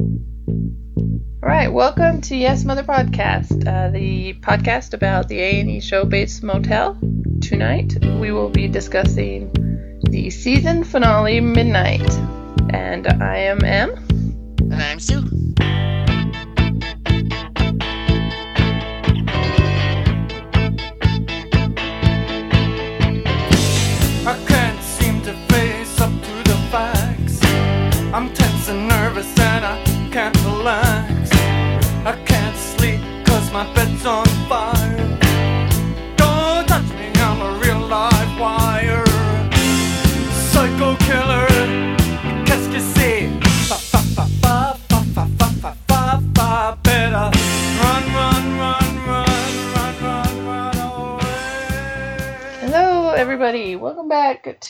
All right, welcome to Yes Mother Podcast, uh, the podcast about the A&E show Bates Motel. Tonight, we will be discussing the season finale, Midnight. And I am M. And I'm Sue.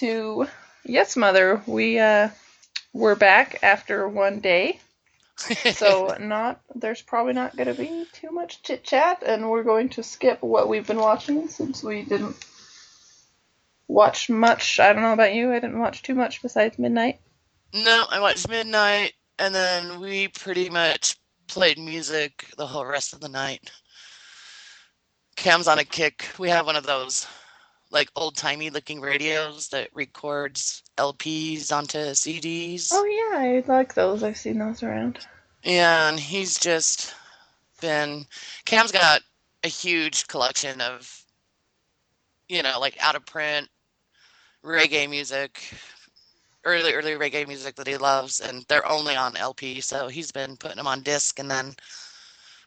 To Yes Mother. We uh, we're back after one day, so not there's probably not going to be too much chit chat, and we're going to skip what we've been watching since we didn't watch much. I don't know about you. I didn't watch too much besides Midnight. no, I watched Midnight, and then we pretty much played music the whole rest of the night. Cam's on a kick. We have one of those like old timey looking radios that records LPs onto CDs. Oh yeah, I like those. I've seen those around. Yeah, and he's just been Cam's got a huge collection of you know, like out of print reggae music, early early reggae music that he loves and they're only on LP, so he's been putting them on disc and then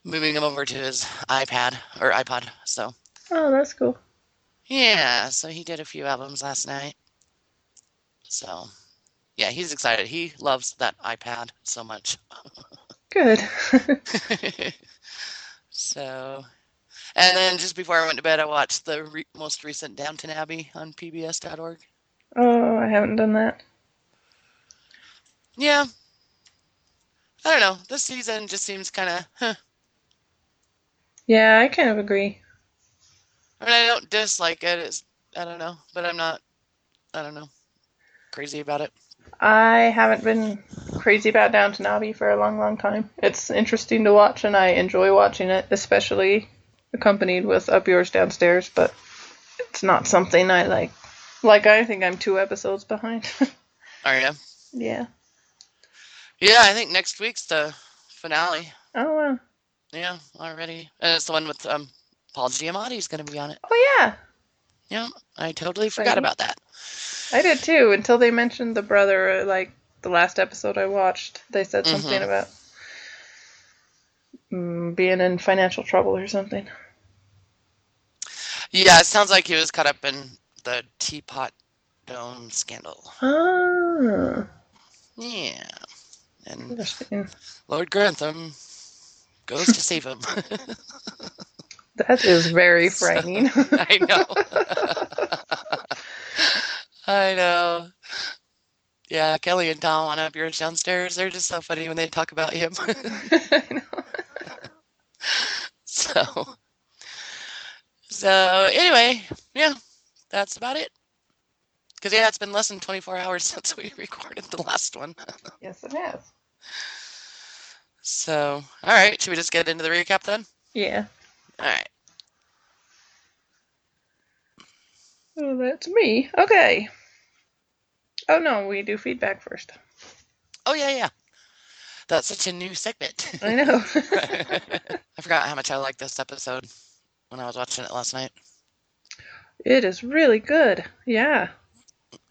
moving them over to his iPad or iPod. So, Oh, that's cool. Yeah, so he did a few albums last night. So, yeah, he's excited. He loves that iPad so much. Good. So, and then just before I went to bed, I watched the re- most recent Downton Abbey on PBS.org. oh, I haven't done that. Yeah. I don't know. This season just seems kind of, huh. Yeah, I kind of agree. I mean, I don't dislike it. It's, I don't know, but I'm not, I don't know, crazy about it. I haven't been crazy about Downton Abbey for a long, long time. It's interesting to watch, and I enjoy watching it, especially accompanied with Up Yours Downstairs. But it's not something I like. Like I think I'm two episodes behind. Are you? yeah. Yeah, I think next week's the finale. Oh wow. Yeah, already. And it's the one with um, Paul Giamatti is going to be on it. Oh yeah. Yeah, I totally forgot about that. I did too until they mentioned the brother. Like the last episode I watched, they said something Mhm. about mm, being in financial trouble or something. Yeah, it sounds like he was caught up in the teapot dome scandal. Ah, Yeah. And. Lord Grantham goes to save him. That is very So- frightening. I know. I know. Yeah, Kelly and Tom on up yours downstairs. They're just so funny when they talk about him. I know. so, so anyway, yeah, that's about it. Because yeah, it's been less than 24 hours since we recorded the last one. Yes, it has. So, all right, should we just get into the recap then? Yeah. All right. Oh, that's me. Okay. Oh no, we do feedback first. Oh yeah, yeah. That's such a new segment. I know. I forgot how much I liked this episode when I was watching it last night. it is really good. Yeah.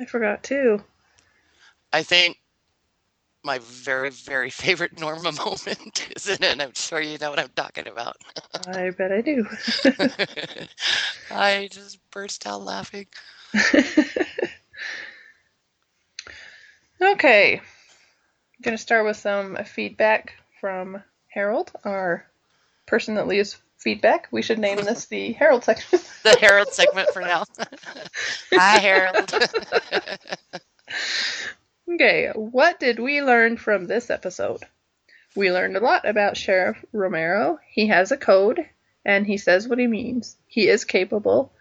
I forgot too. I think my very, very favorite Norma moment isn't it, and I'm sure you know what I'm talking about. I bet I do. I just burst out laughing. okay. I'm going to start with some feedback from Harold, our person that leaves feedback. We should name this the Harold section. The Harold segment for now. Hi, Harold. Okay, what did we learn from this episode? We learned a lot about Sheriff Romero. He has a code, and he says what he means. He is capable.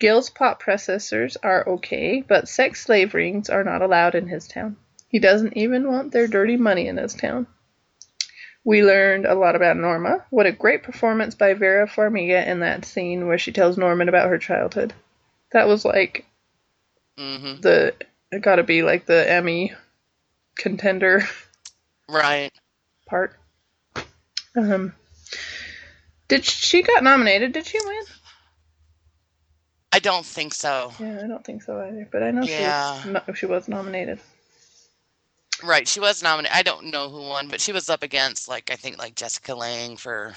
Gil's pot processors are okay, but sex slave rings are not allowed in his town. He doesn't even want their dirty money in his town. We learned a lot about Norma. What a great performance by Vera Farmiga in that scene where she tells Norman about her childhood. That was like hmm the it got to be like the Emmy contender Right. part. Um, did she got nominated? Did she win? I don't think so. Yeah, I don't think so either. But I know Yeah. she was, no, she was nominated. Right. She was nominated. I don't know who won, but she was up against like I think like Jessica Lange for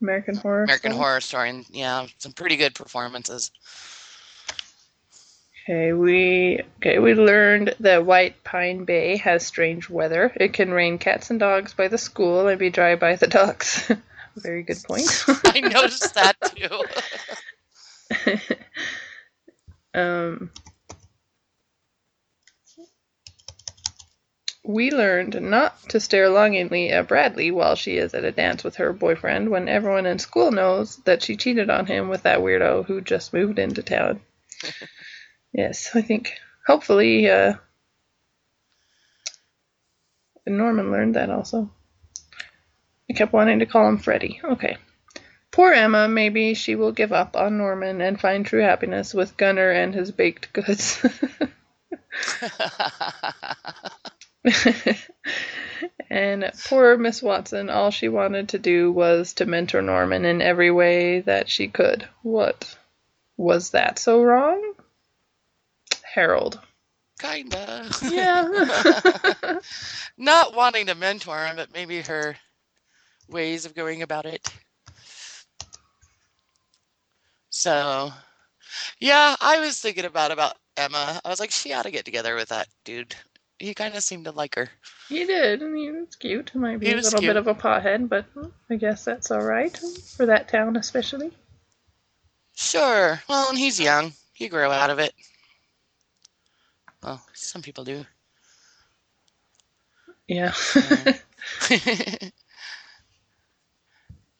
American Horror. American Story. Horror Story, and yeah, some pretty good performances. Okay, we okay we learned that White Pine Bay has strange weather. It can rain cats and dogs by the school and be dry by the ducks. Very good point. I noticed that too. um, we learned not to stare longingly at Bradley while she is at a dance with her boyfriend when everyone in school knows that she cheated on him with that weirdo who just moved into town. Yes, I think hopefully uh, Norman learned that also. I kept wanting to call him Freddie. Okay. Poor Emma, maybe she will give up on Norman and find true happiness with Gunner and his baked goods. and poor Miss Watson, all she wanted to do was to mentor Norman in every way that she could. What was that so wrong? Harold. Kinda. Yeah. Not wanting to mentor him, but maybe her ways of going about it. So, yeah, I was thinking about about Emma. I was like, she ought to get together with that dude. He kind of seemed to like her. he did, and he was cute. Might be a little cute. bit of a pothead, but hmm, I guess that's all right for that town, especially. Sure. Well, and he's young. He grew out of it. Well, some people do. Yeah.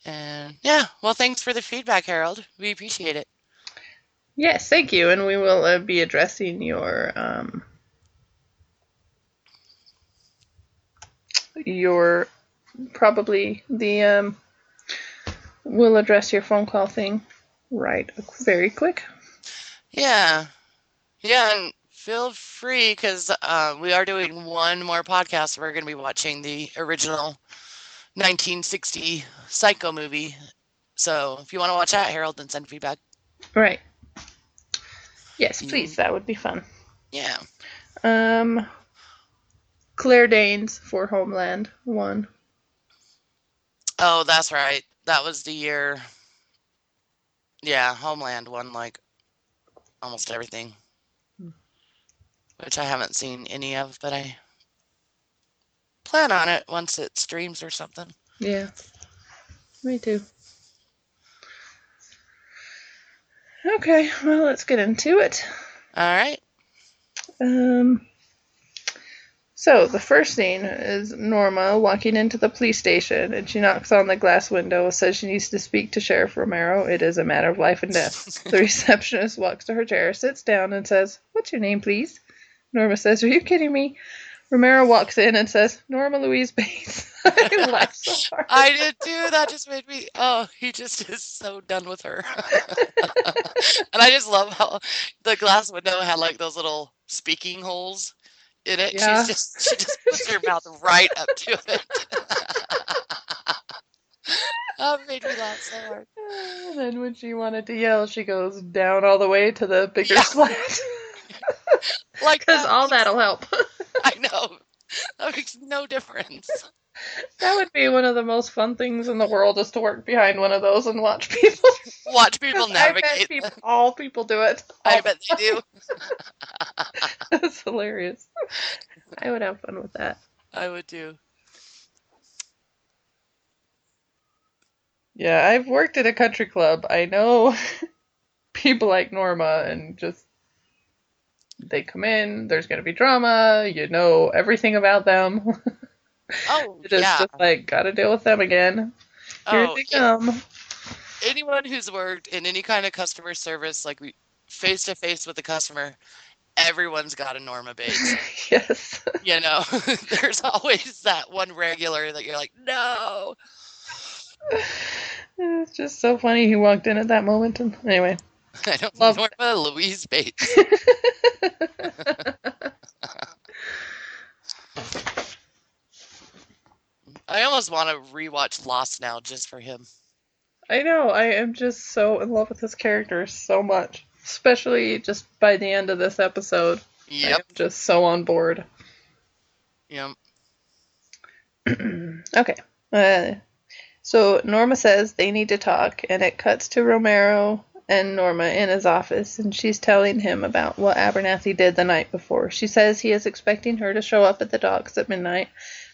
and yeah, well, thanks for the feedback, Harold. We appreciate it. Yes, thank you. And we will uh, be addressing your um, your probably the um, we'll address your phone call thing right very quick. Yeah. Yeah, and feel free because uh, we are doing one more podcast. We're going to be watching the original 1960 Psycho movie. So if you want to watch that, Harold, then send feedback. Right. Yes, Mm. please. That would be fun. Yeah. Um, Claire Danes for Homeland won. Oh, that's right. That was the year. Yeah, Homeland won like almost everything. Which I haven't seen any of, but I plan on it once it streams or something. Yeah. Me too. Okay, well, let's get into it. All right. Um, so the first scene is Norma walking into the police station and she knocks on the glass window, and says she needs to speak to Sheriff Romero. It is a matter of life and death. the receptionist walks to her chair, sits down, and says, What's your name, please? Norma says, Are you kidding me? Romero walks in and says, Norma Louise Bates. I laughed so hard. I did too. That just made me. Oh, he just is so done with her. and I just love how the glass window had like those little speaking holes in it. Yeah. She's just she just puts her mouth right up to it. that made me laugh so hard. And then when she wanted to yell, she goes down all the way to the bigger Yeah. slat. Like Because all makes- that'll help. I know. That makes no difference. That would be one of the most fun things in the world is to work behind one of those and watch people. Watch people 'Cause I bet navigate. people, all people do it. I bet they do. That's hilarious. I would have fun with that. I would too. Yeah, I've worked at a country club. I know people like Norma and just they come in, there's going to be drama, you know everything about them. Oh, is yeah. just like, gotta deal with them again. Here Oh, they yeah. come. anyone who's worked in any kind of customer service, like face to face with the customer, everyone's got a Norma Bates. yes. you know, there's always that one regular that you're like, no. It's just so funny. He walked in at that moment, and anyway. I don't Love- Norma Louise Bates. I almost want to rewatch Lost now just for him. I know. I am just so in love with this character so much, especially just by the end of this episode. Yep. I'm just so on board. Yep. okay. Uh, so Norma says they need to talk, and it cuts to Romero and Norma in his office, and she's telling him about what Abernathy did the night before. She says he is expecting her to show up at the docks at midnight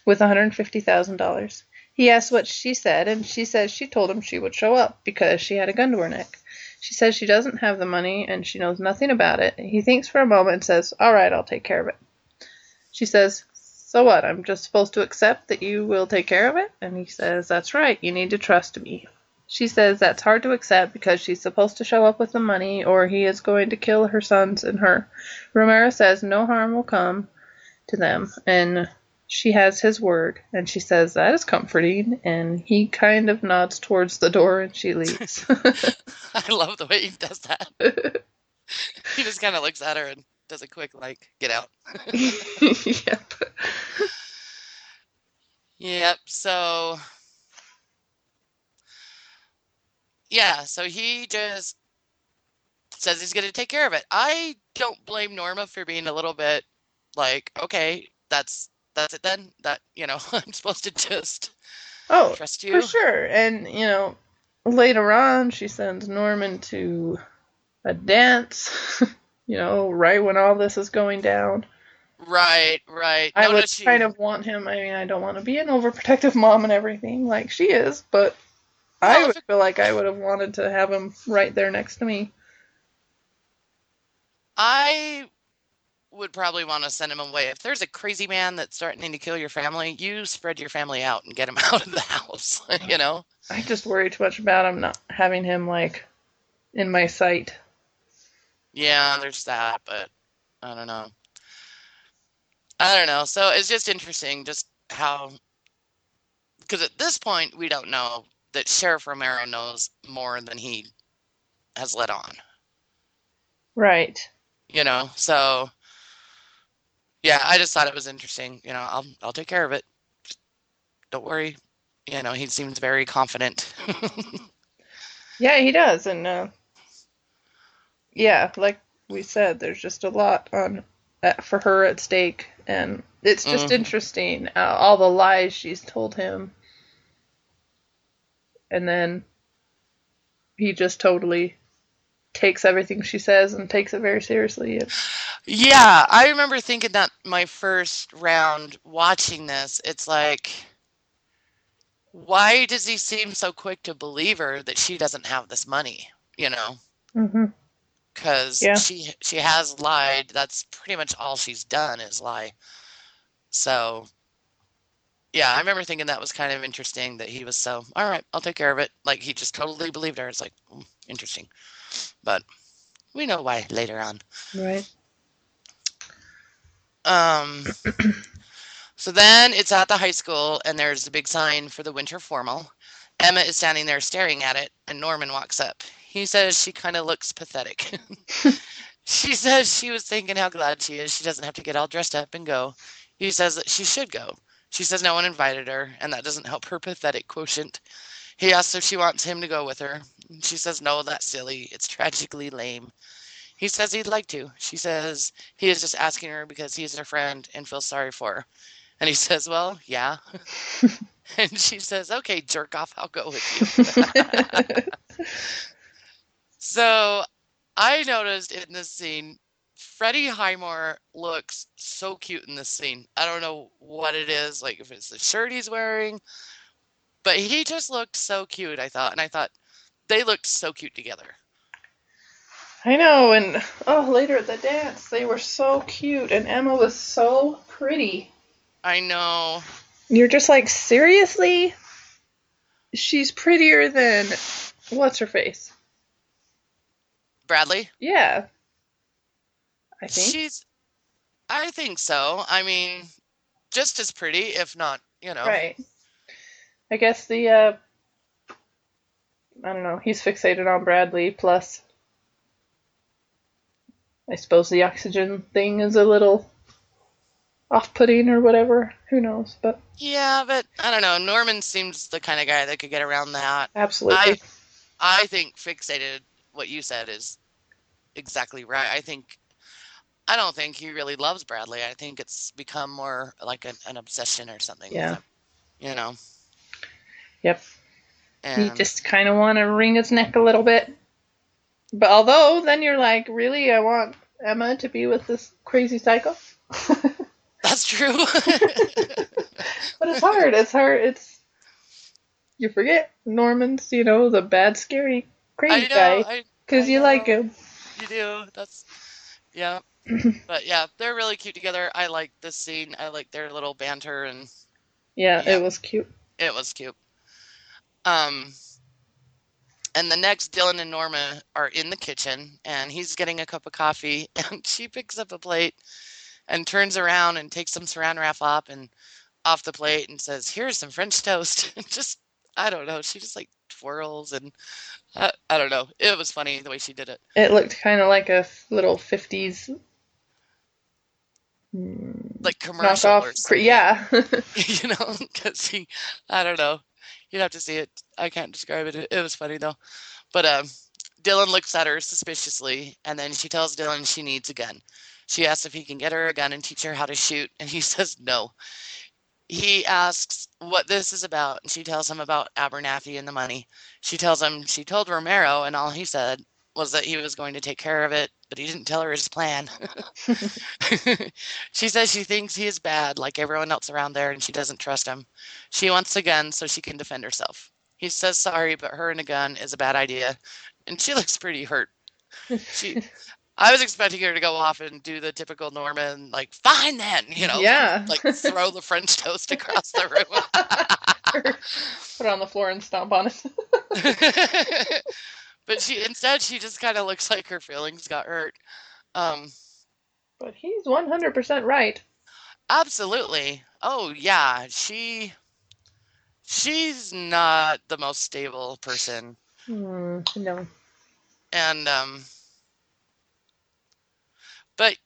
with $150,000. He asks what she said, and she says she told him she would show up because she had a gun to her neck. She says she doesn't have the money and she knows nothing about it. He thinks for a moment and says, All right, I'll take care of it. She says, So what? I'm just supposed to accept that you will take care of it? And he says, That's right. You need to trust me. She says that's hard to accept because she's supposed to show up with the money or he is going to kill her sons and her. Romero says no harm will come to them and she has his word and she says that is comforting and he kind of nods towards the door and she leaves. I love the way he does that. he just kind of looks at her and does a quick, like, get out. yep. Yep. So, yeah. So he just says he's going to take care of it. I don't blame Norma for being a little bit like, okay, that's that's it then. That you know, I'm supposed to just Oh, trust you. For sure. And, you know, later on, she sends Norman to a dance, you know, right when all this is going down. Right. Right. I No, would no, she- kind of want him. I mean, I don't want to be an overprotective mom and everything like she is, but I oh, would feel like I would have wanted to have him right there next to me. I would probably want to send him away. If there's a crazy man that's threatening to kill your family, you spread your family out and get him out of the house. you know? I just worry too much about him not having him like in my sight. Yeah, there's that, but I don't know. I don't know. So it's just interesting just how, because at this point, we don't know that Sheriff Romero knows more than he has let on, Right. you know? So, yeah, I just thought it was interesting. You know, I'll, I'll take care of it. Just don't worry. You know, he seems very confident. Yeah, he does, and uh, yeah, like we said, there's just a lot on uh, for her at stake, and it's just Mhm. interesting uh, all the lies she's told him, and then he just totally takes everything she says and takes it very seriously. Yeah, I remember thinking that my first round watching this, it's like, why does he seem so quick to believe her that she doesn't have this money? You know, Mhm. because Yeah. she she has lied. That's pretty much all she's done is lie. So, yeah, I remember thinking that was kind of interesting that he was so, all right, I'll take care of it. Like he just totally believed her. It's like, mm, interesting. But we know why later on. Right. Um, so then it's at the high school, and there's a big sign for the winter formal. Emma is standing there staring at it, and Norman walks up. He says she kind of looks pathetic. she says she was thinking how glad she is she doesn't have to get all dressed up and go. He says that she should go. She says no one invited her, and that doesn't help her pathetic quotient. He asks if she wants him to go with her. She says no, that's silly. It's tragically lame. He says he'd like to. She says he is just asking her because he's her friend and feels sorry for her. And he says, Well, yeah. and she says, Okay, jerk off, I'll go with you. so I noticed in this scene, Freddie Highmore looks so cute in this scene. I don't know what it is, like if it's the shirt he's wearing, but he just looked so cute, I thought. And I thought they looked so cute together. I know, and oh, later at the dance, they were so cute, and Emma was so pretty. I know. You're just like, seriously? She's prettier than what's her face? Bradley? Yeah. I think. She's, I think so. I mean, just as pretty, if not, you know. Right. I guess the uh I don't know, he's fixated on Bradley plus I suppose the oxygen thing is a little off putting or whatever. Who knows? But Yeah, but I don't know. Norman seems the kind of guy that could get around that. absolutely. I think fixated, what you said is exactly right. I think, I don't think he really loves Bradley. I think it's become more like an, an obsession or something. Yeah. You know? Yep. And You just kind of want to wring his neck a little bit. But although then you're like, really, I want Emma to be with this crazy psycho. that's true. But it's hard. It's hard. It's you forget Norman's, you know, the bad, scary, crazy know. guy because you like him. You do. That's yeah. but yeah, they're really cute together. I like this scene. I like their little banter and Yeah, Yeah. it was cute. it was cute. Um and the next Dylan and Norma are in the kitchen and he's getting a cup of coffee and she picks up a plate and turns around and takes some saran wrap up and off the plate and says, "Here's some French toast." And just I don't know, she just like twirls and I, I don't know. It was funny the way she did it. It looked kind of like a little fifties mm, Like commercial or knockoff. cra- Yeah, you know, because he, I don't know, you'd have to see it. I can't describe it. It, it was funny though. But um, Dylan looks at her suspiciously, and then she tells Dylan she needs a gun. She asks if he can get her a gun and teach her how to shoot, and he says no. He asks what this is about, and she tells him about Abernathy and the money. She tells him she told Romero, and all he said was that he was going to take care of it, but he didn't tell her his plan. she says she thinks he is bad, like everyone else around there, and she doesn't trust him. She wants a gun so she can defend herself. He says sorry, but her and a gun is a bad idea, and she looks pretty hurt. She, I was expecting her to go off and do the typical Norman, like fine then, you know, Yeah. like throw the French toast across the room. put it on the floor and stomp on it. But she instead she just kind of looks like her feelings got hurt. Um, but he's one hundred percent right. absolutely. Oh yeah, she she's not the most stable person, Hmm, no. and um, but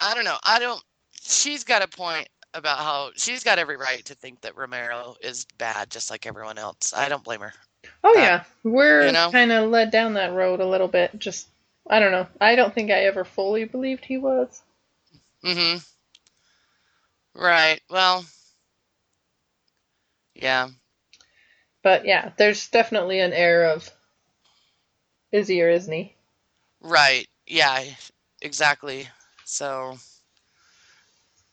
I don't know. I don't. She's got a point about how she's got every right to think that Romero is bad, just like everyone else. I don't blame her. Oh That- yeah, we're you know? kind of led down that road a little bit. Just I don't know. I don't think I ever fully believed he was. Mm-hmm. Right. Well. Yeah. But yeah, there's definitely an air of is he or isn't he? Right. Yeah. Exactly. So.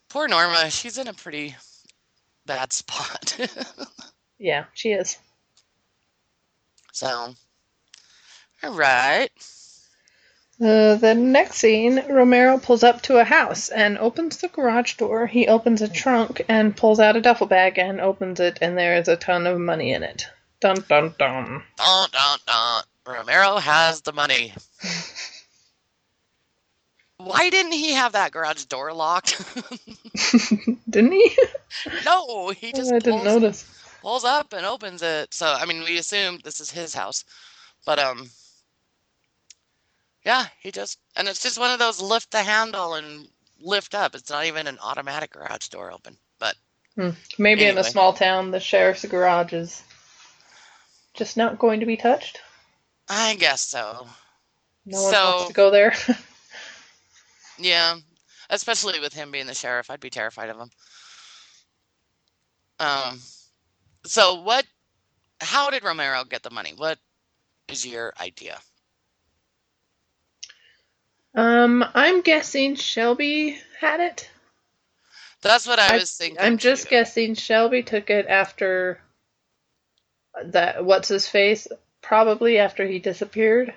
Poor Norma. She's in a pretty bad spot. Yeah, she is. So. All right. Uh, the next scene, Romero pulls up to a house and opens the garage door. He opens a trunk and pulls out a duffel bag and opens it, and there is a ton of money in it. Dun dun dun. Dun, dun, dun. Romero has the money. Why didn't he have that garage door locked? Didn't he? no, he just I didn't notice. Pulls up and opens it. So I mean, we assumed this is his house, but um, yeah, he just and it's just one of those lift the handle and lift up. It's not even an automatic garage door open, but Maybe in a small town, the sheriff's garage is just not going to be touched. I guess so. No one So- wants to go there. Yeah, especially with him being the sheriff, I'd be terrified of him. Um, so what? How did Romero get the money? What is your idea? um, I'm guessing Shelby had it. That's what I I- was thinking. I'm just too. guessing Shelby took it after that. What's his face? Probably after he disappeared.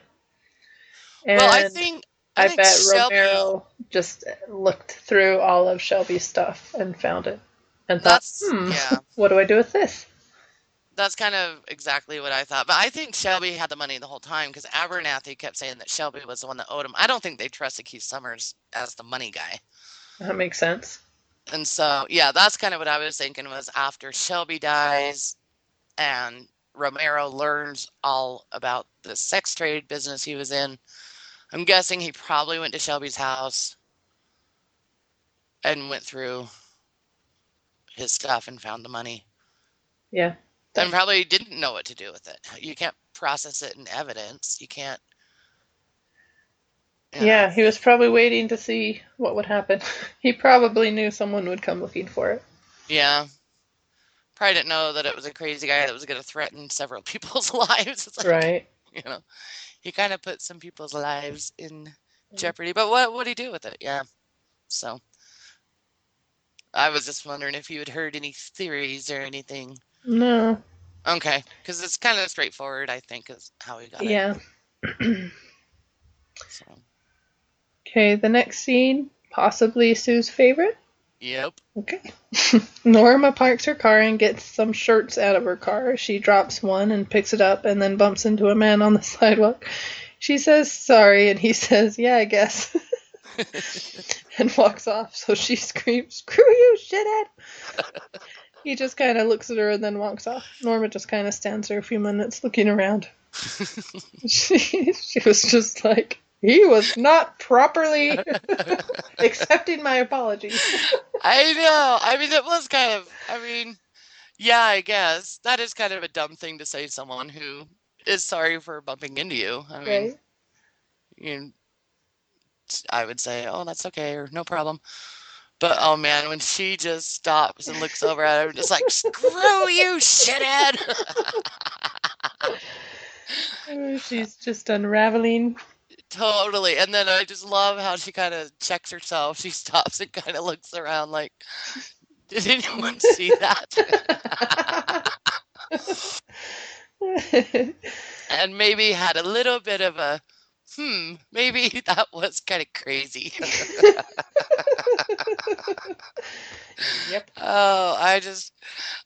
And Well, I think I, I think bet Shelby, Romero just looked through all of Shelby's stuff and found it and thought, hmm, yeah. what do I do with this? That's kind of exactly what I thought. But I think Shelby had the money the whole time because Abernathy kept saying that Shelby was the one that owed him. I don't think they trusted Keith Summers as the money guy. That makes sense. And so, yeah, that's kind of what I was thinking was after Shelby dies and Romero learns all about the sex trade business he was in. I'm guessing he probably went to Shelby's house and went through his stuff and found the money. Yeah. And probably didn't know what to do with it. You can't process it in evidence. You can't. you know. Yeah, he was probably waiting to see what would happen. He probably knew someone would come looking for it. Yeah. Probably didn't know that it was a crazy guy that was going to threaten several people's lives. Like, Right. you know, he kind of put some people's lives in mm. jeopardy. But what would he do with it? Yeah. So I was just wondering if you had heard any theories or anything. No. Okay, because it's kind of straightforward, I think, is how he got it. Yeah. So, Okay, the next scene, possibly Sue's favorite. yep. Okay. Norma parks her car and gets some shirts out of her car. She drops one and picks it up and then bumps into a man on the sidewalk. She says sorry and he says, Yeah, I guess. and walks off. So she screams, Screw you, shithead! He just kind of looks at her and then walks off. Norma just kind of stands there a few minutes looking around. she, she was just like, He was not properly accepting my apologies. I know. I mean, it was kind of, I mean, yeah, I guess. That is kind of a dumb thing to say to someone who is sorry for bumping into you. I mean, Right? you I would say, oh, that's okay, or no problem. But oh man, when she just stops and looks over at him, just like, screw you, shithead. Oh, She's just unraveling. totally. And then I just love how she kind of checks herself. She stops and kind of looks around like, did anyone see that? and maybe had a little bit of a, hmm, maybe that was kind of crazy. yep. Oh, I just,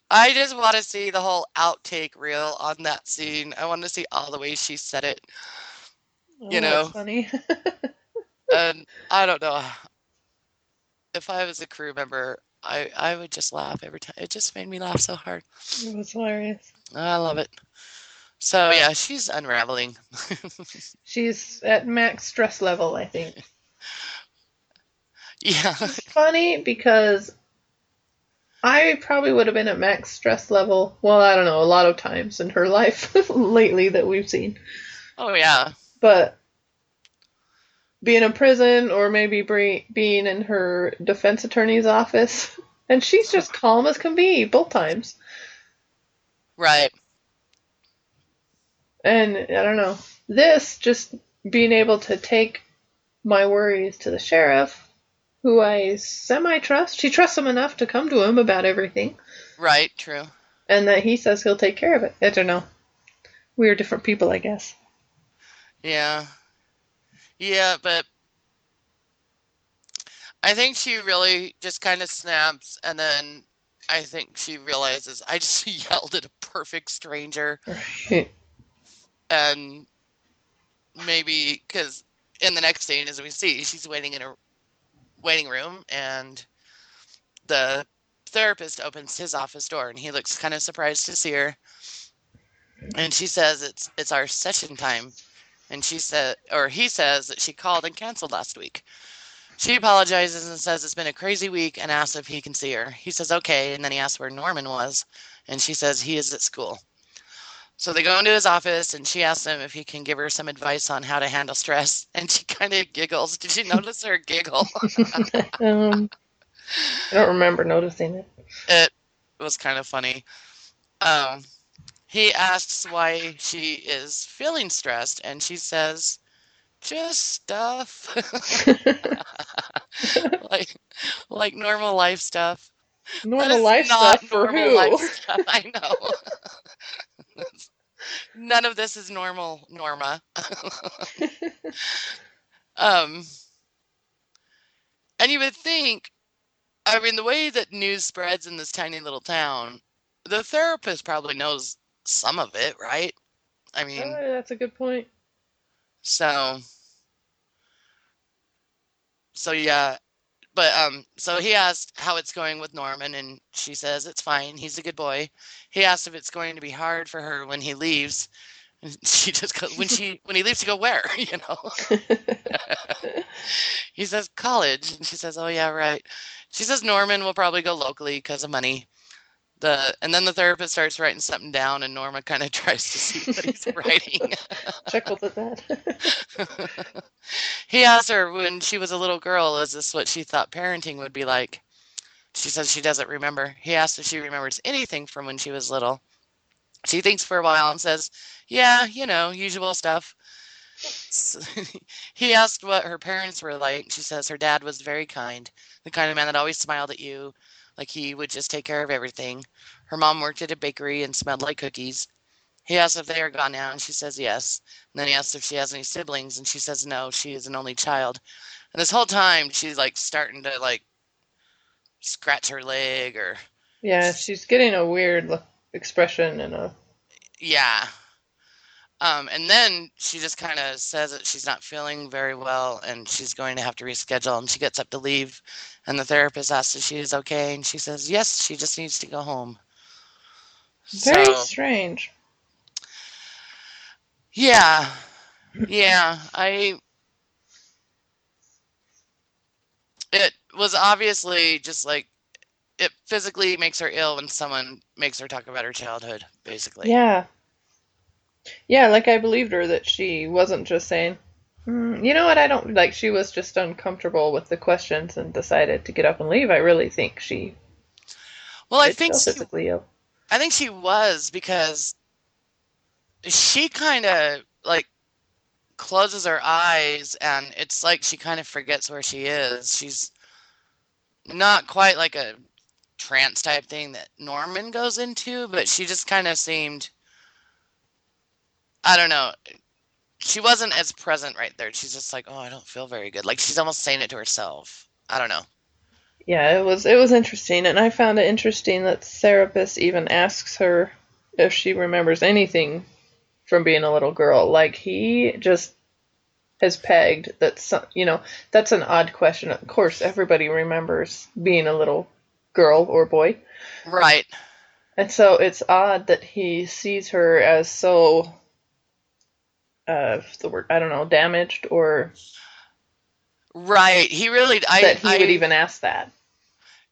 I just want to see the whole outtake reel on that scene. I want to see all the ways she said it, Oh, You know. funny. and I don't know if I was a crew member, I I would just laugh every time. It just made me laugh so hard. it was hilarious. I love it. So oh, yeah, she's unraveling. She's at max stress level, I think. yeah, It's funny because I probably would have been at max stress level. Well, I don't know, a lot of times in her life lately that we've seen. oh yeah, But being in prison or maybe being in her defense attorney's office, and she's just calm as can be both times. right. And I don't know, this just being able to take my worries to the sheriff, who I semi trust. She trusts him enough to come to him about everything, Right, true. and that he says he'll take care of it. I don't know. We are different people, I guess. Yeah. Yeah, but I think she really just kind of snaps and then I think she realizes I just yelled at a perfect stranger and maybe because in the next scene as we see she's waiting in a waiting room and the therapist opens his office door and he looks kind of surprised to see her. And she says it's it's our session time. And she said or he says that she called and canceled last week. She apologizes and says it's been a crazy week and asks if he can see her. He says okay and then he asks where norman was and she says he is at school so they go into his office and she asks him if he can give her some advice on how to handle stress and she kind of giggles did you notice her giggle um, I don't remember noticing it. it was kind of funny. Um, he asks why she is feeling stressed, and she says, "Just stuff, like like normal life stuff." Normal life stuff for who? life stuff. I know. None of this is normal, Norma. um, and you would think, I mean, the way that news spreads in this tiny little town, the therapist probably knows some of it, right? I mean, Oh, that's a good point. so so yeah, but um, so he asked how it's going with Norman, and she says it's fine. He's a good boy. He asked if it's going to be hard for her when he leaves, and she just goes when she when he leaves to go where, you know. he says college, and she says, "Oh yeah, right." She says Norman will probably go locally because of money. The and then the therapist starts writing something down, and Norma kind of tries to see what he's writing. Chuckles at that. he asked her when she was a little girl, is this what she thought parenting would be like? She says she doesn't remember. He asked if she remembers anything from when she was little. She thinks for a while and says, Yeah, you know, usual stuff. So, he asked what her parents were like. She says her dad was very kind, the kind of man that always smiled at you, like he would just take care of everything. Her mom worked at a bakery and smelled like cookies. He asks if they are gone now, and she says yes. And then he asks if she has any siblings, and she says no, she is an only child. And this whole time, she's like starting to like scratch her leg or yeah, she's getting a weird expression and a. yeah. Um, and then she just kind of says that she's not feeling very well and she's going to have to reschedule. And she gets up to leave, and the therapist asks if she is okay, and she says yes, she just needs to go home. Very So, strange. yeah, yeah, I. It was obviously just like it physically makes her ill when someone makes her talk about her childhood, basically. Yeah. Yeah, like I believed her that she wasn't just saying, "Hmm, you know what, I don't like, she was just uncomfortable with the questions and decided to get up and leave. I really think she Well, I think she ill. I think she was because she kind of like closes her eyes and it's like she kind of forgets where she is. She's not quite like a trance type thing that Norman goes into, but she just kind of seemed I don't know. She wasn't as present right there. She's just like, "Oh, I don't feel very good." Like she's almost saying it to herself. I don't know. Yeah, it was it was interesting, and I found it interesting that the therapist even asks her if she remembers anything from being a little girl. Like he just has pegged that some, you know, that's an odd question. Of course, everybody remembers being a little girl or boy. Right. And so it's odd that he sees her as so uh the word I don't know, damaged or Right. He really I that he I would even ask that.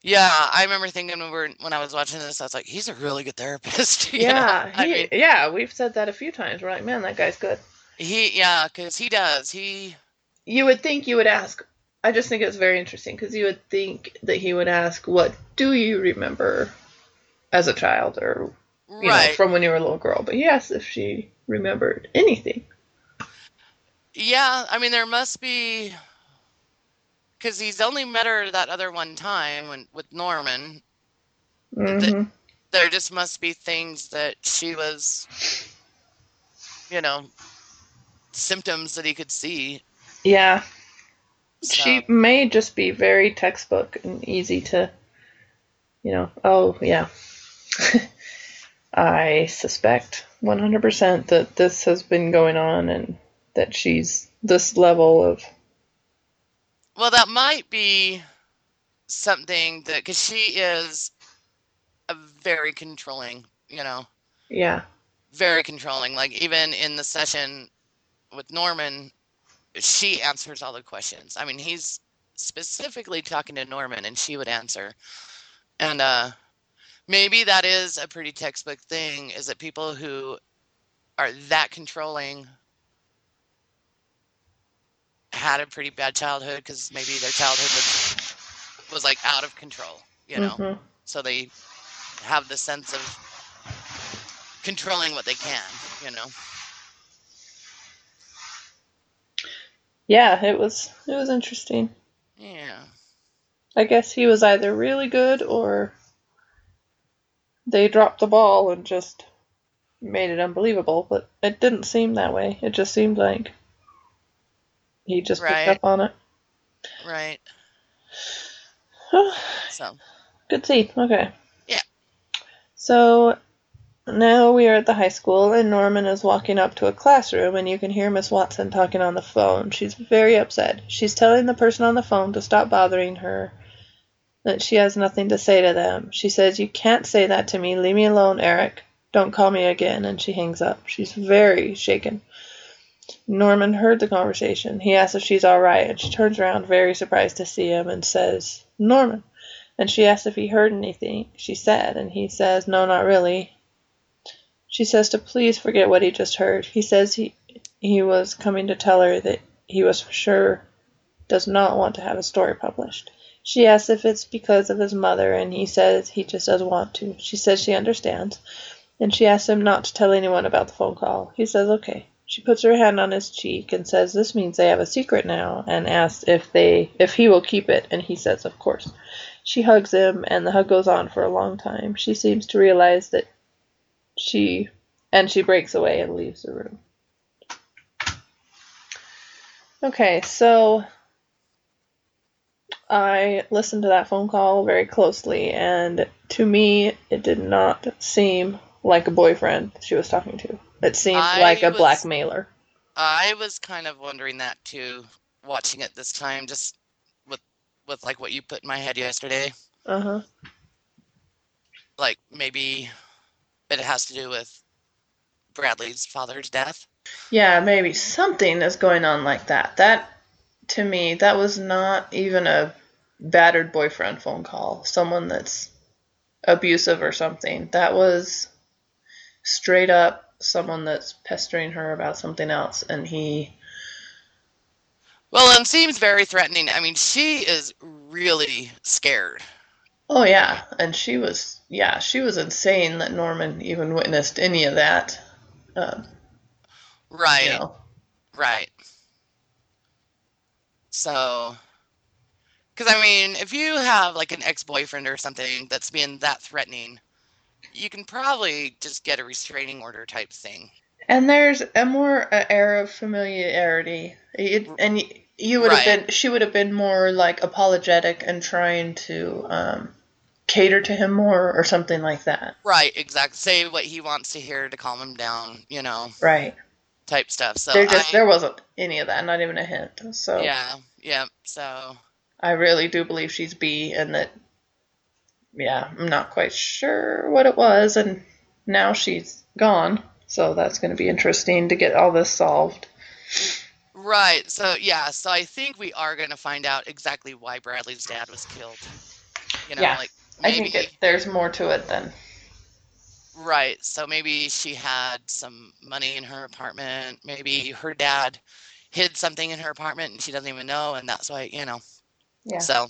Yeah, I remember thinking when we were when I was watching this, I was like, he's a really good therapist. Yeah, I he, mean, yeah, we've said that a few times. We're like, man, that guy's good. he, yeah, because he does. He, You would think you would ask. I just think it's very interesting because you would think that he would ask, "What do you remember as a child, or you know, from when you were a little girl?" But he asked if she remembered anything. Yeah, I mean, there must be, because he's only met her that other one time when with Norman. hmm There just must be things that she was, you know, symptoms that he could see. Yeah, So, she may just be very textbook and easy to, you know. Oh yeah, I suspect 100% that this has been going on and that she's this level of well, that might be something that, because she is a very controlling, you know. yeah. very controlling. Like even in the session with Norman, she answers all the questions. I mean, he's specifically talking to Norman and she would answer. And uh maybe that is a pretty textbook thing is that people who are that controlling had a pretty bad childhood because maybe their childhood was was like out of control, you know. Mhm. So they have the sense of controlling what they can, you know. Yeah, it was it was interesting. Yeah. I guess he was either really good or they dropped the ball and just made it unbelievable, but it didn't seem that way. It just seemed like he just Right. picked up on it. Right. So Good scene. Okay. Yeah. So now we are at the high school, and Norman is walking up to a classroom, and you can hear Miss Watson talking on the phone. She's very upset. She's telling the person on the phone to stop bothering her, that she has nothing to say to them. She says, You can't say that to me. Leave me alone, Eric. Don't call me again. And she hangs up. She's very shaken. Norman heard the conversation. He asks if she's all right, and she turns around, very surprised to see him, and says, Norman. And she asks if he heard anything she said, and he says, No, not really. She says to please forget what he just heard. He says he he was coming to tell her that he was for sure does not want to have a story published. She asks if it's because of his mother, and he says he just doesn't want to. She says she understands, and she asks him not to tell anyone about the phone call. He says okay. She puts her hand on his cheek and says this means they have a secret now, and asks if they if he will keep it, and he says of course. She hugs him, and the hug goes on for a long time. She seems to realize that she and she breaks away and leaves the room. Okay, so I listened to that phone call very closely, and to me, it did not seem like a boyfriend she was talking to. It seemed I like a was- blackmailer. I was kind of wondering that too, watching it this time, just with with like what you put in my head yesterday. Uh huh. Like maybe it has to do with Bradley's father's death. Yeah, maybe something is going on like that. That, to me, that was not even a battered boyfriend phone call. Someone that's abusive or something. That was straight up someone that's pestering her about something else, and he. Well, and seems very threatening. I mean, she is really scared. Oh yeah, and she was yeah she was insane that Norman even witnessed any of that. Uh, Right, you know. right. So, because I mean, if you have like an ex-boyfriend or something that's being that threatening, you can probably just get a restraining order type thing. And there's a more uh, air of familiarity, it, and you would have Right. been, she would have been more like apologetic and trying to um, cater to him more or something like that. Right, exactly. Say what he wants to hear to calm him down, you know, Right. type stuff. So there just I, there wasn't any of that, not even a hint. So yeah, yeah. So I really do believe she's B, and that yeah, I'm not quite sure what it was, and now she's gone. So that's going to be interesting to get all this solved. right, so yeah, so I think we are going to find out exactly why Bradley's dad was killed. You know, Yeah, like I maybe think it, there's more to it than right. So maybe she had some money in her apartment. Maybe her dad hid something in her apartment and she doesn't even know, and that's why you know. yeah. So,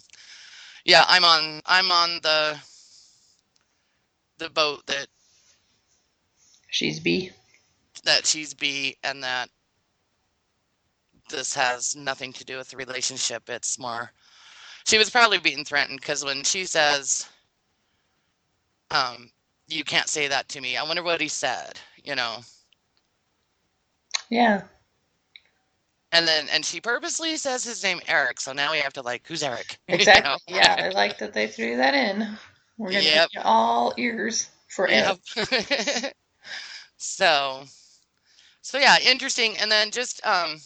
yeah, I'm on I'm on the the boat that She's B. that she's B and that this has nothing to do with the relationship. It's more she was probably being threatened because when she says um you can't say that to me, I wonder what he said, you know. Yeah. And then and she purposely says his name Eric, so now we have to like who's Eric? You Exactly. know? Yeah, I like that they threw that in. We're gonna Yep. be all ears for. Yep. so so yeah, interesting. And then just um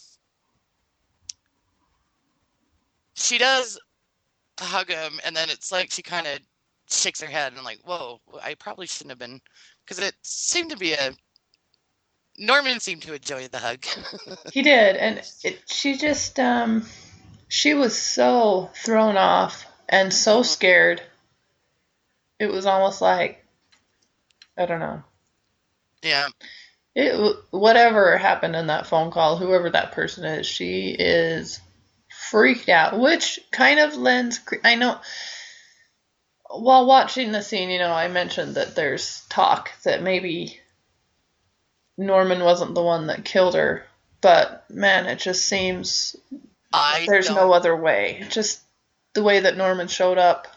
she does hug him and then it's like she kind of shakes her head and like, whoa, I probably shouldn't have been because it seemed to be a Norman seemed to enjoy the hug. He did, and it, she just um, she was so thrown off and so Mhm. scared. It was almost like I don't know. yeah. It whatever happened in that phone call, whoever that person is, she is freaked out, which kind of lends. I know. While watching the scene, you know, I mentioned that there's talk that maybe Norman wasn't the one that killed her, but man, it just seems I there's don't, no other way. Just the way that Norman showed up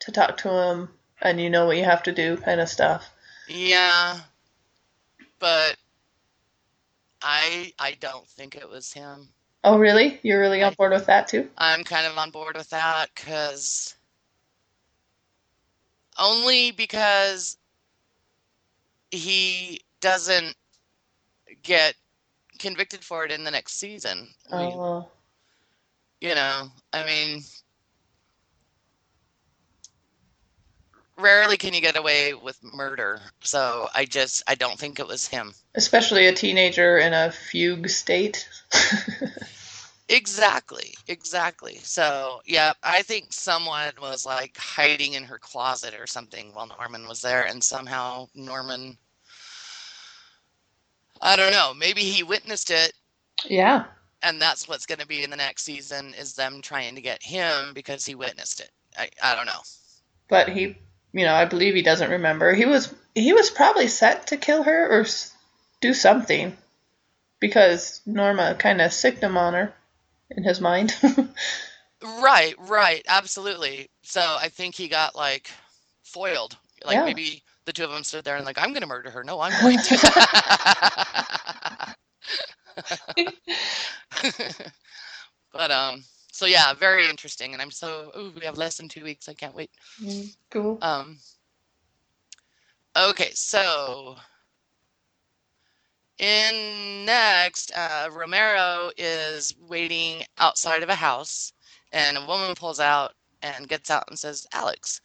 to talk to him, and you know what you have to do, kind of stuff. Yeah. But I I don't think it was him. Oh, really? You're really on board with that too? I'm kind of on board with that because only because he doesn't get convicted for it in the next season. I mean, Oh, you know, I mean, rarely can you get away with murder. So I just, I don't think it was him. especially a teenager in a fugue state. Exactly, exactly. So, yeah, I think someone was like hiding in her closet or something while Norman was there, and somehow Norman, I don't know, maybe he witnessed it, yeah. and that's what's going to be in the next season is them trying to get him because he witnessed it. I, I don't know. But he, you know, I believe he doesn't remember. He was he was probably set to kill her or do something because Norma kind of sicked him on her in his mind. Right, right, absolutely. So I think he got like foiled. Like Yeah. maybe the two of them stood there and like, I'm going to murder her. No, I'm going to. but um, so yeah, very interesting, and I'm so. Ooh, we have less than two weeks. I can't wait. Mm, cool. Um. Okay, so in next, uh, Romero is waiting outside of a house, and a woman pulls out and gets out and says, "Alex."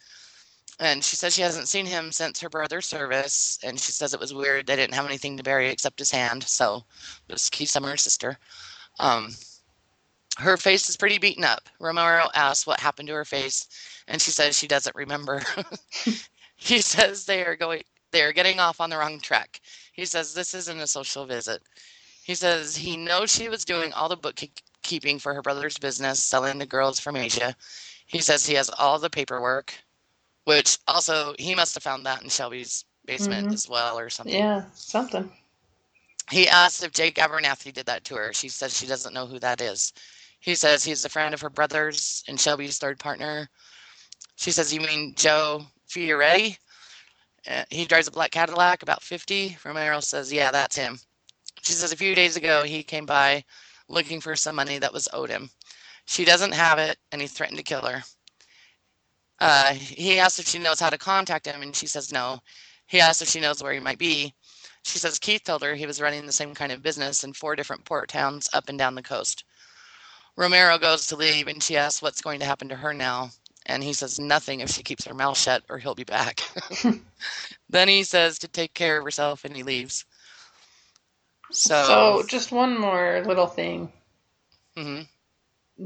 And she says she hasn't seen him since her brother's service, and she says it was weird. They didn't have anything to bury except his hand, so it was Keith Summer's sister. Um, her face is pretty beaten up. Romero asks what happened to her face, and she says she doesn't remember. he says they are going they are getting off on the wrong track. He says this isn't a social visit. He says he knows she was doing all the bookkeeping for her brother's business, selling to girls from Asia. He says he has all the paperwork, which also he must have found that in Shelby's basement Mhm. as well or something. Yeah, something. He asked if Jake Abernathy did that to her. She says she doesn't know who that is. He says he's a friend of her brother's and Shelby's third partner. She says, You mean Joe Fioretti? Uh, he drives a black Cadillac, about 50. Romero says, Yeah, that's him. She says, A few days ago, he came by looking for some money that was owed him. She doesn't have it, and he threatened to kill her. Uh, he asks if she knows how to contact him, and she says no. He asks if she knows where he might be. She says Keith told her he was running the same kind of business in four different port towns up and down the coast. Romero goes to leave, and she asks what's going to happen to her now. And he says nothing if she keeps her mouth shut, or he'll be back. then he says to take care of herself, and he leaves. So, So, just one more little thing. mhm.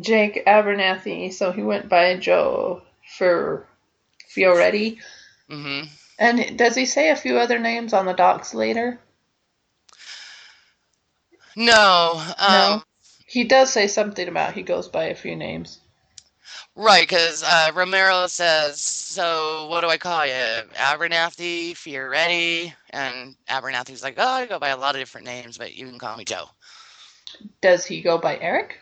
Jake Abernathy, so he went by Joe for Fioretti. Mhm. And does he say a few other names on the docs later? no, um, No. He does say something about he goes by a few names. Right, because uh, Romero says, "So what do I call you, Abernathy, Fioretti?" And Abernathy's like, "Oh, I go by a lot of different names, but you can call me Joe." Does he go by Eric?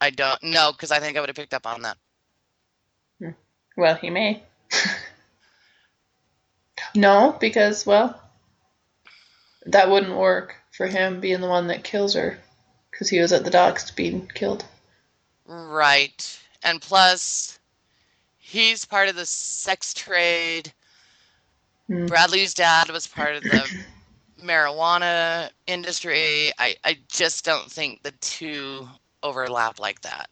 I don't know because I think I would have picked up on that. Well, he may. no, because, well, that wouldn't work for him being the one that kills her. Because he was at the docks being killed. Right, and plus, he's part of the sex trade. Hmm. Bradley's dad was part of the marijuana industry. I I just don't think the two overlap like that.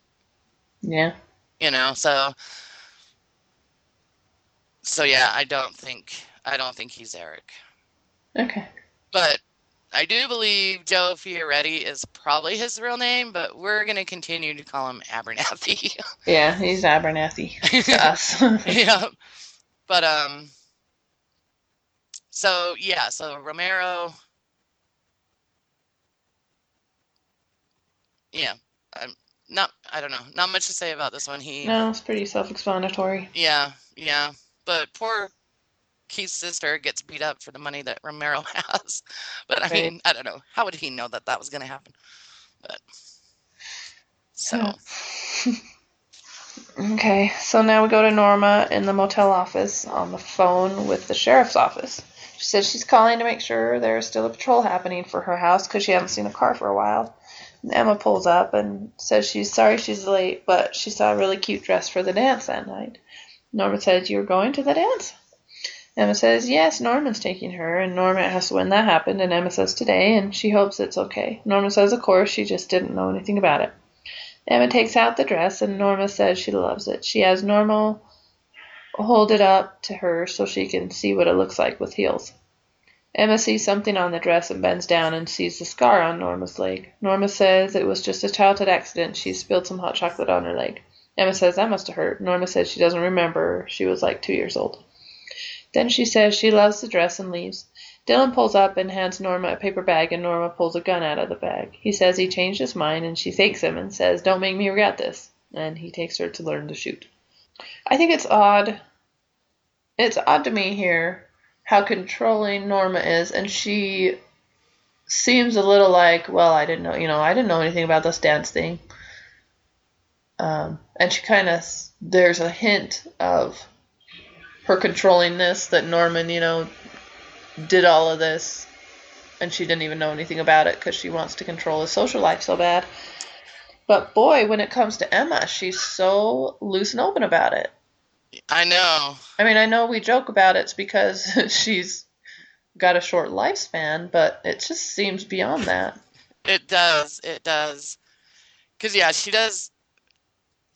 Yeah. you know so so yeah i don't think i don't think he's eric Okay. but i do believe joe fioretti is probably his real name but we're going to continue to call him abernathy Yeah, he's Abernathy to us. yeah but um so yeah so romero yeah not i don't know not much to say about this one he no, it's pretty self explanatory. Yeah, yeah. But poor Keith's sister gets beat up for the money that Romero has. But I mean, I don't know. How would he know that that was going to happen? But so, Okay, so now we go to Norma in the motel office on the phone with the sheriff's office. She says she's calling to make sure there's still a patrol happening for her house because she hasn't seen a car for a while. Emma pulls up and says she's sorry she's late, but she saw a really cute dress for the dance that night. Norma says, You're going to the dance? Emma says, Yes, Norma's taking her, and Norma asks when that happened, and Emma says today, and she hopes it's okay. Norma says, Of course, she just didn't know anything about it. Emma takes out the dress, and Norma says she loves it. She has Norma hold it up to her so she can see what it looks like with heels. Emma sees something on the dress and bends down and sees the scar on Norma's leg. Norma says it was just a childhood accident. She spilled some hot chocolate on her leg. Emma says that must have hurt. Norma says she doesn't remember. She was like two years old. Then she says she loves the dress and leaves. Dylan pulls up and hands Norma a paper bag, and Norma pulls a gun out of the bag. He says he changed his mind, and she thanks him and says, Don't make me regret this. And he takes her to learn to shoot. I think it's odd. It's odd to me here how controlling Norma is, and she seems a little like, well, I didn't know, you know, I didn't know anything about this dance thing. Um, and she kind of, there's a hint of her controllingness that Norman, you know, did all of this, and she didn't even know anything about it because she wants to control his social life so bad. But boy, when it comes to Emma, she's so loose and open about it. I know. I mean, I know we joke about it's because she's got a short lifespan, but it just seems beyond that. It does. It does. Because, yeah, she does.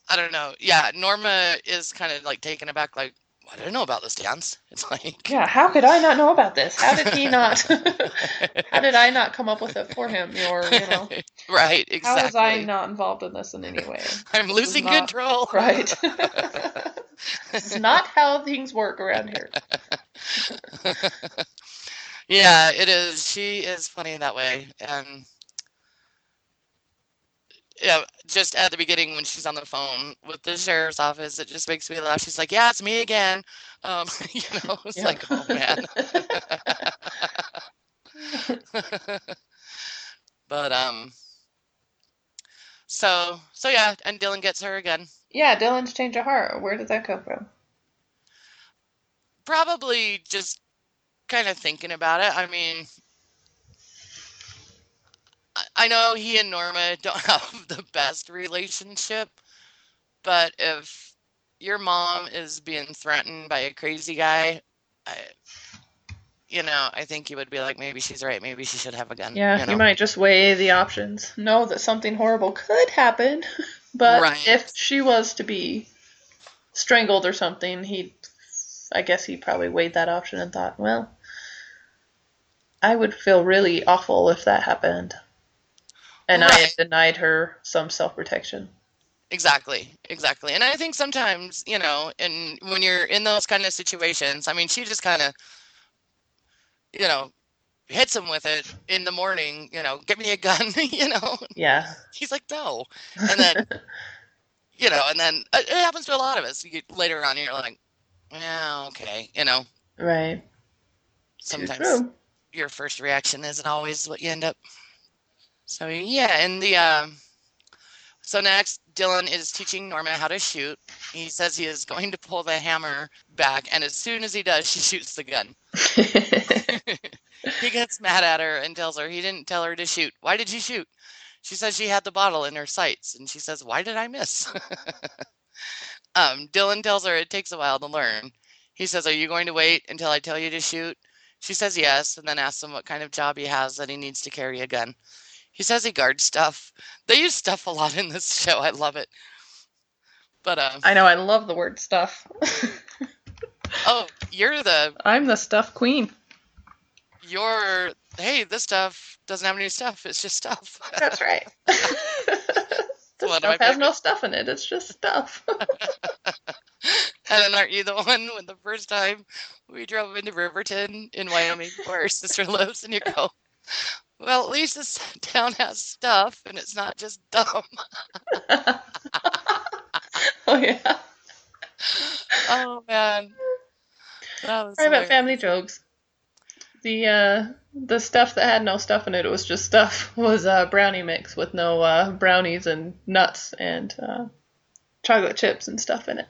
I don't know. Yeah, Norma is kind of like taken aback, like, I don't know about this dance. It's like, Yeah, how could I not know about this? How did he not? how did I not come up with it for him? Or, you know, right, Exactly. how was I not involved in this in any way? I'm losing not- control. Right. it's not how things work around here. yeah, it is. She is funny that way, and yeah, just at the beginning when she's on the phone with the sheriff's office, it just makes me laugh. She's like, "Yeah, it's me again." Um, you know, it's Yeah. like, oh man. but um, so so yeah, and Dylan gets her again. yeah, Dylan's change of heart. Where did that come from? Probably just kind of thinking about it. I mean, I- know he and Norma don't have the best relationship, but if your mom is being threatened by a crazy guy, I, you know, I think you would be like, maybe she's right. Maybe she should have a gun. Yeah, you you might just weigh the options. Know that something horrible could happen, but Right. if she was to be strangled or something, he, I guess he probably weighed that option and thought, well, I would feel really awful if that happened, and I Right. had denied her some self protection. Exactly, exactly. And I think sometimes, you know, and when you're in those kind of situations, I mean, she just kind of, you know, hits him with it in the morning, you know, give me a gun, you know. Yeah. He's like, no. And then, you know, and then uh, it happens to a lot of us. You later on, you're like, yeah, okay, you know, right. Sometimes your first reaction isn't always what you end up. So yeah, and the um, so next Dylan is teaching Norma how to shoot. He says he is going to pull the hammer back, and as soon as he does, she shoots the gun. he gets mad at her and tells her he didn't tell her to shoot. Why did you shoot? She says she had the bottle in her sights, and she says, "Why did I miss?" um, Dylan tells her it takes a while to learn. He says, "Are you going to wait until I tell you to shoot?" She says yes, and then asks him what kind of job he has that he needs to carry a gun. He says he guards stuff. They use stuff a lot in this show. I love it. But uh, I know. I love the word stuff. oh, you're the I'm the stuff queen. you're hey, this stuff doesn't have any stuff. It's just stuff. That's right. this stuff has no stuff in it. It's just stuff. And then aren't you the one when the first time we drove into Riverton in Wyoming where our sister lives and you go, Well, at least this town has stuff and it's not just dumb. oh yeah. Oh man. That was Private hilarious. family jokes. The uh, the stuff that had no stuff in it, it was just stuff, was uh, brownie mix with no uh, brownies and nuts and uh, chocolate chips and stuff in it.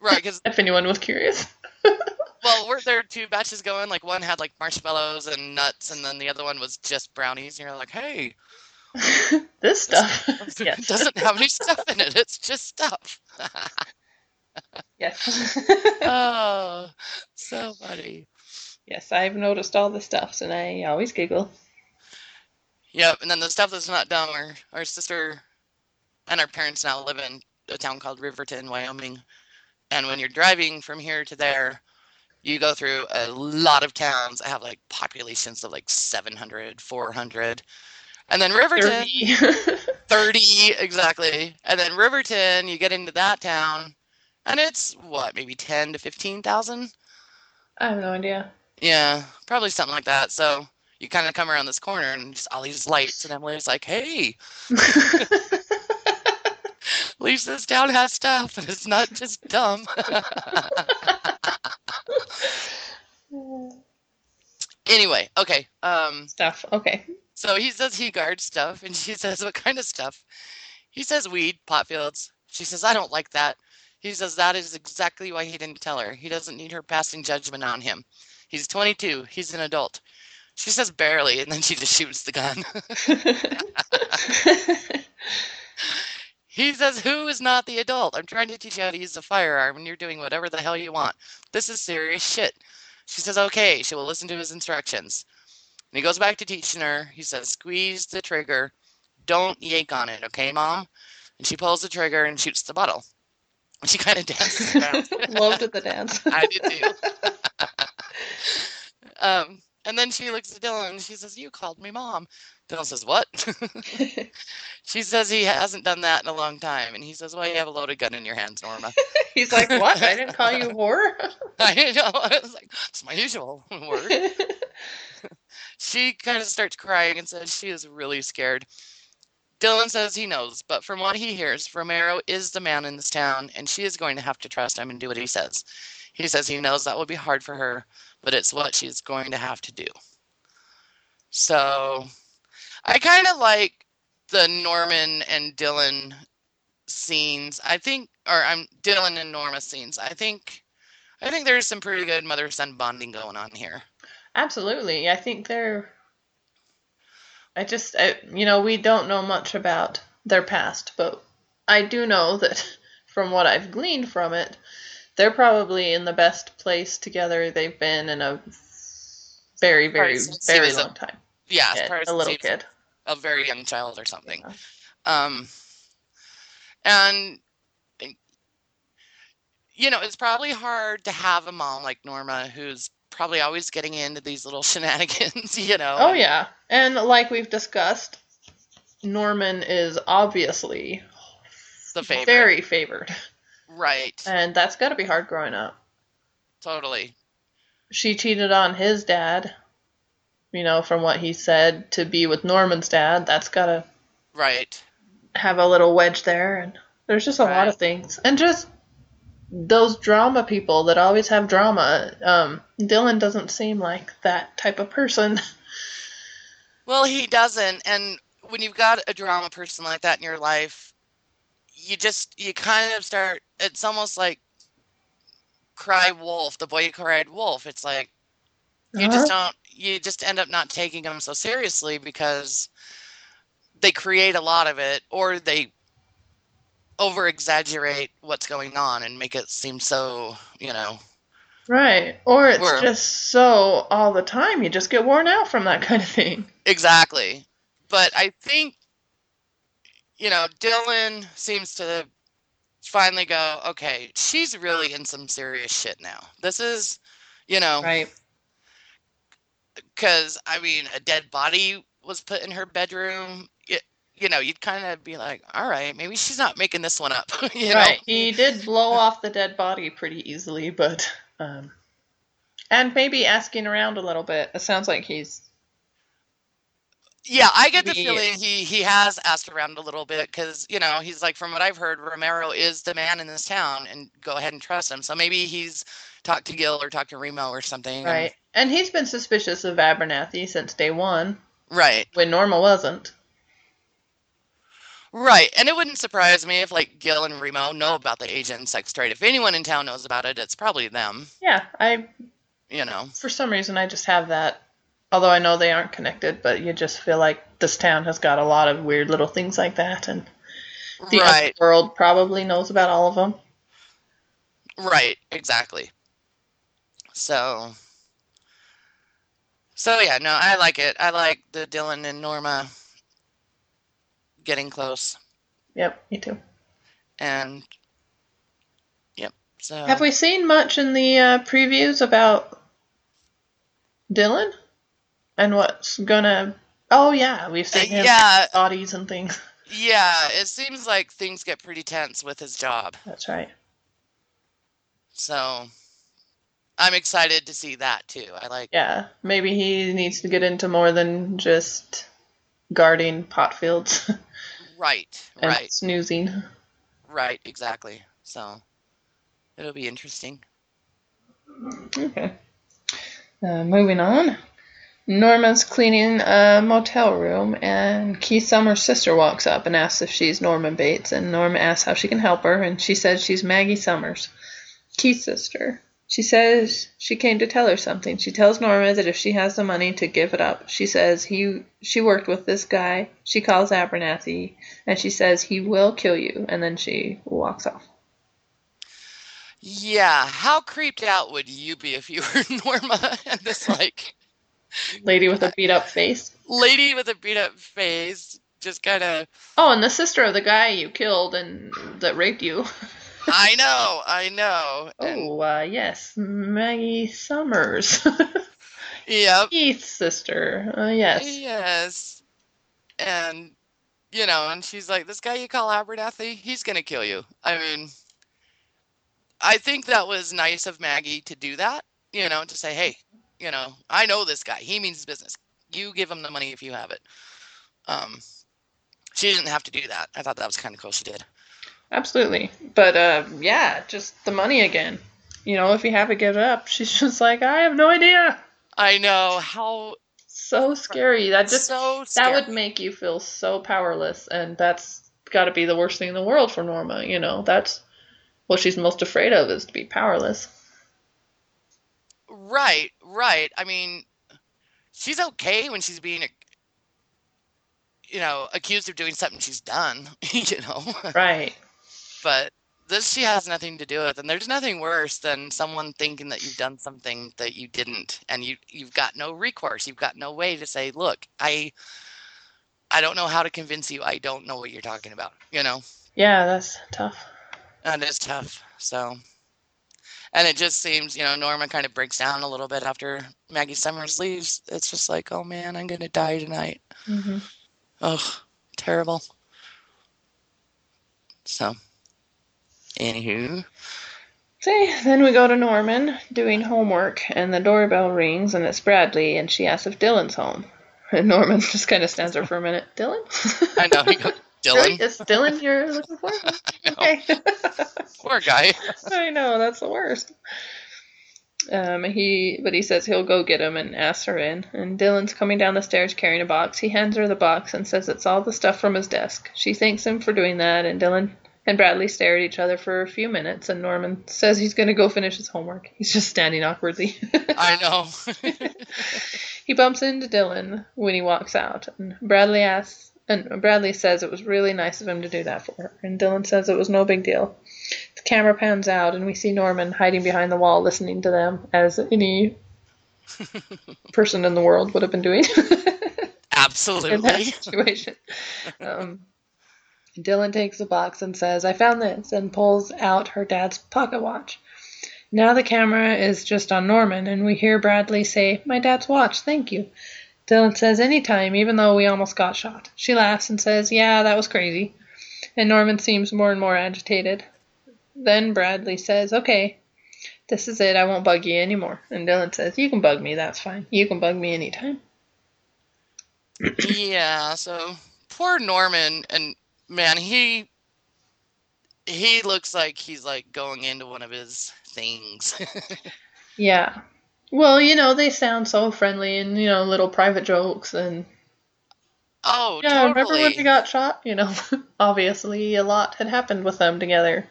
Right, because If anyone was curious. Well, weren't there two batches going? Like one had like marshmallows and nuts, and then the other one was just brownies. And you're like, hey, this stuff. Yes. doesn't have any stuff in it. It's just stuff. Yes. oh, so funny. yes, I've noticed all the stuffs and I always giggle. Yep, and then the stuff that's not dumb, our, our sister and our parents now live in a town called Riverton, Wyoming. And when you're driving from here to there, you go through a lot of towns that have like populations of like 700, 400. And then Riverton, 30. 30 exactly. And then Riverton, you get into that town, and it's what, maybe 10 to 15,000? I have no idea. Yeah, probably something like that. So you kind of come around this corner and just all these lights, and Emily's like, hey, at least this town has stuff, and it's not just dumb. anyway, okay. Um, Stuff. Okay. so he says he guards stuff, and she says, what kind of stuff? He says weed, pot fields. She says, I don't like that. He says that is exactly why he didn't tell her. He doesn't need her passing judgment on him. He's 22. He's an adult. She says barely, and then she just shoots the gun. He says, Who is not the adult? I'm trying to teach you how to use a firearm, and you're doing whatever the hell you want. This is serious shit. She says, Okay. She will listen to his instructions. And he goes back to teaching her. He says, Squeeze the trigger. Don't yank on it, okay, mom? And she pulls the trigger and shoots the bottle. And she kind of dances around. Loved the dance. I did too. um, and then she looks at Dylan and she says, You called me mom. Dylan says, What? she says he hasn't done that in a long time. And he says, Well, you have a loaded gun in your hands, Norma. He's like, what? I didn't call you whore? I know. I was like, It's my usual word. She kind of starts crying and says she is really scared. Dylan says he knows, but from what he hears, Romero is the man in this town, and she is going to have to trust him and do what he says. He says he knows that will be hard for her, but it's what she's going to have to do. So I kind of like the Norman and Dylan scenes. I think, or I'm Dylan and Norma scenes. I think, I think there's some pretty good mother son bonding going on here. Absolutely. I think they're. I just, I, you know, we don't know much about their past, but I do know that from what I've gleaned from it, they're probably in the best place together they've been in a very, very, Right, since he very was a long time. Yeah, as a little kid. a very young child or something. Yeah. Um, and you know, it's probably hard to have a mom like Norma who's probably always getting into these little shenanigans, you know. Oh yeah, and like we've discussed, Norman is obviously the favorite. very favored, right. and that's got to be hard growing up. Totally. She cheated on his dad. You know, from what he said to be with Norman's dad, that's got to Right. have a little wedge there, and there's just a lot of things, and just those drama people that always have drama. Um, Dylan doesn't seem like that type of person. Well, he doesn't. And when you've got a drama person like that in your life, you just you kind of start it's almost like cry wolf, the boy who cried wolf. It's like you just uh-huh. don't you just end up not taking them so seriously because they create a lot of it or they over exaggerate what's going on and make it seem so, you know, Right. Or it's just so all the time you just get worn out from that kind of thing. Exactly. But I think, you know, Dylan seems to finally go, okay, she's really in some serious shit now. This is, you know, Right. because, I mean, a dead body was put in her bedroom. It, you know, you'd kind of be like, all right, maybe she's not making this one up. you right. know? He did blow off the dead body pretty easily, but um and maybe asking around a little bit. It sounds like he's Yeah, I get the feeling he he has asked around a little bit because you know he's like from what I've heard, Romero is the man in this town, and go ahead and trust him. So maybe he's talked to Gil or talked to Remo or something. and- right. And he's been suspicious of Abernathy since day one, right, when Norma wasn't. right. And it wouldn't surprise me if like Gil and Remo know about the Asian sex trade. If anyone in town knows about it, it's probably them. Yeah, I You know. for some reason I just have that Although I know they aren't connected, but you just feel like this town has got a lot of weird little things like that, and the right, world probably knows about all of them. right, exactly. So, so yeah, no, I like it. I like the Dylan and Norma getting close, Yep, me too. and yep. So Have we seen much in the uh, previews about Dylan and what's gonna? Oh yeah, we've seen him yeah, bodies and things. yeah. It seems like things get pretty tense with his job. That's right. So I'm excited to see that too. I like Yeah, maybe he needs to get into more than just guarding pot fields right, and right, snoozing. right, exactly. So it'll be interesting. Okay. Uh, moving on. Norma's cleaning a motel room, and Keith Summers' sister walks up and asks if she's Norma Bates, and Norma asks how she can help her, and she says she's Maggie Summers, Keith's sister. She says she came to tell her something. She tells Norma that if she has the money to give it up, she says he she worked with this guy. She calls Abernathy, and she says he will kill you, and then she walks off. Yeah, how creeped out would you be if you were Norma and this like Lady with a beat up face. lady with a beat up face just kind of Oh, and the sister of the guy you killed and that raped you. I know, I know. Oh, uh, yes, Maggie Summers, yep. Keith's sister. Uh, yes, Yes. And you know, and she's like, This guy you call Abernathy, he's gonna kill you. I mean I think that was nice of Maggie to do that, you know, to say, Hey, you know, I know this guy. He means business. You give him the money if you have it. Um she didn't have to do that. I thought that was kind of cool she did. absolutely. But uh, yeah, just the money again. You know, if you have to give it up, she's just like, I have no idea. I know how So scary. That just so that would make you feel so powerless, and that's got to be the worst thing in the world for Norma. You know, that's what she's most afraid of is to be powerless. Right, right. I mean, she's okay when she's being, you know, accused of doing something she's done, you know. Right. But this she has nothing to do with, and there's nothing worse than someone thinking that you've done something that you didn't, and you you've got no recourse. You've got no way to say, "Look, I, I don't know how to convince you. I don't know what you're talking about." You know. Yeah, that's tough. And it's tough. So, and it just seems, you know, Norma kind of breaks down a little bit after Maggie Summers leaves. It's just like, oh man, I'm gonna die tonight. hmm Ugh, terrible. So, anywho, See, then we go to Norman doing homework, and the doorbell rings, and it's Bradley, and she asks if Dylan's home. And Norman just kind of stands there for a minute. Dylan? I know he goes, Really? Dylan, It's Dylan you're looking for? Okay. poor guy. I know, that's the worst. Um, he, but he says he'll go get him and asks her in. And Dylan's coming down the stairs carrying a box. He hands her the box and says it's all the stuff from his desk. She thanks him for doing that, and Dylan and Bradley stare at each other for a few minutes. And Norman says he's going to go finish his homework. He's just standing awkwardly. I know. he bumps into Dylan when he walks out, and Bradley asks, and Bradley says it was really nice of him to do that for her, and Dylan says it was no big deal. The camera pans out, and we see Norman hiding behind the wall, listening to them, as any person in the world would have been doing Absolutely. in that situation. Um, Dylan takes the box and says, I found this, and pulls out her dad's pocket watch. Now the camera is just on Norman, and we hear Bradley say, My dad's watch, thank you. Dylan says, Anytime, even though we almost got shot. She laughs and says, Yeah, that was crazy. And Norman seems more and more agitated. Then Bradley says, Okay, this is it, I won't bug you anymore. And Dylan says, You can bug me, that's fine. You can bug me anytime. yeah, so poor Norman and man, he he looks like he's like going into one of his things. Yeah. Well, you know, they sound so friendly and, you know, little private jokes and oh, yeah, totally. remember when they got shot? You know, obviously a lot had happened with them together.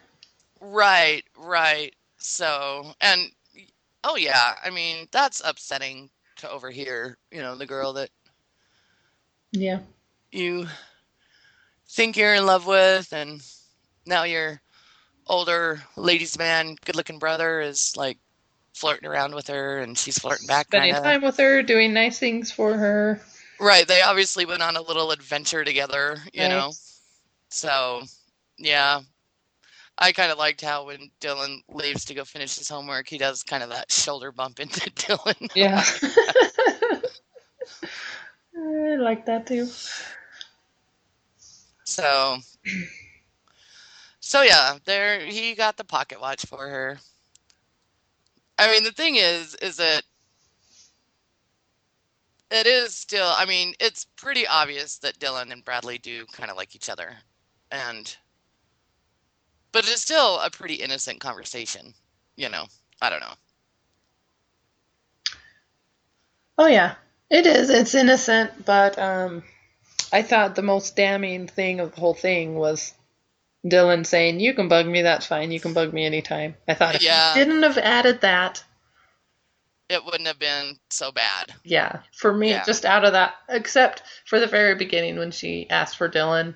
Right, right. So, and oh yeah, I mean, that's upsetting to overhear, you know, the girl that Yeah. you think you're in love with, and now your older ladies' man, good looking brother is like flirting around with her, and she's flirting back. Spending Kinda. time with her, doing nice things for her. Right. They obviously went on a little adventure together, you Right. know. So, yeah. I kind of liked how when Dylan leaves to go finish his homework, he does kind of that shoulder bump into Dylan. Yeah. I like that too. So, so yeah, there he got the pocket watch for her. I mean, the thing is, is that it is still. I mean, it's pretty obvious that Dylan and Bradley do kind of like each other, and but it's still a pretty innocent conversation. You know, I don't know. Oh yeah, it is. It's innocent, but um, I thought the most damning thing of the whole thing was Dylan saying, "You can bug me. That's fine. You can bug me anytime." I thought if Yeah. didn't have added that, It wouldn't have been so bad. yeah, for me, Yeah. just out of that, except for the very beginning when she asked for Dylan.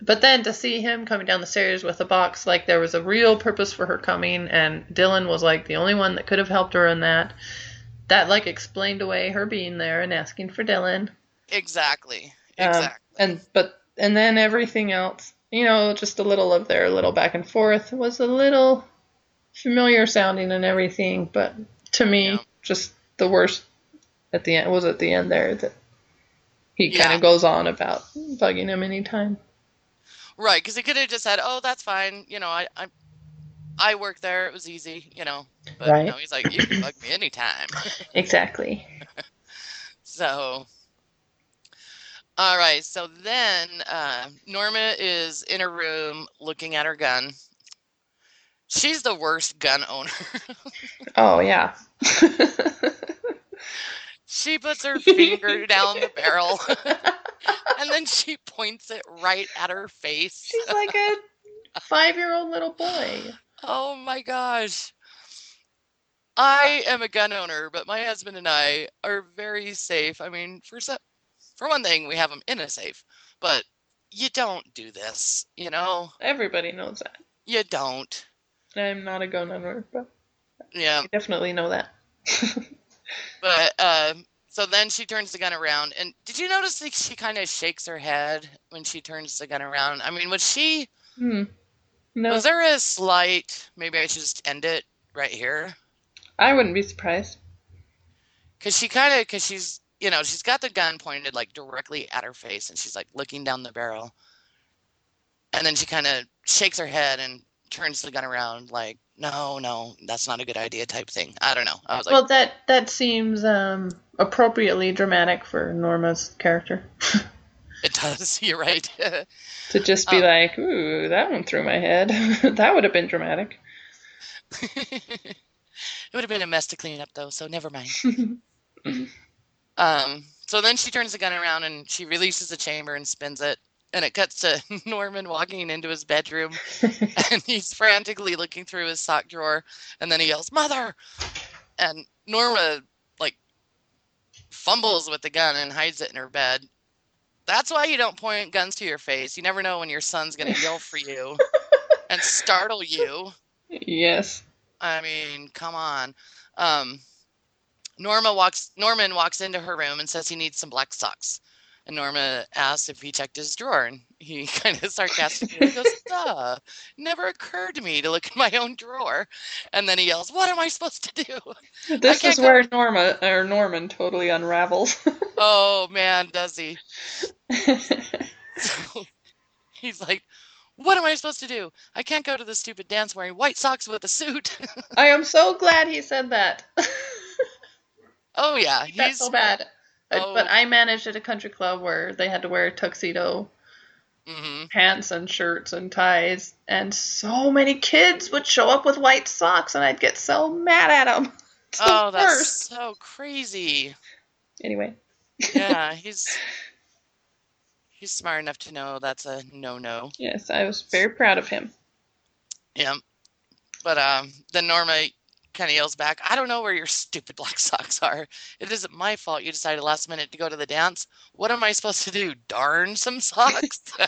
But then to see him coming down the stairs with a box, like there was a real purpose for her coming, and Dylan was like the only one that could have helped her in that. That like explained away her being there and asking for Dylan. Exactly. Um, Exactly. and but and then everything else, you know, just a little of their little back and forth was a little familiar sounding and everything, but to me, Yeah. just the worst at the end was at the end there that he kind of goes on about bugging him anytime. Right, because he could have just said, "Oh, that's fine. You know, I, I, I work there. It was easy. You know." But Right. no, he's like, "You can bug me anytime." Exactly. so, all right. So then, uh, Norma is in her room looking at her gun. She's the worst gun owner. Oh yeah. she puts her finger down the barrel, and then she points it right at her face. She's like a five-year-old little boy. Oh my gosh. I am a gun owner, but my husband and I are very safe. I mean, for some, for one thing, we have them in a safe, but you don't do this, you know? Everybody knows that. You don't. I'm not a gun owner, but Yeah, I definitely know that. but uh, so then she turns the gun around, and did you notice that she kind of shakes her head when she turns the gun around? I mean, was she hmm. No, was there a slight? Maybe I should just end it right here. I wouldn't be surprised. Cause she kind of, cause she's, you know, she's got the gun pointed like directly at her face, and she's like looking down the barrel, and then she kind of shakes her head and turns the gun around, like, no, no, that's not a good idea, type thing. I don't know. I was like, well, that that seems um, appropriately dramatic for Norma's character it does. You're right. to just be Um, like, "Ooh, that went through my head." that would have been dramatic. it would have been a mess to clean up though, so never mind. Um, so then she turns the gun around and she releases the chamber and spins it. And it cuts to Norman walking into his bedroom and he's frantically looking through his sock drawer and then he yells, Mother! And Norma, like, fumbles with the gun and hides it in her bed. That's why you don't point guns to your face. You never know when your son's going to yell for you and startle you. yes. I mean, come on. Um, Norma walks. Norman walks into her room and says he needs some black socks. And Norma asks if he checked his drawer, and he kind of sarcastically goes, "Duh, never occurred to me to look in my own drawer." And then he yells, "What am I supposed to do?" This is where Norma or Norman totally unravels. Oh man, does he? He's like, "What am I supposed to do? I can't go to the stupid dance wearing white socks with a suit." I am so glad he said that. Oh yeah, That's he's so bad. Oh. But I managed at a country club where they had to wear tuxedo hmm pants and shirts and ties, and so many kids would show up with white socks, and I'd get so mad at them. The Oh, that's so crazy. Anyway, Yeah, he's he's smart enough to know that's a no-no. yes, I was very proud of him. Yeah. But um then Norma kind of yells back, I don't know where your stupid black socks are. It isn't my fault you decided last minute to go to the dance. What am I supposed to do? Darn some socks?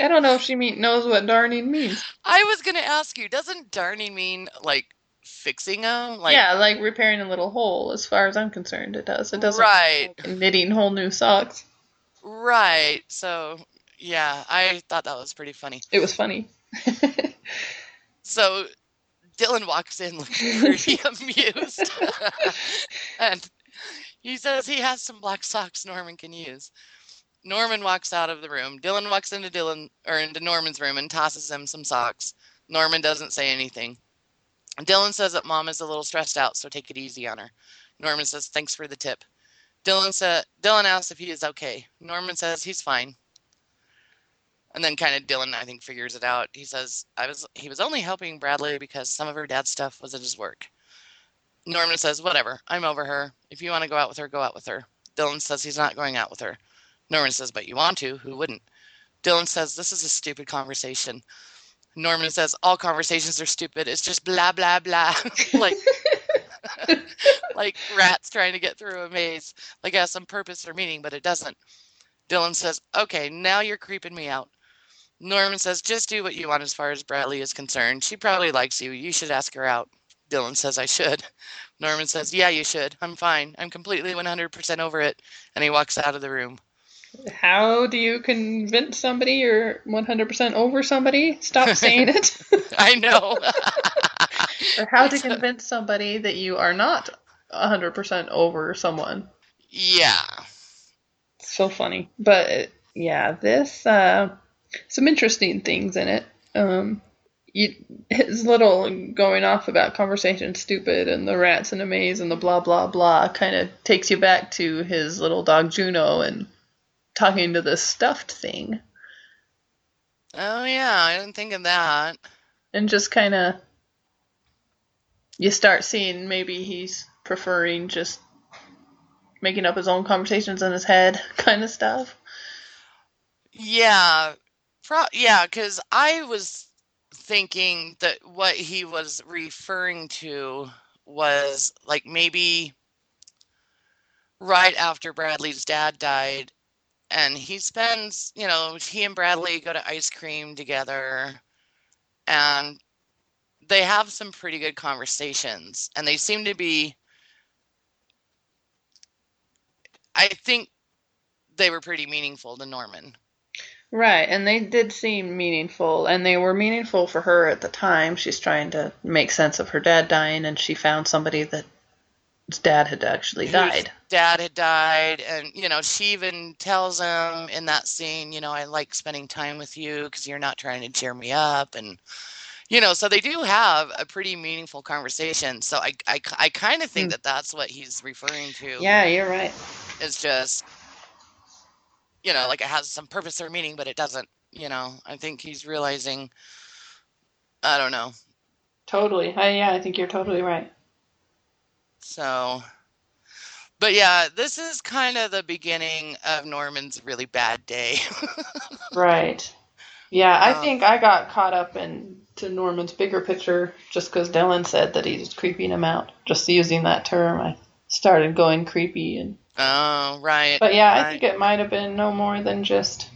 I don't know if she mean, knows what darning means. I was going to ask you, doesn't darning mean like fixing them? Like, yeah, like repairing a little hole. As far as I'm concerned, it does. It doesn't. Right. like knitting whole new socks. Right. So, yeah, I thought that was pretty funny. It was funny. So Dylan walks in looking pretty amused. and he says he has some black socks Norman can use. Norman walks out of the room. Dylan walks into Dylan or into Norman's room and tosses him some socks. Norman doesn't say anything. Dylan says that mom is a little stressed out, so take it easy on her. Norman says thanks for the tip. Dylan said Dylan asks if he is okay. Norman says he's fine. And then kind of Dylan, I think, figures it out. He says, I was he was only helping Bradley because some of her dad's stuff was at his work. Norman says, Whatever, I'm over her. If you want to go out with her, go out with her. Dylan says he's not going out with her. Norman says, But you want to, who wouldn't? Dylan says, This is a stupid conversation. Norman says, All conversations are stupid. It's just blah blah blah. like like rats trying to get through a maze. Like it has some purpose or meaning, but it doesn't. Dylan says, Okay, now you're creeping me out. Norman says, just do what you want as far as Bradley is concerned. She probably likes you. You should ask her out. Dylan says, I should. Norman says, Yeah, you should. I'm fine. I'm completely 100% over it. And he walks out of the room. How do you convince somebody you're 100% over somebody? Stop saying it. I know. or how to convince somebody that you are not 100% over someone. yeah. So funny. But yeah, this uh some interesting things in it. Um you, his little going off about conversation stupid and the rats in a maze and the blah blah blah kind of takes you back to his little dog Juno and talking to the stuffed thing Oh, yeah. I didn't think of that. and just kind of you start seeing maybe he's preferring just making up his own conversations in his head kind of stuff. Yeah. Pro- yeah, because I was thinking that what he was referring to was like maybe right after Bradley's dad died, and he spends, you know, he and Bradley go to ice cream together, and they have some pretty good conversations, and they seem to be. I think they were pretty meaningful to Norman. Right, and they did seem meaningful, and they were meaningful for her at the time. She's trying to make sense of her dad dying, and she found somebody that his dad had actually died. dad had died and you know she even tells him in that scene you know i like spending time with you because you're not trying to cheer me up and you know so they do have a pretty meaningful conversation so i i, I kind of think Mm. that that's what he's referring to Yeah, you're right. It's just you know like it has some purpose or meaning but it doesn't you know i think he's realizing i don't know Totally. I, yeah, I think you're totally right. So, but yeah, this is kind of the beginning of Norman's really bad day. Right. Yeah, I Um, think I got caught up in to Norman's bigger picture just because Dylan said that he's creeping him out. Just using that term, I started going creepy and oh, right. But yeah, I think it might have been no more than just.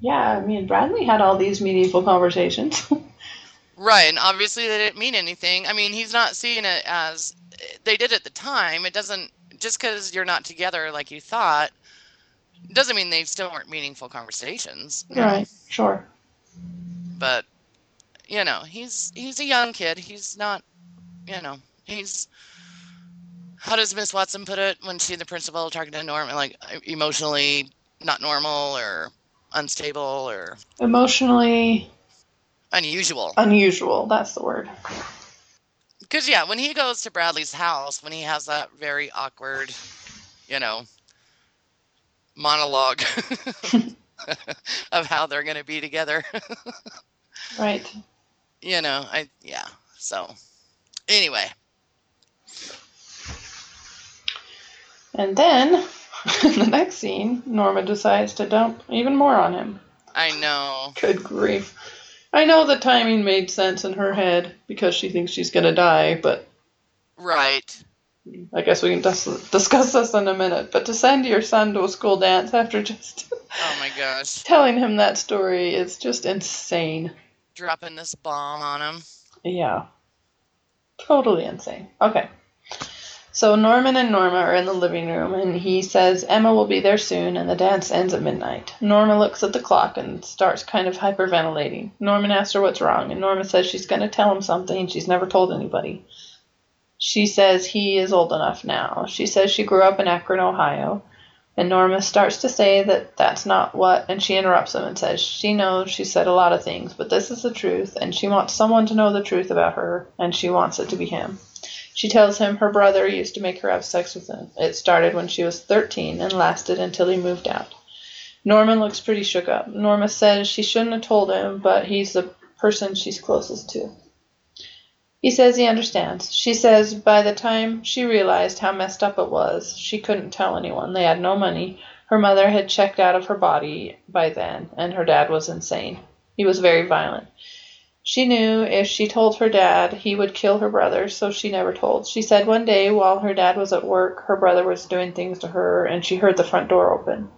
Yeah, I mean, Bradley had all these meaningful conversations. Right, and obviously they didn't mean anything. I mean, he's not seeing it as they did at the time. It doesn't just because you're not together like you thought doesn't mean they still weren't meaningful conversations. you know? right, sure. But you know, he's he's a young kid. He's not, you know, he's how does Miss Watson put it when she and the principal are talking to Norman, like emotionally not normal or unstable or Emotionally unusual? unusual, that's the word. Because yeah, when he goes to Bradley's house, when he has that very awkward, you know, monologue of how they're going to be together, Right. you know, I yeah. So anyway, And then, in the next scene, Norma decides to dump even more on him. I know. Good grief. I know the timing made sense in her head because she thinks she's gonna die, but Right. I guess we can dis- discuss this in a minute. But to send your son to a school dance after just Oh my gosh. telling him that story is just insane. Dropping this bomb on him. Yeah. Totally insane. Okay. So Norman and Norma are in the living room, and he says Emma will be there soon, and the dance ends at midnight. Norma looks at the clock and starts kind of hyperventilating. Norman asks her what's wrong, and Norma says she's going to tell him something she's never told anybody. She says he is old enough now. She says she grew up in Akron, Ohio. And Norma starts to say that that's not what, and she interrupts him and says she knows she said a lot of things, but this is the truth, and she wants someone to know the truth about her, and she wants it to be him. She tells him her brother used to make her have sex with him. It started when she was 13 and lasted until he moved out. Norman looks pretty shook up. Norma says she shouldn't have told him, but he's the person she's closest to. He says he understands. She says by the time she realized how messed up it was, she couldn't tell anyone. They had no money. Her mother had checked out of her body by then, and her dad was insane. He was very violent. She knew if she told her dad, he would kill her brother, so she never told. She said one day while her dad was at work, her brother was doing things to her, and she heard the front door open.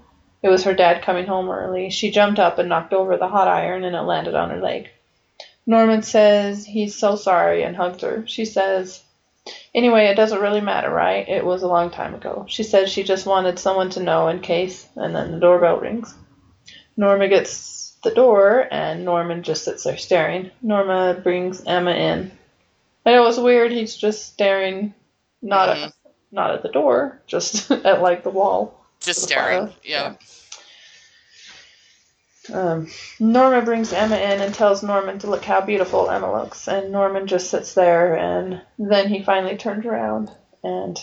It was her dad coming home early. She jumped up and knocked over the hot iron, and it landed on her leg. Norman says he's so sorry and hugs her. She says, Anyway, it doesn't really matter, right? It was a long time ago. She says she just wanted someone to know in case, and then the doorbell rings. Norma gets the door, and Norman just sits there staring. Norma brings Emma in. And it was weird. He's just staring, not Mhm. at not at the door, just at like the wall. Just the staring. fire. Yeah. Um, Norma brings Emma in and tells Norman to look how beautiful Emma looks, and Norman just sits there, and then he finally turns around and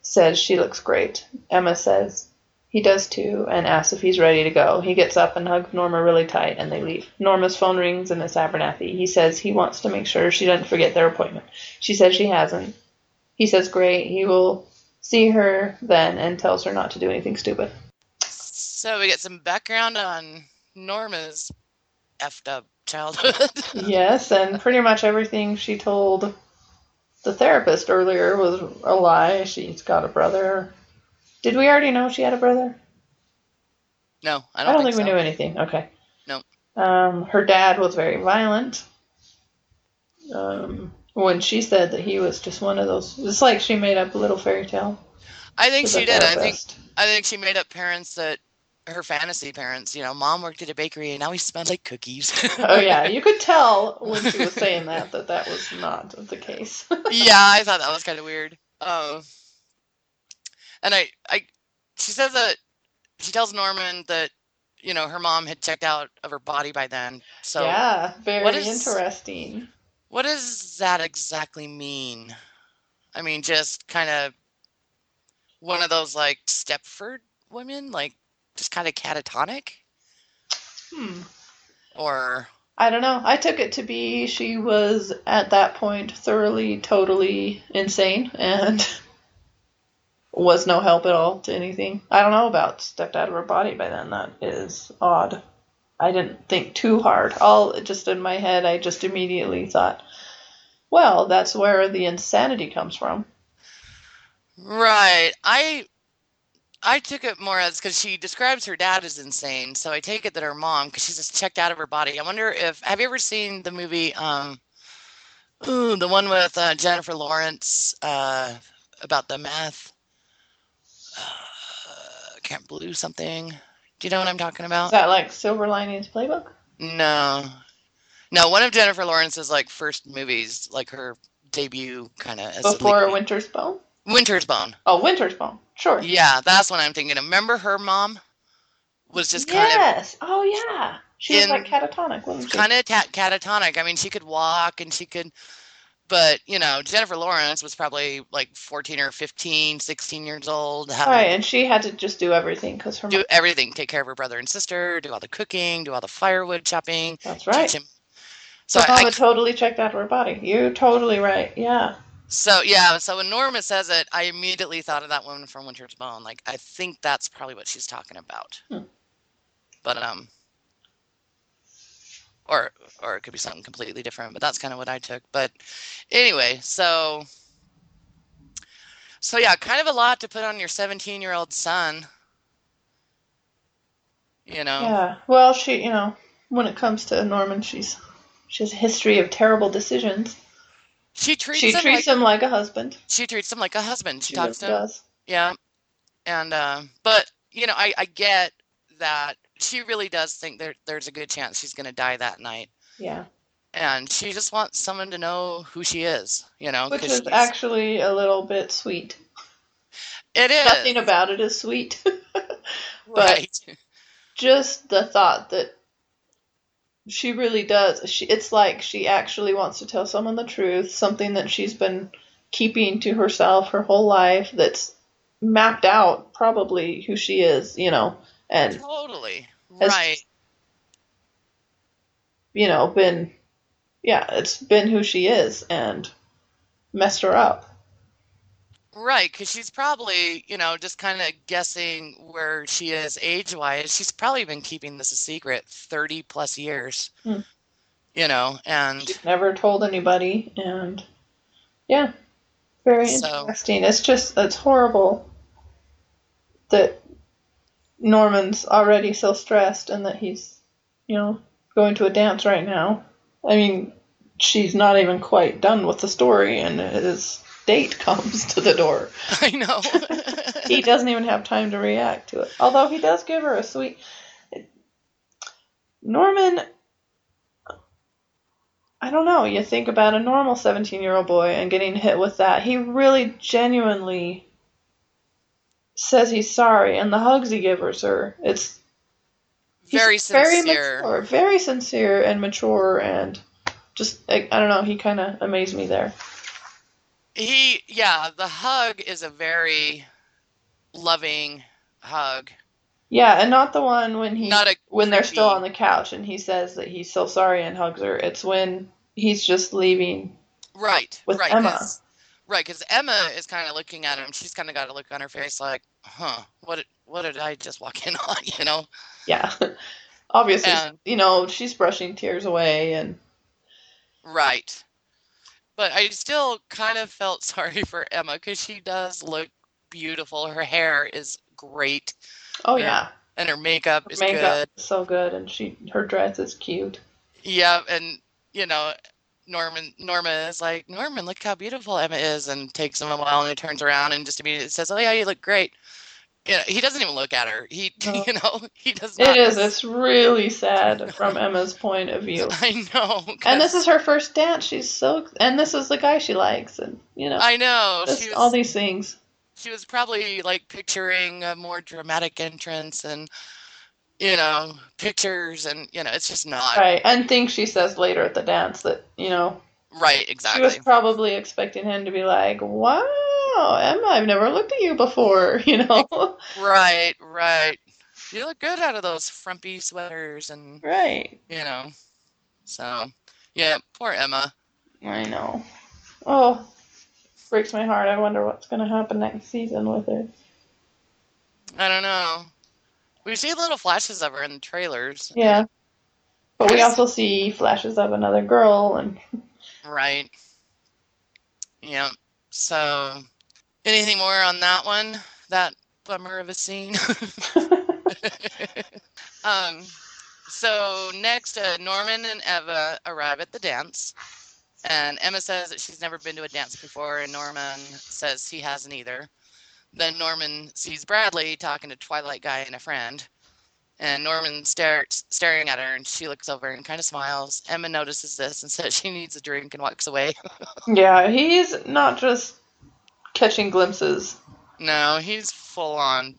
says she looks great. Emma says he does too, and asks if he's ready to go. He gets up and hugs Norma really tight, and they leave. Norma's phone rings, and it's Abernathy. He says he wants to make sure she doesn't forget their appointment. She says she hasn't. He says great. He will see her then, and tells her not to do anything stupid. So we get some background on Norma's effed up childhood. Yes, and pretty much everything she told the therapist earlier was a lie. She's got a brother. Did we already know she had a brother? no, I I don't, don't, think, so. we knew anything. Okay. No. Um, her dad was very violent. Um, when she said that he was just one of those, it's like she made up a little fairy tale. I think she did. I think. I think she made up parents that her fantasy parents. You know, mom worked at a bakery and now he smells like cookies. Oh yeah, you could tell when she was saying that that that was not the case. yeah, I thought that was kind of weird. Um, and I, I, she says that she tells Norman that you know her mom had checked out of her body by then. So yeah, very what is- interesting. what does that exactly mean? I mean, just kind of one of those like Stepford women, like just kind of catatonic, Hmm. or I don't know. I took it to be she was at that point thoroughly, totally insane and was no help at all to anything. I don't know about stepped out of her body by then. That is odd. I didn't think too hard. All just in my head, I just immediately thought, well, that's where the insanity comes from. Right. I I took it more as because she describes her dad as insane, so I take it that her mom, because she's just checked out of her body. I wonder if have you ever seen the movie, um, ooh, the one with uh, Jennifer Lawrence uh, about the meth? Camp Blue something. Do you know what I'm talking about? Is that like Silver Linings Playbook? No, no. One of Jennifer Lawrence's like first movies, like her debut, kind of as Before Winter's Bone? Winter's Bone. Oh, Winter's Bone. Sure. Yeah, that's what I'm thinking. of. Remember her mom was just kind yes. Oh, yeah. She was like catatonic, wasn't she? kind of ta- catatonic. I mean, she could walk and she could but, you know, Jennifer Lawrence was probably like 14 or 15, 16 years old, Right, and she had to just do everything because her do mom. everything, take care of her brother and sister, do all the cooking, do all the firewood chopping, That's right. him. So So I, I totally checked out of her body. You're totally right. Yeah. So yeah, so when Norma says it, I immediately thought of that woman from Winter's Bone. Like I think that's probably what she's talking about. Hmm. But um, or or it could be something completely different. But that's kind of what I took. But anyway, so so yeah, kind of a lot to put on your 17 year old son. You know. Yeah. Well, she, you know, when it comes to Norman, she's she has a history of terrible decisions. She treats She him treats like him like a husband. she treats him like a husband. She, She talks to him. does. Yeah. And uh, but you know, I I get that she really does think there there's a good chance she's going to die that night. Yeah. And she just wants someone to know who she is, you know, Which is she's- actually a little bit sweet. it is Nothing about it is sweet. right. Just the thought that she really does. She, it's like she actually wants to tell someone the truth, something that she's been keeping to herself her whole life that's mapped out probably who she is, you know, and Totally. Has- Right. you know, been, yeah, it's been who she is and messed her up. Right, because she's probably, you know, just kind of guessing where she is age-wise. She's probably been keeping this a secret 30 plus years. Hmm. You know, and She's never told anybody, and yeah, very So- interesting. It's just, it's horrible that Norman's already so stressed and that he's, you know, going to a dance right now. I mean, she's not even quite done with the story, and his date comes to the door. I know. he doesn't even have time to react to it. Although he does give her a sweet. Norman, I don't know. You think about a normal 17 year old boy and getting hit with that. He really genuinely says he's sorry, and the hugs he gives her, it's Very very sincere. mature, very sincere and mature, and just I, I don't know. He kind of amazed me there. He, yeah, the hug is a very loving hug. Yeah, and not the one when he Not a when they're still on the couch and he says that he's so sorry and hugs her. It's when he's just leaving. Right, with right, Emma. Right, because Emma is kind of looking at him. She's kind of got a look on her face like, huh, what did, what did I just walk in on, you know? Yeah, obviously, And- you know she's brushing tears away and Right. But I still kind of felt sorry for Emma because she does look beautiful. Her hair is great, oh Yeah. yeah, and her makeup is makeup good. is so good and she her dress is cute. Yeah, and you know, Norman Norma is like, Norman, look how beautiful Emma is, and takes him a while, and he turns around and just immediately says, Oh yeah, you look great. You know, he doesn't even look at her. He, No. you know, he does not. It is. It's really sad from Emma's point of view. I know. And this is her first dance. She's so and this is the guy she likes and you know I know. was, all these things. she was probably like picturing a more dramatic entrance and you know pictures and you know it's just not Right, and things she says later at the dance that you know right exactly. She was probably expecting him to be like, "Wow, Emma, I've never looked at you before," you know? right right you look good out of those frumpy sweaters and right. you know so yeah poor emma I know. Oh, breaks my heart. I wonder what's going to happen next season with her. i don't know we see little flashes of her in the trailers. Yeah. But we also see flashes of another girl, and right. Yeah so anything more on that one? That bummer of a scene? Um, so next, uh, Norman and Emma arrive at the dance, and Emma says that she's never been to a dance before, and Norman says he hasn't either. Then Norman sees Bradley talking to Twilight Guy and a friend, and Norman starts staring at her, and she looks over and kind of smiles. Emma notices this and says she needs a drink and walks away. yeah, he's not just catching glimpses, no, he's full on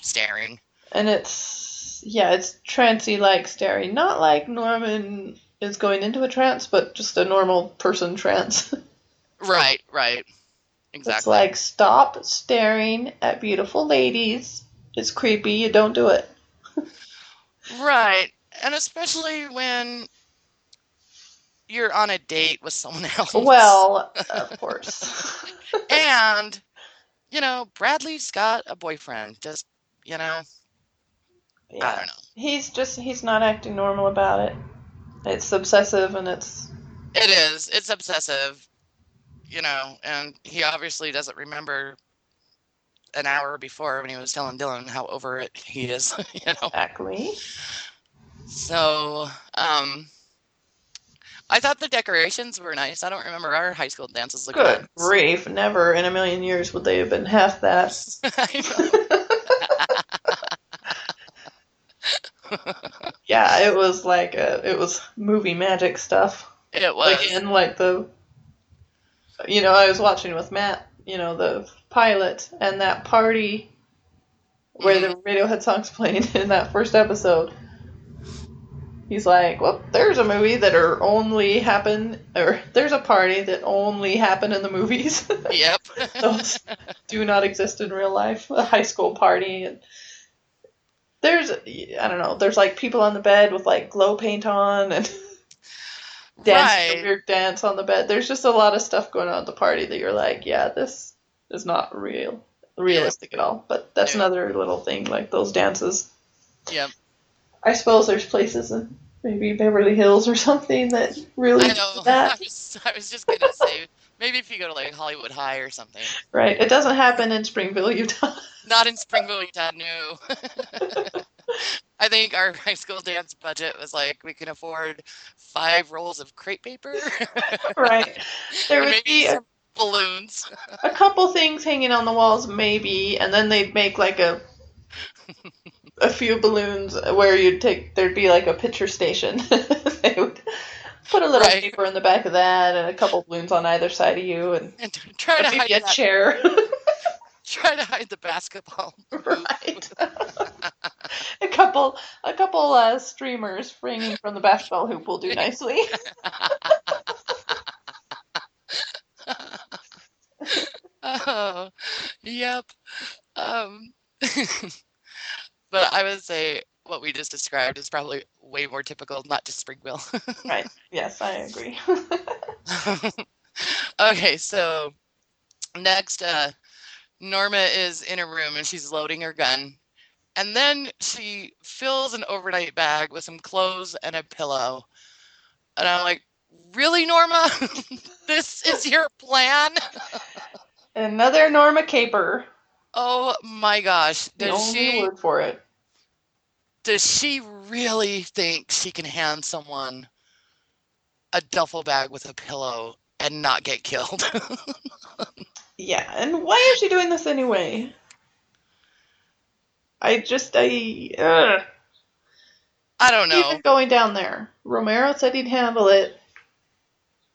staring. and it's yeah, it's trancey like staring, not like Norman is going into a trance, but just a normal person trance. Right, right, It's like stop staring at beautiful ladies. It's creepy. You don't do it. Right. And especially when you're on a date with someone else. Well, of course. and, you know, Bradley's got a boyfriend. Just, you know, I don't know. He's just he's not acting normal about it. It's obsessive and it's It is. It's obsessive, you know, and he obviously doesn't remember an hour before when he was telling Dylan how over it he is, you know. exactly. So, um, I thought the decorations were nice. I don't remember our high school dances looking Good nice. grief! Never in a million years would they have been half that. Yeah, it was like a, it was movie magic stuff. It was. Like in like the, you know, I was watching with Matt. You know, the pilot and that party where the Radiohead songs playing in that first episode. He's like, well, there's a movie that are only happen, or there's a party that only happen in the movies. Yep. Those do not exist in real life. A high school party. And there's, I don't know, there's like people on the bed with like glow paint on and dancing Right. weird dance on the bed. There's just a lot of stuff going on at the party that you're like, yeah, this is not real, realistic at all. But that's Yeah. another little thing, like those dances. Yeah. I suppose there's places in maybe Beverly Hills or something that really I know. I that. was, I was just gonna say maybe if you go to like Hollywood High or something. Right. It doesn't happen in Springville, Utah. Not in Springville, Utah. No. I think our high school dance budget was like we can afford five rolls of crepe paper. right. There would be a, balloons. a couple things hanging on the walls, maybe, and then they'd make like a a few balloons where you'd take there'd be like a picture station. they would put a little Right. paper in the back of that and a couple balloons on either side of you and And try to hide maybe a that, chair. try to hide the basketball. right. a couple a couple uh, streamers springing from the basketball hoop will do nicely. oh, yep. Um, but I would say what we just described is probably way more typical, not just Springville. right. Yes, I agree. okay, so next, uh, Norma is in a room and she's loading her gun. And then she fills an overnight bag with some clothes and a pillow. And I'm like, really, Norma? this is your plan? Another Norma Caper. Oh my gosh. The Does only she word for it. does she really think she can hand someone a duffel bag with a pillow and not get killed? Yeah, and why is she doing this anyway? I just, I, ugh. I don't know. Even going down there. Romero said he'd handle it.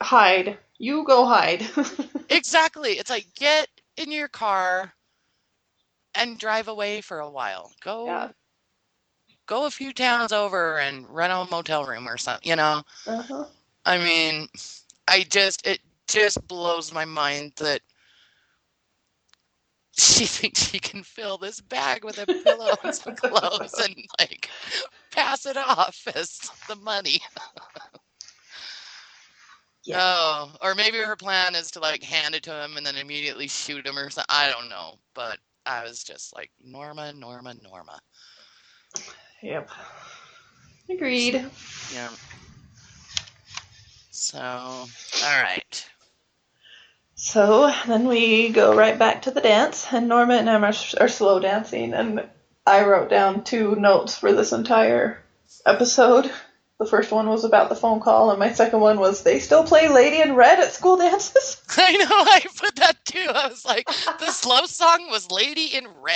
Hide. You go hide. Exactly. It's like get in your car and drive away for a while. Go yeah. go a few towns over and rent a motel room or something, you know. Uh-huh. I mean, I just it just blows my mind that she thinks she can fill this bag with a pillow and some clothes and like pass it off as the money. Yeah. Oh, or maybe her plan is to like hand it to him and then immediately shoot him or something. I don't know, but I was just like Norma, Norma, Norma. Yep. Agreed. Yeah. So, all right. So then we go right back to the dance, and Norma and Emma are slow dancing, and I wrote down two notes for this entire episode. The first one was about the phone call, and my second one was they still play Lady in Red at school dances. I know, I put that too. I was like, the slow song was Lady in Red.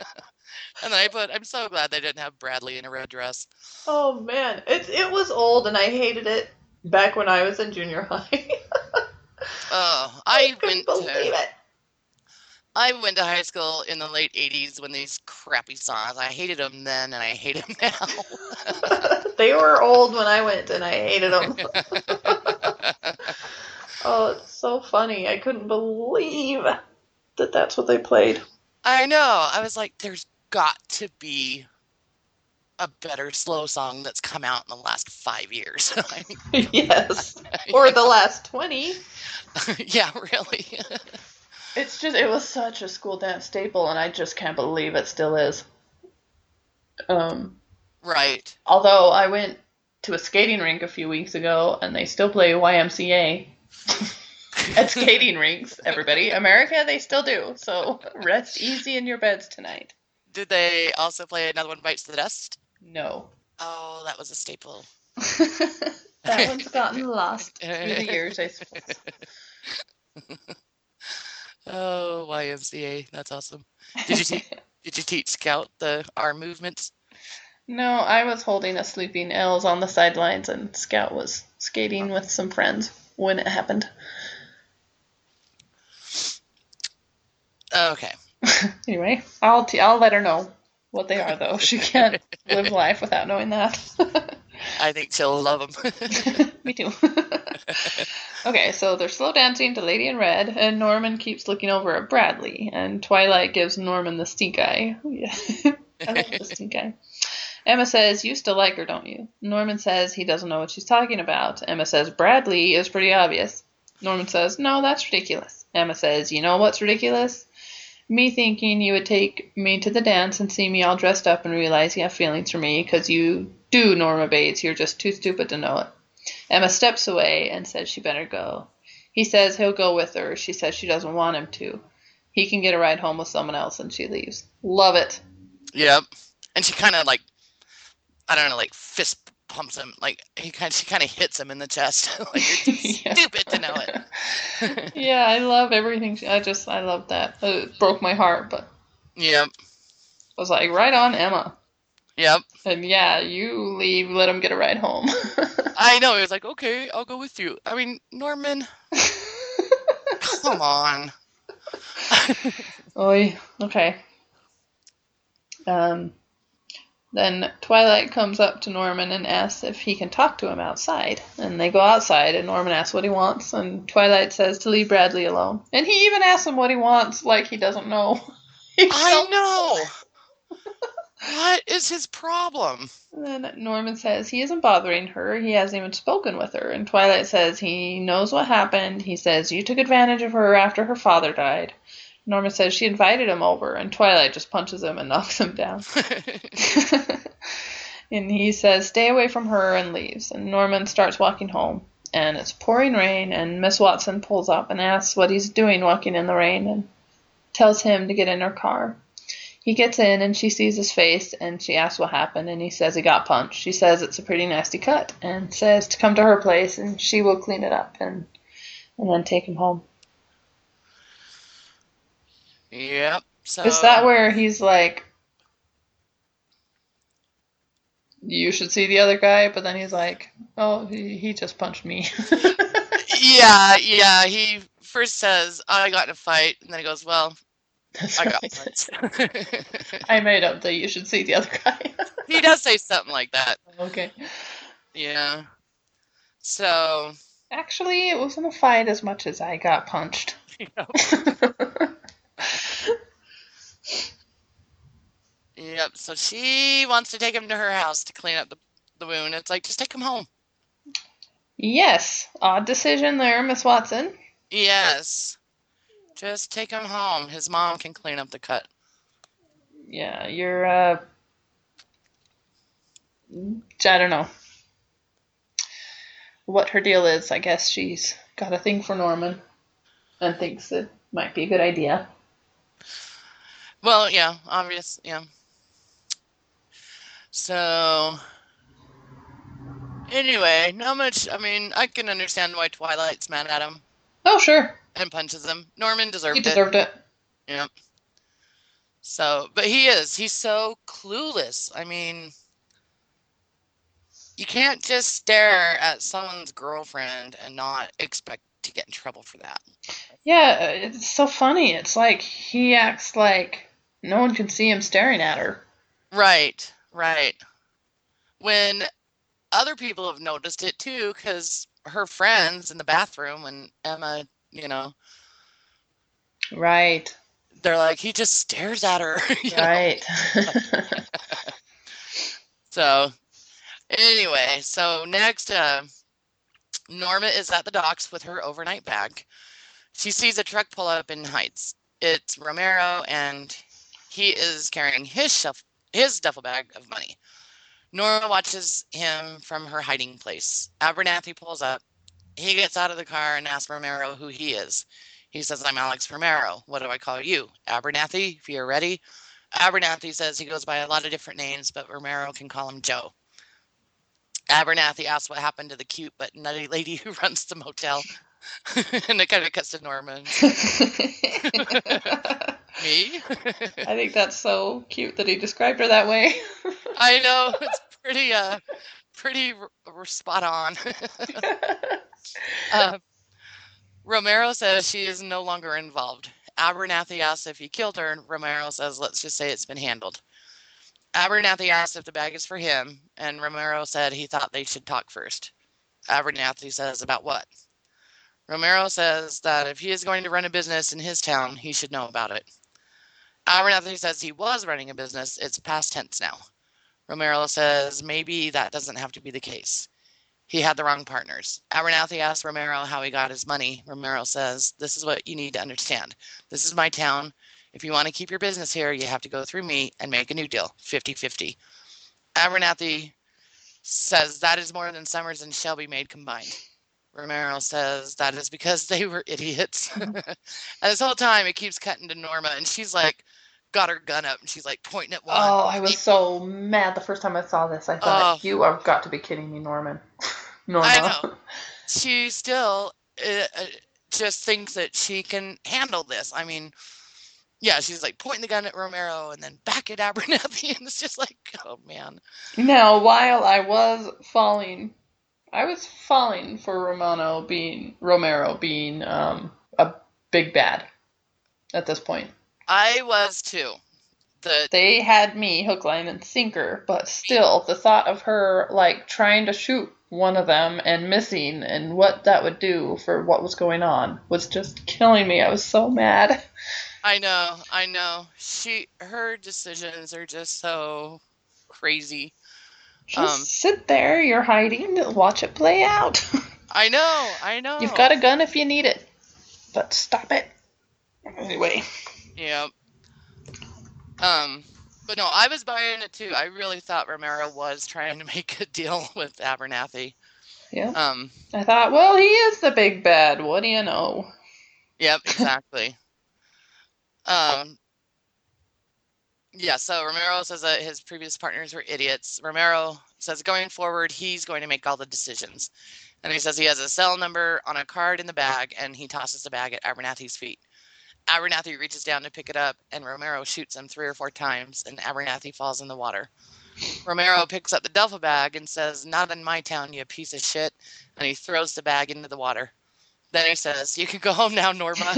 and then I put, I'm so glad they didn't have Bradley in a red dress. Oh man, it it was old, and I hated it back when I was in junior high. Oh, I couldn't went believe to it. I went to high school in the late 80s when these crappy songs. I hated them then and I hate them now. they were old when I went, and I hated them. oh, it's so funny. I couldn't believe that that's what they played. I know. I was like, there's got to be a better slow song that's come out in the last five years. I mean, yes. Or the last 20. yeah, really. It's just, it was such a school dance staple, and I just can't believe it still is. Um, right. although I went to a skating rink a few weeks ago, and they still play YMCA at skating rinks. Everybody, America, they still do. So rest easy in your beds tonight. Did they also play another one bites the dust? No. Oh, that was a staple. that one's gotten lost through the years, I suppose. Oh, YMCA, that's awesome. Did you te- did you teach Scout the arm movements? No, I was holding a sleeping Els on the sidelines, and Scout was skating with some friends when it happened. Okay. anyway, I'll t- I'll let her know what they are, though. She can't live life without knowing that. I think she'll love them. Me too. okay, so they're slow dancing to Lady in Red, and Norman keeps looking over at Bradley, and Twilight gives Norman the stink eye. Oh, I love the stink eye. Emma says, You still like her, don't you? Norman says he doesn't know what she's talking about. Emma says, Bradley is pretty obvious. Norman says, No, that's ridiculous. Emma says, You know what's ridiculous? Me thinking you would take me to the dance and see me all dressed up and realize you have feelings for me because you do, Norma Bates. You're just too stupid to know it. Emma steps away and says she better go. He says he'll go with her. She says she doesn't want him to. He can get a ride home with someone else and she leaves. Love it. yep. And she kind of like, I don't know, like fist pumps him. Like he kind, she kind of hits him in the chest. like you're too Yeah. stupid to know it. yeah, I love everything. she- I just, I love that. It broke my heart, but yeah, I was like, right on, Emma. Yep. And yeah, you leave, let him get a ride home. I know. He was like, okay, I'll go with you. I mean, Norman, come on. Oy, okay. Um, then Twilight comes up to Norman and asks if he can talk to him outside. And they go outside, and Norman asks what he wants, and Twilight says to leave Bradley alone. And he even asks him what he wants, like he doesn't know. He I know. What is his problem? And then Norman says he isn't bothering her. He hasn't even spoken with her. And Twilight says he knows what happened. He says you took advantage of her after her father died. Norman says she invited him over, and Twilight just punches him and knocks him down. and he says stay away from her and leaves. And Norman starts walking home. And it's pouring rain, and Miss Watson pulls up and asks what he's doing walking in the rain and tells him to get in her car. He gets in and she sees his face and she asks what happened and he says he got punched. She says it's a pretty nasty cut and says to come to her place and she will clean it up and and then take him home. Yep. So Is that where he's like you should see the other guy, but then he's like, Oh, he, he just punched me. Yeah, yeah. He first says, "I got in a fight," and then he goes, "Well, That's I got right. punched." I made up that you should see the other guy. he does say something like that. okay. Yeah. So. Actually, it wasn't a fight as much as I got punched. You know, yep. So she wants to take him to her house to clean up the the wound. It's like just take him home. yes, odd decision there, Miss Watson. Yes. Just take him home. His mom can clean up the cut. Yeah, you're, uh, I don't know what her deal is. I guess she's got a thing for Norman and thinks it might be a good idea. Well, yeah, obvious, yeah. So, anyway, not much. I mean, I can understand why Twilight's mad at him Oh, sure. and punches him. Norman deserved it. He it. deserved it. Yeah. So, but he is. He's so clueless. I mean, you can't just stare at someone's girlfriend and not expect to get in trouble for that. Yeah, it's so funny. It's like he acts like no one can see him staring at her. Right, right. When other people have noticed it too, because her friends in the bathroom when Emma, you know, Right, they're like, he just stares at her. right. So, anyway, so next, uh, Norma is at the docks with her overnight bag. She sees a truck pull up in Heights. It's Romero, and he is carrying his shuff, his duffel bag of money. Norma watches him from her hiding place. Abernathy pulls up. He gets out of the car and asks Romero who he is. He says, I'm Alex Romero. What do I call you? Abernathy, if you're ready. Abernathy says he goes by a lot of different names, but Romero can call him Joe. Abernathy asks what happened to the cute but nutty lady who runs the motel. and it kind of cuts to Norman. Me? I think that's so cute that he described her that way. I know it's pretty, uh, pretty r- spot on. uh, Romero says she is no longer involved. Abernathy asks if he killed her, and Romero says, let's just say it's been handled. Abernathy asked if the bag is for him, and Romero said he thought they should talk first. Abernathy says, about what? Romero says that if he is going to run a business in his town, he should know about it. Abernathy says he was running a business. It's past tense now. Romero says maybe that doesn't have to be the case. He had the wrong partners. Abernathy asks Romero how he got his money. Romero says, This is what you need to understand. This is my town. If you want to keep your business here, you have to go through me and make a new deal 50 50. Abernathy says that is more than Summers and Shelby made combined. Romero says that is because they were idiots. and this whole time it keeps cutting to Norma and she's like got her gun up and she's like pointing at one. Oh, I was so mad the first time I saw this. I thought, Oh. you have got to be kidding me, Norman. Norma. I know. She still uh, uh, just thinks that she can handle this. I mean, yeah, she's like pointing the gun at Romero and then back at Abernathy, and it's just like, oh man. Now, while I was falling, I was falling for Romano being Romero being um, a big bad at this point. I was too. The They had me hook, line, and sinker, but still, the thought of her like trying to shoot one of them and missing and what that would do for what was going on was just killing me. I was so mad. I know, I know. She her decisions are just so crazy. Just Um, sit there, you're hiding, watch it play out. I know, I know. You've got a gun if you need it, but stop it. Anyway. Yeah. Um, but no, I was buying it too. I really thought Romero was trying to make a deal with Abernathy. Yeah. Um, I thought, well, he is the big bad. What do you know? Yep, exactly. um, yeah, so Romero says that his previous partners were idiots. Romero says going forward, he's going to make all the decisions. And he says he has a cell number on a card in the bag, and he tosses the bag at Abernathy's feet. Abernathy reaches down to pick it up, and Romero shoots him three or four times, and Abernathy falls in the water. Romero picks up the duffel bag and says, Not in my town, you piece of shit. And he throws the bag into the water. Then he says, You can go home now, Norma.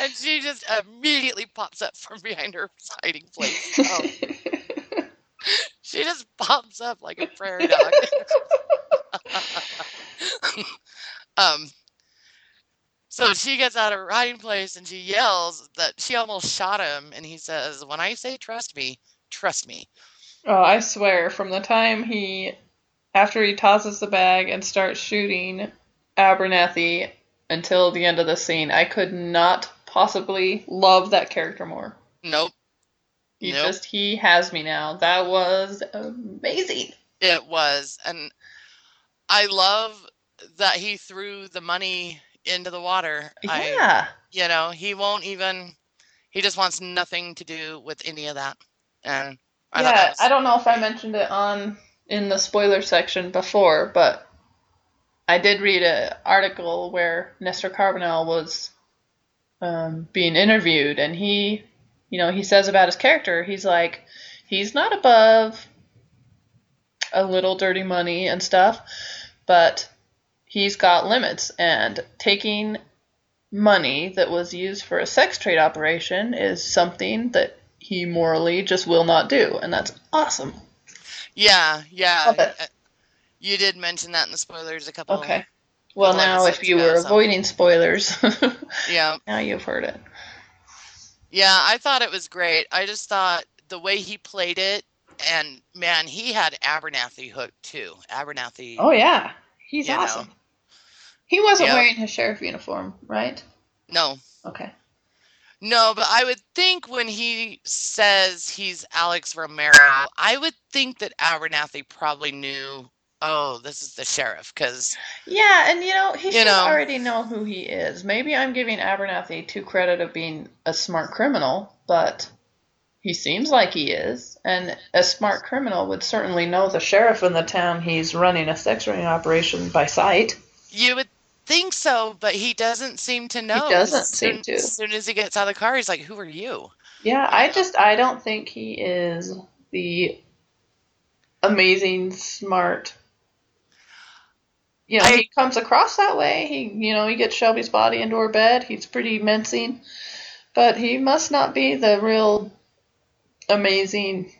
and she just immediately pops up from behind her hiding place. Oh, she just pops up like a prairie dog. um, so she gets out of her hiding place and she yells that she almost shot him. And he says, When I say trust me, trust me. oh, I swear, from the time he, after he tosses the bag and starts shooting Abernathy until the end of the scene, I could not possibly love that character more. Nope, He Nope. just, he has me now. That was amazing. it was. And I love that he threw the money into the water. I, Yeah. you know, he won't even, he just wants nothing to do with any of that. And I yeah, was, I don't know if I mentioned it on in the spoiler section before, but I did read an article where Nestor Carbonell was um, being interviewed, and he, you know, he says about his character, he's like, he's not above a little dirty money and stuff, but he's got limits, and taking money that was used for a sex trade operation is something that he morally just will not do, and that's awesome. yeah, yeah. Uh, You did mention that in the spoilers a couple. Okay. Well, now if you were avoiding spoilers, Yeah. now you've heard it. Yeah, I thought it was great. I just thought the way he played it, and man, he had Abernathy hooked too. Abernathy. Oh yeah, he's awesome. know. He wasn't Yep. wearing his sheriff uniform, right? No, Okay. No, but I would think when he says he's Alex Romero, I would think that Abernathy probably knew, oh, this is the sheriff, because Yeah, and you know, he You should know. already know who he is. Maybe I'm giving Abernathy too credit of being a smart criminal, but he seems like he is. And a smart criminal would certainly know the sheriff in the town he's running a sex ring operation by sight. you would think so, but he doesn't seem to know. doesn't As seem soon- to. As soon as he gets out of the car, he's like, who are you? Yeah, I just I don't think he is the amazing smart. You know, I- he comes across that way. He, you know, he gets Shelby's body into her bed. He's pretty mincing, but he must not be the real amazing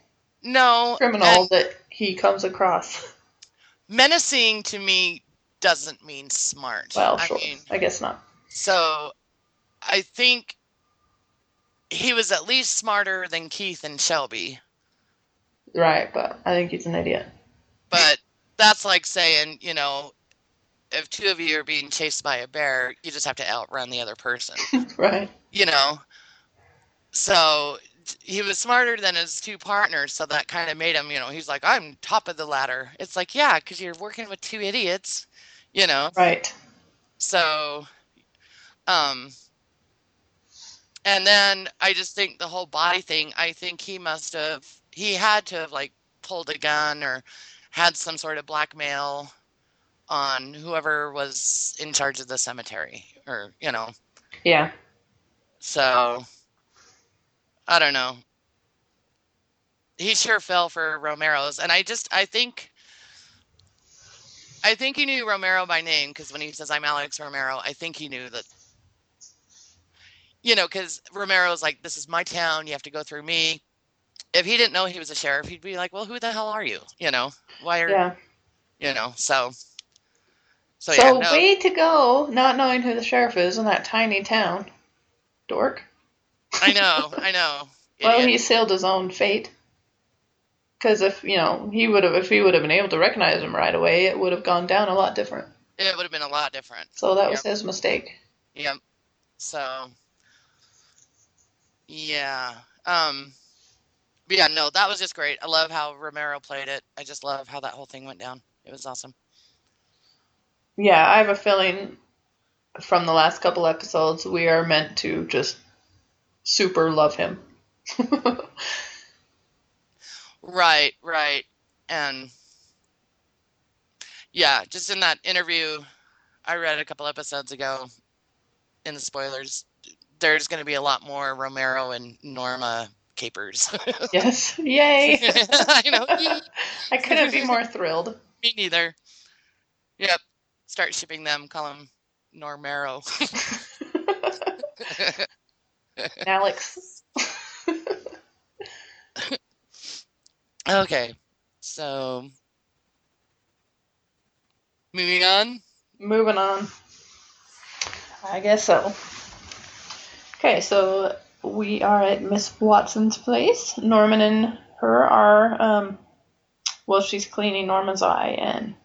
No. criminal that he comes across. menacing to me doesn't mean smart. Well, I sure, mean, I guess not. so I think he was at least smarter than Keith and Shelby. Right, but I think he's an idiot. But that's like saying, you know, if two of you are being chased by a bear, you just have to outrun the other person, right. you know? So he was smarter than his two partners, so that kind of made him, you know, he's like, I'm top of the ladder. It's like, yeah, because you're working with two idiots, you know? Right. So, um, and then I just think the whole body thing, I think he must have, he had to have like pulled a gun or had some sort of blackmail on whoever was in charge of the cemetery or, you know, Yeah. so I don't know. He sure fell for Romero's, and I just I think I think he knew Romero by name because when he says I'm Alex Romero, I think he knew that. You know, because Romero's like, "This is my town. You have to go through me." If he didn't know he was a sheriff, he'd be like, "Well, who the hell are you? You know, why are Yeah. you know?" So, so, So yeah, no, way to go, not knowing who the sheriff is in that tiny town. Dork. I know, I know. Well, Idiot. he sealed his own fate. Because if you know he would have, if he would have been able to recognize him right away, it would have gone down a lot different. it would have been a lot different. So that was his mistake. Yep. So yeah. Um but yeah, no, that was just great. I love how Romero played it. I just love how that whole thing went down. It was awesome. Yeah, I have a feeling from the last couple episodes we are meant to just super love him. Right, right. And yeah, just in that interview I read a couple episodes ago in the spoilers, there's going to be a lot more Romero and Norma capers. yes, yay! I know. I couldn't be more thrilled. Me neither. Yep. Start shipping them. Call them Normero. Alex. Okay. So, moving on. Moving on. I guess so. Okay, so we are at Miss Watson's place. Norman and her are, um, well, she's cleaning Norman's eye, and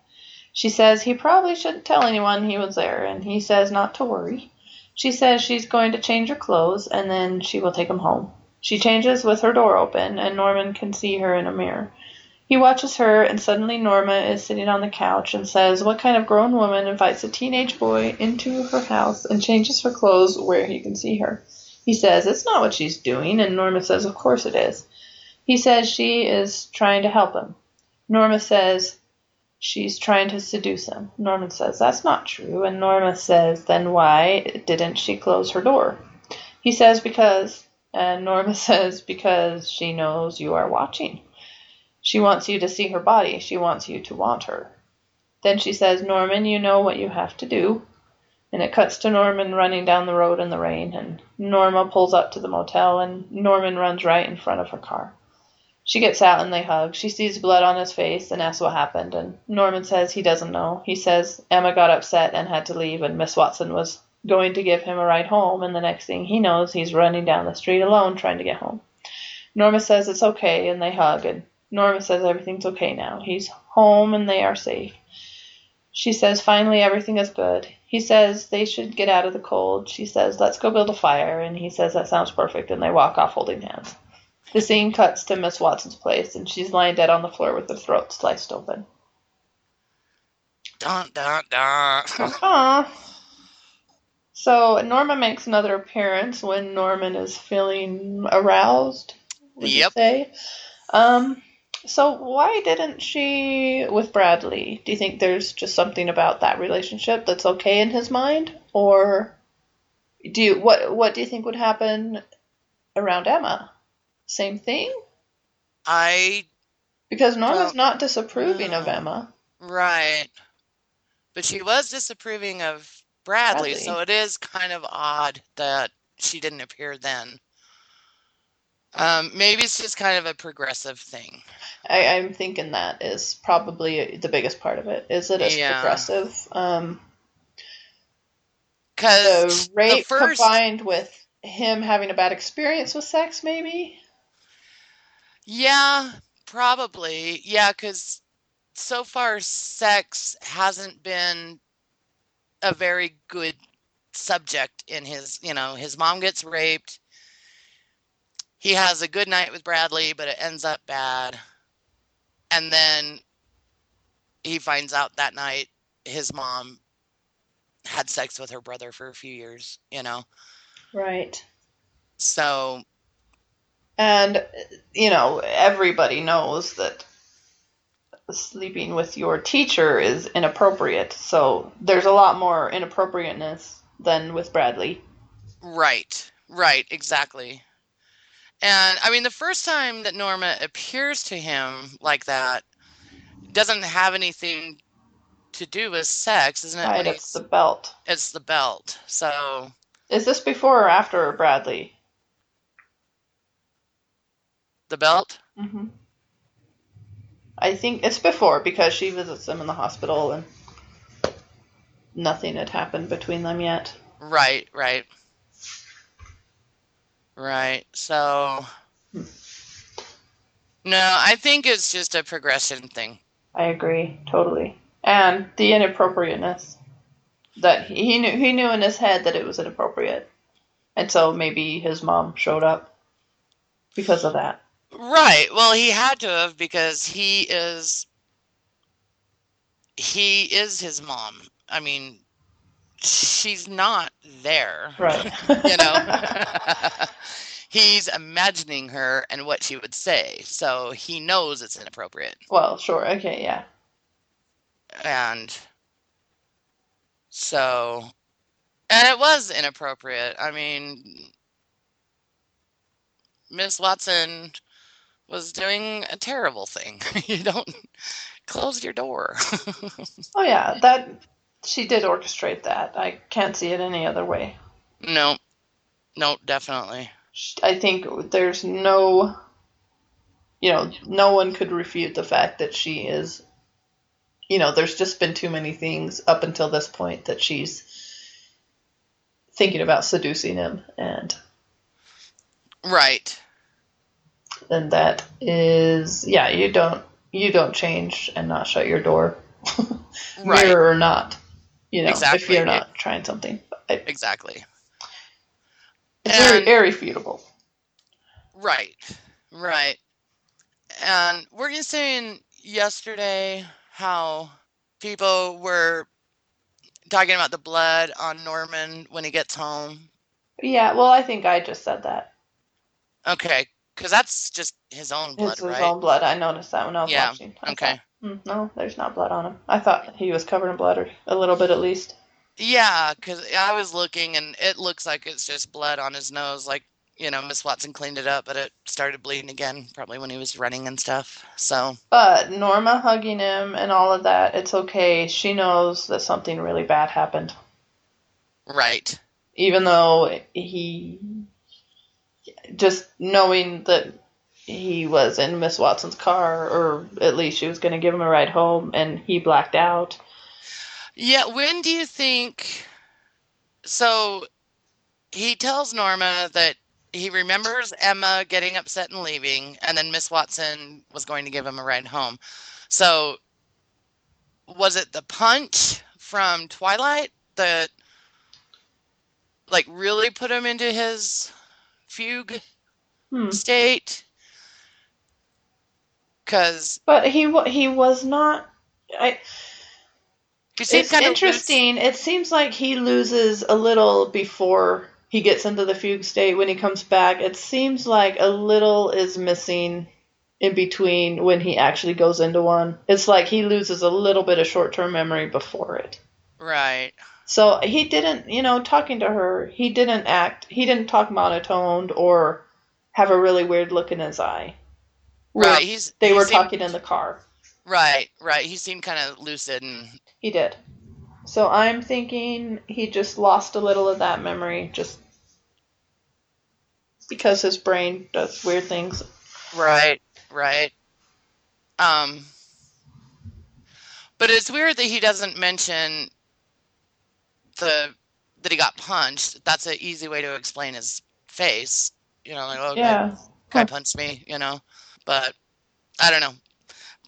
she says he probably shouldn't tell anyone he was there, and he says not to worry. She says she's going to change her clothes, and then she will take him home. She changes with her door open, and Norman can see her in a mirror. He watches her, and suddenly Norma is sitting on the couch and says, What kind of grown woman invites a teenage boy into her house and changes her clothes where he can see her? He says, It's not what she's doing, and Norma says, Of course it is. He says she is trying to help him. Norma says she's trying to seduce him. Norman says, That's not true, and Norma says, Then why didn't she close her door? He says, Because, and Norma says, Because she knows you are watching. She wants you to see her body. She wants you to want her. Then she says, Norman, you know what you have to do. And it cuts to Norman running down the road in the rain, and Norma pulls up to the motel, and Norman runs right in front of her car. She gets out and they hug. She sees blood on his face and asks what happened, and Norman says he doesn't know. He says Emma got upset and had to leave, and Miss Watson was going to give him a ride home, and the next thing he knows, he's running down the street alone trying to get home. Norma says it's okay, and they hug, and Norma says everything's okay now. He's home and they are safe. She says, finally, everything is good. He says they should get out of the cold. She says, let's go build a fire. And he says, that sounds perfect. And they walk off holding hands. The scene cuts to Miss Watson's place, and she's lying dead on the floor with her throat sliced open. Dun dun dun. Aww. So Norma makes another appearance when Norman is feeling aroused. Would you Yep. say? Um. So why didn't she with Bradley? Do you think there's just something about that relationship that's okay in his mind, or do you what what do you think would happen around Emma? Same thing? I Because Norma's not disapproving of. Emma. right, but she was disapproving of Bradley, Bradley. so it is kind of odd that she didn't appear then. Um, maybe it's just kind of a progressive thing. I, I'm thinking that is probably the biggest part of it. Is it it's Yeah. progressive? Um, the Because rape first- combined with him having a bad experience with sex, maybe. Yeah, probably. Yeah, because so far sex hasn't been a very good subject in his, you know, his mom gets raped. He has a good night with Bradley, but it ends up bad. And then he finds out that night his mom had sex with her brother for a few years, you know. Right. So, And you know, everybody knows that sleeping with your teacher is inappropriate. So there's a lot more inappropriateness than with Bradley. Right, right, exactly. And I mean, the first time that Norma appears to him like that doesn't have anything to do with sex, isn't it? Right, it's the belt. it's the belt. So, Is this before or after Bradley? the belt? hmm I think it's before because she visits him in the hospital and nothing had happened between them yet. Right, right. Right. So, Hmm. no, I think it's just a progression thing. I agree totally. And the inappropriateness that he, he knew he knew in his head that it was inappropriate, and so maybe his mom showed up because of that. Right. Well, he had to have because he is he is his mom. I mean, she's not there. Right. You know. He's imagining her and what she would say. So he knows it's inappropriate. well, sure. Okay. Yeah. And so and it was inappropriate. I mean, Miss Watson was doing a terrible thing. you don't close your door. Oh yeah. That she did orchestrate that. I can't see it any other way. no, no, definitely. I think there's no, you know, no one could refute the fact that she is, you know, there's just been too many things up until this point that she's thinking about seducing him, and Right. And that is, yeah, you don't you don't change and not shut your door, Right. mirror or not, you know, if you're not trying something. I- Exactly. It's very And- irrefutable. Right. Right. And were you saying yesterday how people were talking about the blood on Norman when he gets home? Yeah, well, I think I just said that. Okay, because that's just his own blood, It's his right? own blood. I noticed that when I was Yeah, watching. I okay. thought, "Hmm, no, there's not blood on him. I thought he was covered in blood, or a little bit at least. Yeah, because I was looking and it looks like it's just blood on his nose. Like, you know, Miss Watson cleaned it up, but it started bleeding again, probably when he was running and stuff. So, But Norma hugging him and all of that, it's okay. She knows that something really bad happened. right. Even though he. Just knowing that he was in Miss Watson's car, or at least she was going to give him a ride home, and he blacked out. Yeah, when do you think? So he tells Norma that he remembers Emma getting upset and leaving, and then Miss Watson was going to give him a ride home. So was it the punch from Twilight that like really put him into his fugue Hmm. state? Because But he he was not. I, it's kind of interesting. It seems like he loses a little before he gets into the fugue state. When he comes back, it seems like a little is missing in between when he actually goes into one. It's like he loses a little bit of short term memory before it. Right. So he didn't, you know, talking to her, he didn't act, he didn't talk monotoned or have a really weird look in his eye. Right. He's They he were seemed- talking in the car. Right. Right. He seemed kind of lucid and He did. So I'm thinking he just lost a little of that memory just because his brain does weird things. Right, right. Um, but it's weird that he doesn't mention the that he got punched. That's an easy way to explain his face. You know, like oh, Yeah. guy Huh. punched me. You know, but I don't know.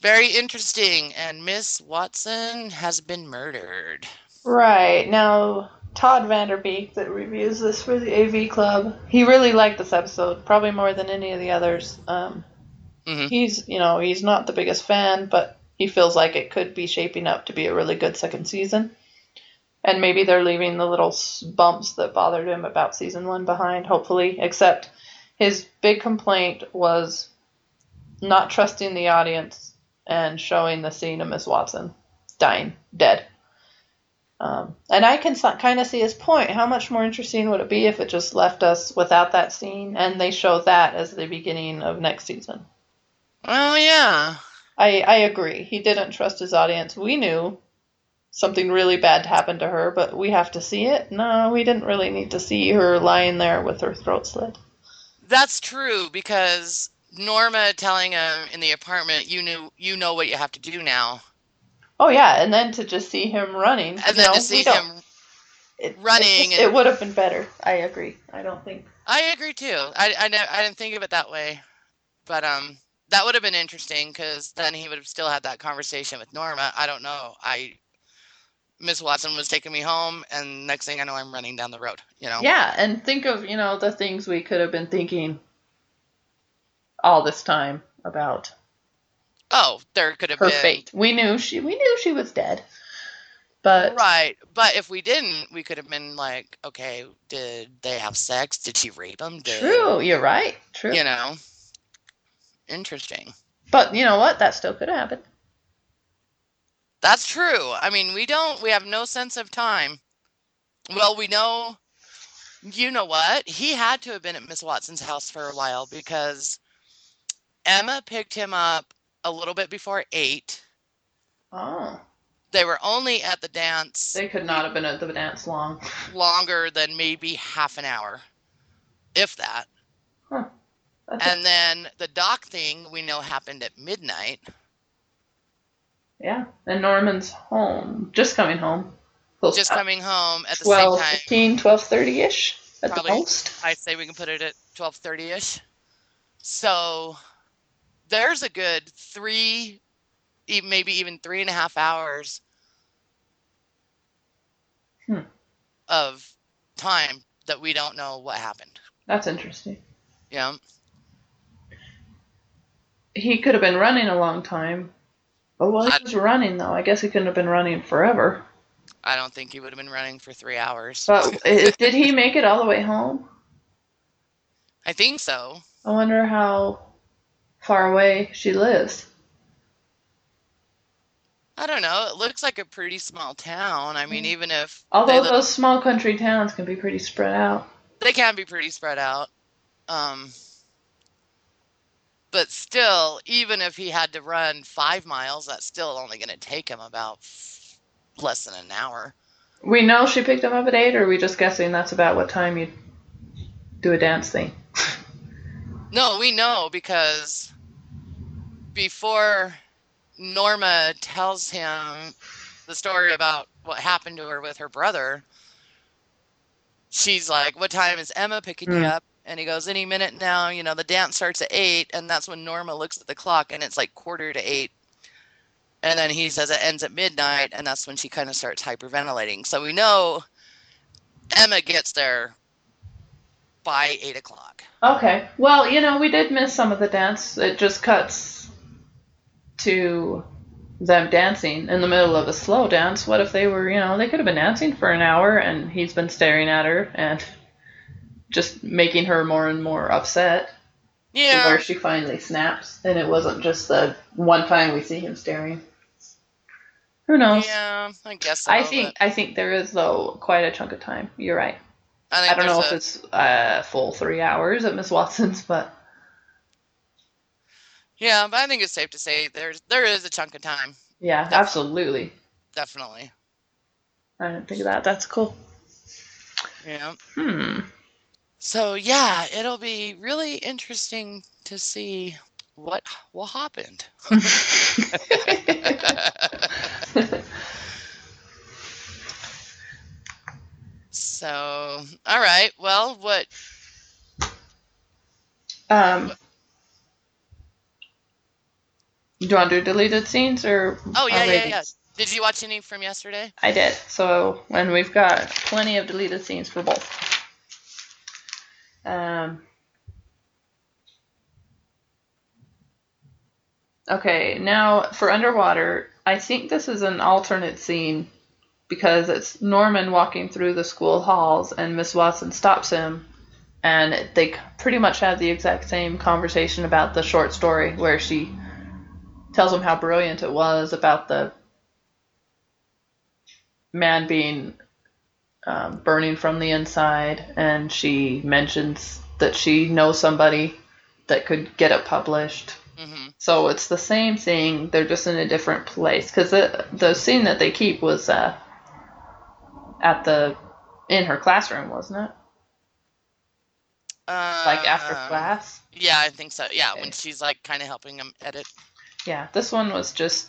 Very interesting. And Miss Watson has been murdered. Right. Now, Todd VanDerWerff, that reviews this for the AV Club, he really liked this episode, probably more than any of the others. Um, Mhm. He's, you know, he's not the biggest fan, but he feels like it could be shaping up to be a really good second season. And maybe they're leaving the little bumps that bothered him about season one behind, hopefully. Except his big complaint was not trusting the audience and showing the scene of Miss Watson dying, dead. Um, and I can kind of see his point. How much more interesting would it be if it just left us without that scene and they show that as the beginning of next season? Oh yeah. I, I agree. He didn't trust his audience. We knew something really bad happened to her, but we have to see it? No, we didn't really need to see her lying there with her throat slit. That's true because Norma telling him in the apartment, "You knew, you know what you have to do now," Oh, yeah, and then to just see him running. and then know, to see him it, running It, just- it would have been better. I agree. I don't think. I agree too. I, I, I didn't think of it that way, but um, that would have been interesting because then he would have still had that conversation with Norma. I don't know. I Miss Watson was taking me home, and next thing I know, I'm running down the road. You know. Yeah, and think of, you know, the things we could have been thinking all this time about Oh, there could have her been fate. We knew she we knew she was dead. But right, but if we didn't, we could have been like, okay, did they have sex? Did she rape him? Did, true, you're right. True. You know. Interesting. But you know what? That still could have happened. That's true. I mean, we don't, we have no sense of time. Well, we know, you know what? He had to have been at Miss Watson's house for a while because Emma picked him up a little bit before eight. Oh. They were only at the dance They could not have been at the dance long. longer than maybe half an hour, if that. That's And then the dock thing we know happened at midnight. Yeah. And Norman's home. Just coming home. Close Just to coming home at the 12, same time. 15, 12, 30-ish at Probably. the most. I say we can put it at twelve thirty ish. So there's a good three, e- maybe even three and a half hours Hmm. of time that we don't know what happened. That's interesting. Yeah, He could have been running a long time. But while he I- was running, though, I guess he couldn't have been running forever. I don't think he would have been running for three hours. But did he make it all the way home? I think so. I wonder how far away she lives. I don't know. It looks like a pretty small town. I mean, even if Although those small country towns can be pretty spread out. they can be pretty spread out. Um, but still, even if he had to run five miles, that's still only going to take him about less than an hour. We know she picked him up at 8, or are we just guessing that's about what time you do a dance thing? No, we know because before Norma tells him the story about what happened to her with her brother, she's like, What time is Emma picking you Hmm. up? And he goes, Any minute now. You know, the dance starts at eight. And that's when Norma looks at the clock and it's like quarter to eight. And then he says it ends at midnight, and that's when she kind of starts hyperventilating. So we know Emma gets there by eight o'clock. Okay. Well, you know, we did miss some of the dance. It just cuts to them dancing in the middle of a slow dance. What if they were, you know, they could have been dancing for an hour and he's been staring at her and just making her more and more upset Yeah. where she finally snaps and it wasn't just the one time we see him staring. Who knows? Yeah, I guess so. I think but I think there is though quite a chunk of time. You're right. I, I don't know if there's it's uh, full three hours at Miss Watson's, but Yeah, but I think it's safe to say there's there is a chunk of time, yeah, Def- absolutely. definitely. I didn't think of that. That's cool. Yeah. Hmm. So yeah, it'll be really interesting to see what what happened. so, all right. Well, what? um. Do you want to do deleted scenes or? Oh yeah, yeah, yeah. Did you watch any from yesterday? I did. So, and we've got plenty of deleted scenes for both. Um. Okay, now for underwater, I think this is an alternate scene because it's Norman walking through the school halls and Miss Watson stops him and they pretty much have the exact same conversation about the short story where she tells him how brilliant it was about the man being um, burning from the inside, and she mentions that she knows somebody that could get it published. hmm So it's the same thing, they're just in a different place. Because the the scene that they keep was uh, at the in her classroom, wasn't it? Uh, Like after class. Yeah, I think so. Yeah, when she's like kind of helping him edit. Yeah, this one was just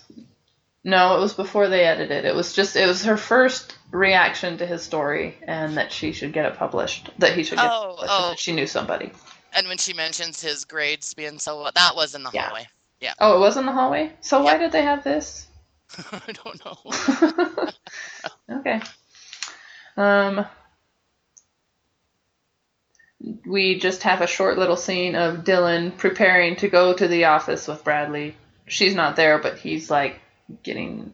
no, it was before they edited. It was just it was her first reaction to his story and that she should get it published. That he should get Oh, it published. oh. that she knew somebody. And when she mentions his grades being so low, that was in the Yeah. hallway. Oh, it was in the hallway. So why did they have this? I don't know. okay. Um, we just have a short little scene of Dylan preparing to go to the office with Bradley. She's not there, but he's like getting.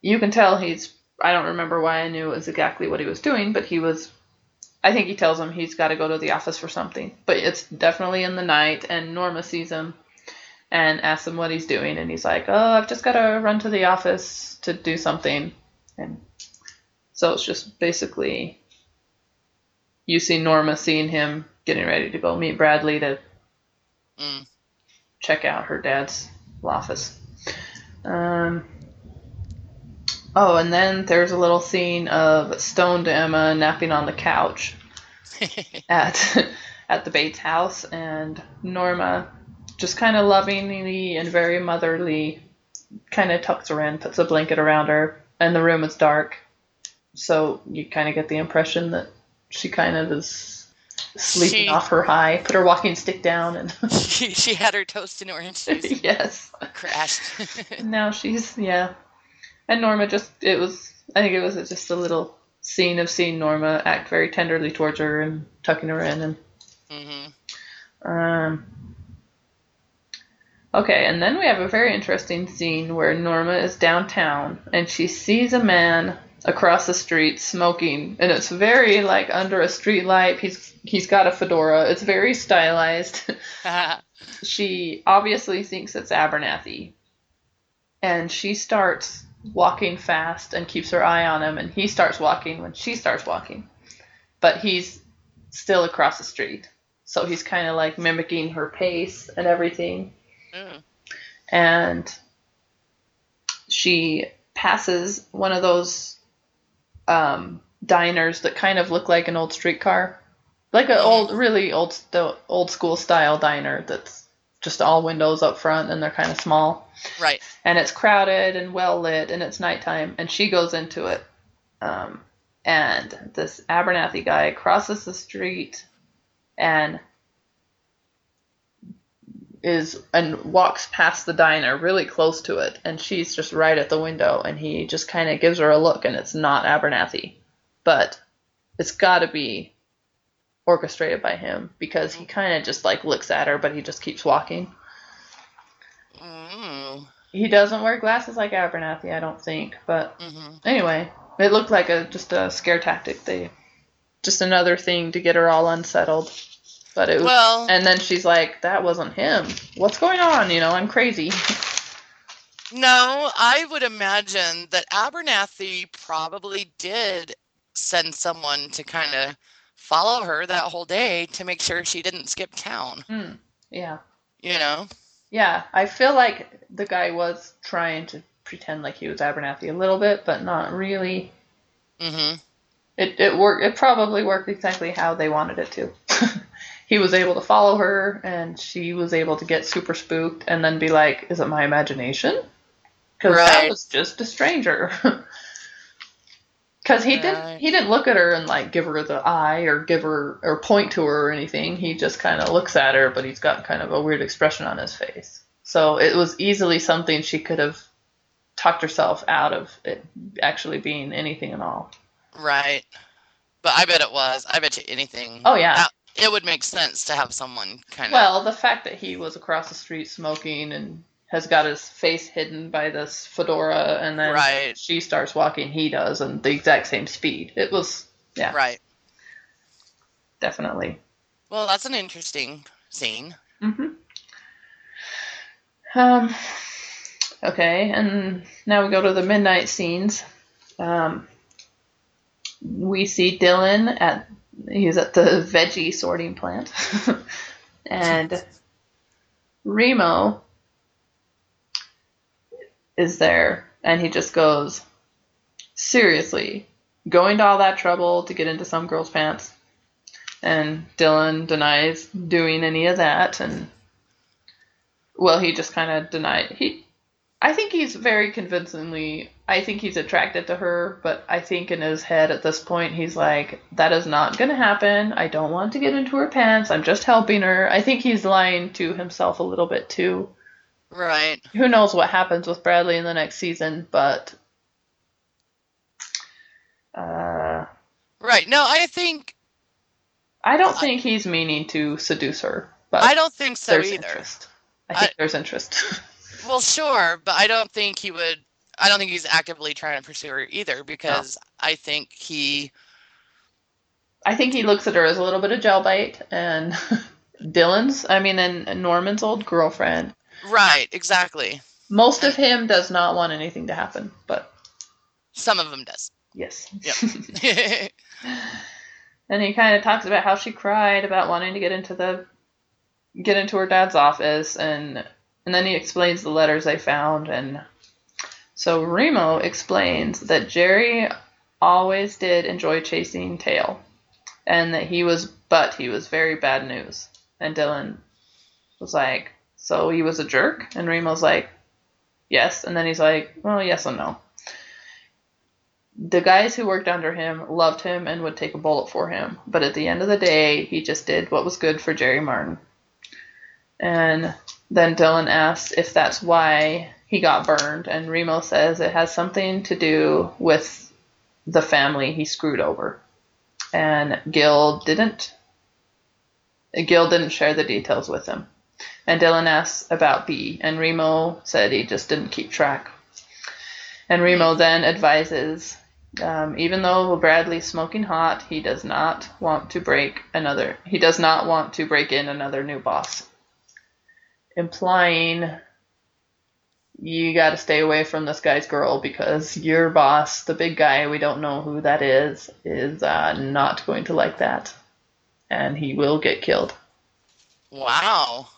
You can tell he's. I don't remember why I knew exactly what he was doing, but he was. I think he tells him he's got to go to the office for something, but it's definitely in the night, and Norma sees him and asks him what he's doing, and he's like, "Oh, I've just got to run to the office to do something," and so it's just basically you see Norma seeing him getting ready to go meet Bradley to Mm. check out her dad's office. Um, oh, and then there's a little scene of stoned Emma napping on the couch at at the Bates house, and Norma just kind of lovingly and very motherly kind of tucks her in, puts a blanket around her, and the room is dark. So you kind of get the impression that she kind of is sleeping She- off her high, put her walking stick down, and she, she had her toast and orange juice yes. crashed. Now she's yeah, and Norma just it was I think it was just a little scene of seeing Norma act very tenderly towards her and tucking her in and hmm um. Okay, and then we have a very interesting scene where Norma is downtown and she sees a man across the street smoking, and it's very like under a street light. He's he's got a fedora. It's very stylized. she obviously thinks it's Abernathy. And she starts walking fast and keeps her eye on him, and he starts walking when she starts walking. But he's still across the street. So he's kind of like mimicking her pace and everything. Mm. And she passes one of those um, diners that kind of look like an old streetcar. Like an old, really old, st- old school style diner that's just all windows up front and they're kind of small Right. and it's crowded and well lit and it's nighttime and she goes into it um, and this abernathy guy crosses the street and is and walks past the diner really close to it and she's just right at the window and he just kind of gives her a look and it's not Abernathy. But it's got to be orchestrated by him because he kind of just like looks at her but he just keeps walking. Mm. he doesn't wear glasses like Abernathy I don't think but hmm anyway it looked like a just a scare tactic. They just another thing to get her all unsettled but it was Well, and then she's like that wasn't him what's going on you know i'm crazy no, I would imagine that Abernathy probably did send someone to kind of follow her that whole day to make sure she didn't skip town. Hmm. yeah You know? yeah i feel like the guy was trying to pretend like he was abernathy a little bit but not really hmm it, it worked it probably worked exactly how they wanted it to he was able to follow her and she was able to get super spooked and then be like is it my imagination? Because that was just a stranger. Because he didn't he didn't look at her and like give her the eye or give her or point to her or anything. He just kind of looks at her but he's got kind of a weird expression on his face. So it was easily something she could have talked herself out of it actually being anything at all. Right. But I bet it was. I bet you anything. oh yeah It would make sense to have someone kind of. Well, the fact that he was across the street smoking and has got his face hidden by this fedora, and then Right. she starts walking, he does, and the exact same speed. It was, yeah, Right. definitely. Well, that's an interesting scene. hmm Um, okay, and now we go to the midnight scenes. Um, we see Dylan at he's at the veggie sorting plant, and Remo is there, and he just goes, seriously, going to all that trouble to get into some girl's pants. And Dylan denies doing any of that, and well, he just kind of denied. He, I think he's very convincingly. I think he's attracted to her, but I think in his head at this point he's like, "That is not going to happen. I don't want to get into her pants. I'm just helping her." I think he's lying to himself a little bit too. Right. Who knows what happens with Bradley in the next season, but. Uh, Right. No, I think I don't think he's meaning to seduce her, but I don't think so either. interest. I think I- there's interest. Well, sure, but I don't think he would. I don't think he's actively trying to pursue her either because I think he. I think he looks at her as a little bit of gel bait, and Dylan's, I mean, and and Norman's old girlfriend. Right. Exactly. Most of him does not want anything to happen, but Some of them does. yes. Yep. And he kind of talks about how she cried about wanting to get into the get into her dad's office, and and then he explains the letters they found, and so Remo explains that Jerry always did enjoy chasing tail, and that he was, but he was very bad news. And Dylan was like, so he was a jerk, and Remo's like, yes, and then he's like, well, yes and no the guys who worked under him loved him and would take a bullet for him, but at the end of the day, he just did what was good for Jerry Martin. And then Dylan asks if that's why he got burned, and Remo says it has something to do with the family he screwed over. And Gil didn't. Gil didn't share the details with him. And Dylan asks about B, and Remo said he just didn't keep track. And Remo then advises um, even though Bradley's smoking hot, he does not want to break another. He does not want to break in another new boss, implying you got to stay away from this guy's girl because your boss, the big guy, we don't know who that is, is uh, not going to like that, and he will get killed. wow.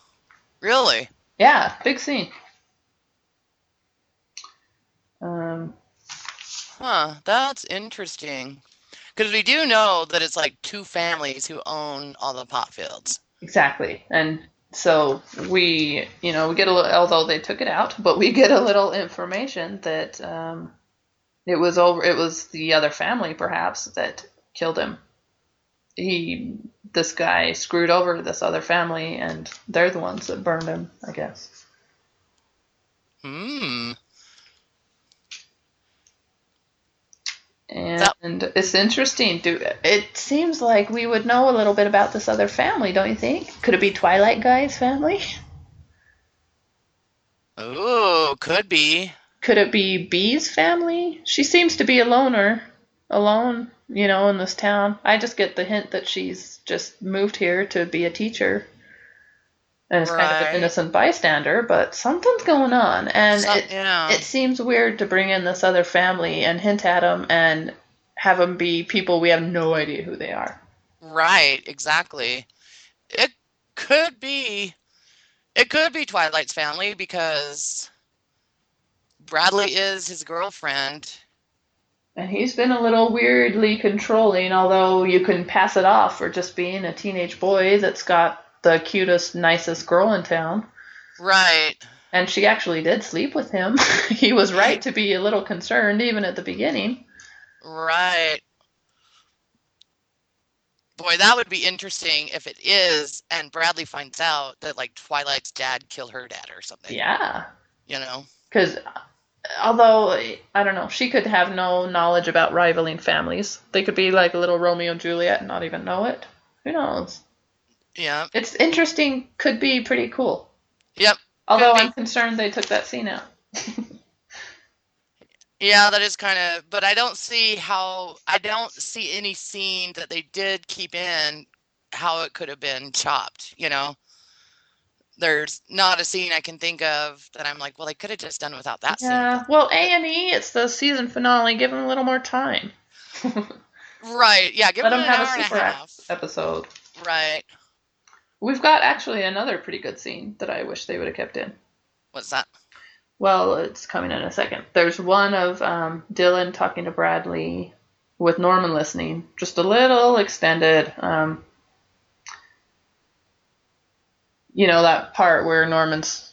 Really? Yeah, big scene. Um, Huh. That's interesting. Because we do know that it's like two families who own all the pot fields. Exactly. And so we, you know, we get a little, although they took it out, but we get a little information that um, it was over, it was the other family perhaps that killed him. he this guy screwed over this other family, and they're the ones that burned him, I guess. Hmm. And it's interesting. Do it seems like we would know a little bit about this other family, don't you think? Could it be Twilight Guy's family? Ooh, could be. Could it be Bee's family? She seems to be a loner, alone, you know, in this town. I just get the hint that she's just moved here to be a teacher and is kind of an innocent bystander, but something's going on. And Some- it, yeah. it seems weird to bring in this other family and hint at them and have them be people we have no idea who they are. Right, exactly. It could be it could be Twilight's family because Bradley is his girlfriend. And he's been a little weirdly controlling, although you can pass it off for just being a teenage boy that's got the cutest, nicest girl in town. Right. And she actually did sleep with him. he was right to be a little concerned, even at the beginning. Right. Boy, that would be interesting if it is and Bradley finds out that like Twilight's dad killed her dad or something. Yeah. You know? Because, although, I don't know, she could have no knowledge about rivaling families. They could be like a little Romeo and Juliet and not even know it. Who knows? Yeah. It's interesting, could be pretty cool. Yep. Although. I'm concerned they took that scene out. Yeah, that is kind of, but I don't see how, I don't see any scene that they did keep in how it could have been chopped, you know? There's not a scene I can think of that I'm like, well, they could have just done without that scene. Yeah, well, A and E, it's the season finale. Give them a little more time. Right. Yeah, give Let them an have hour a and a super half. episode. Right. We've got actually another pretty good scene that I wish they would have kept in. What's that? Well, it's coming in a second. There's one of um, Dylan talking to Bradley with Norman listening, just a little extended. Um, you know that part where Norman's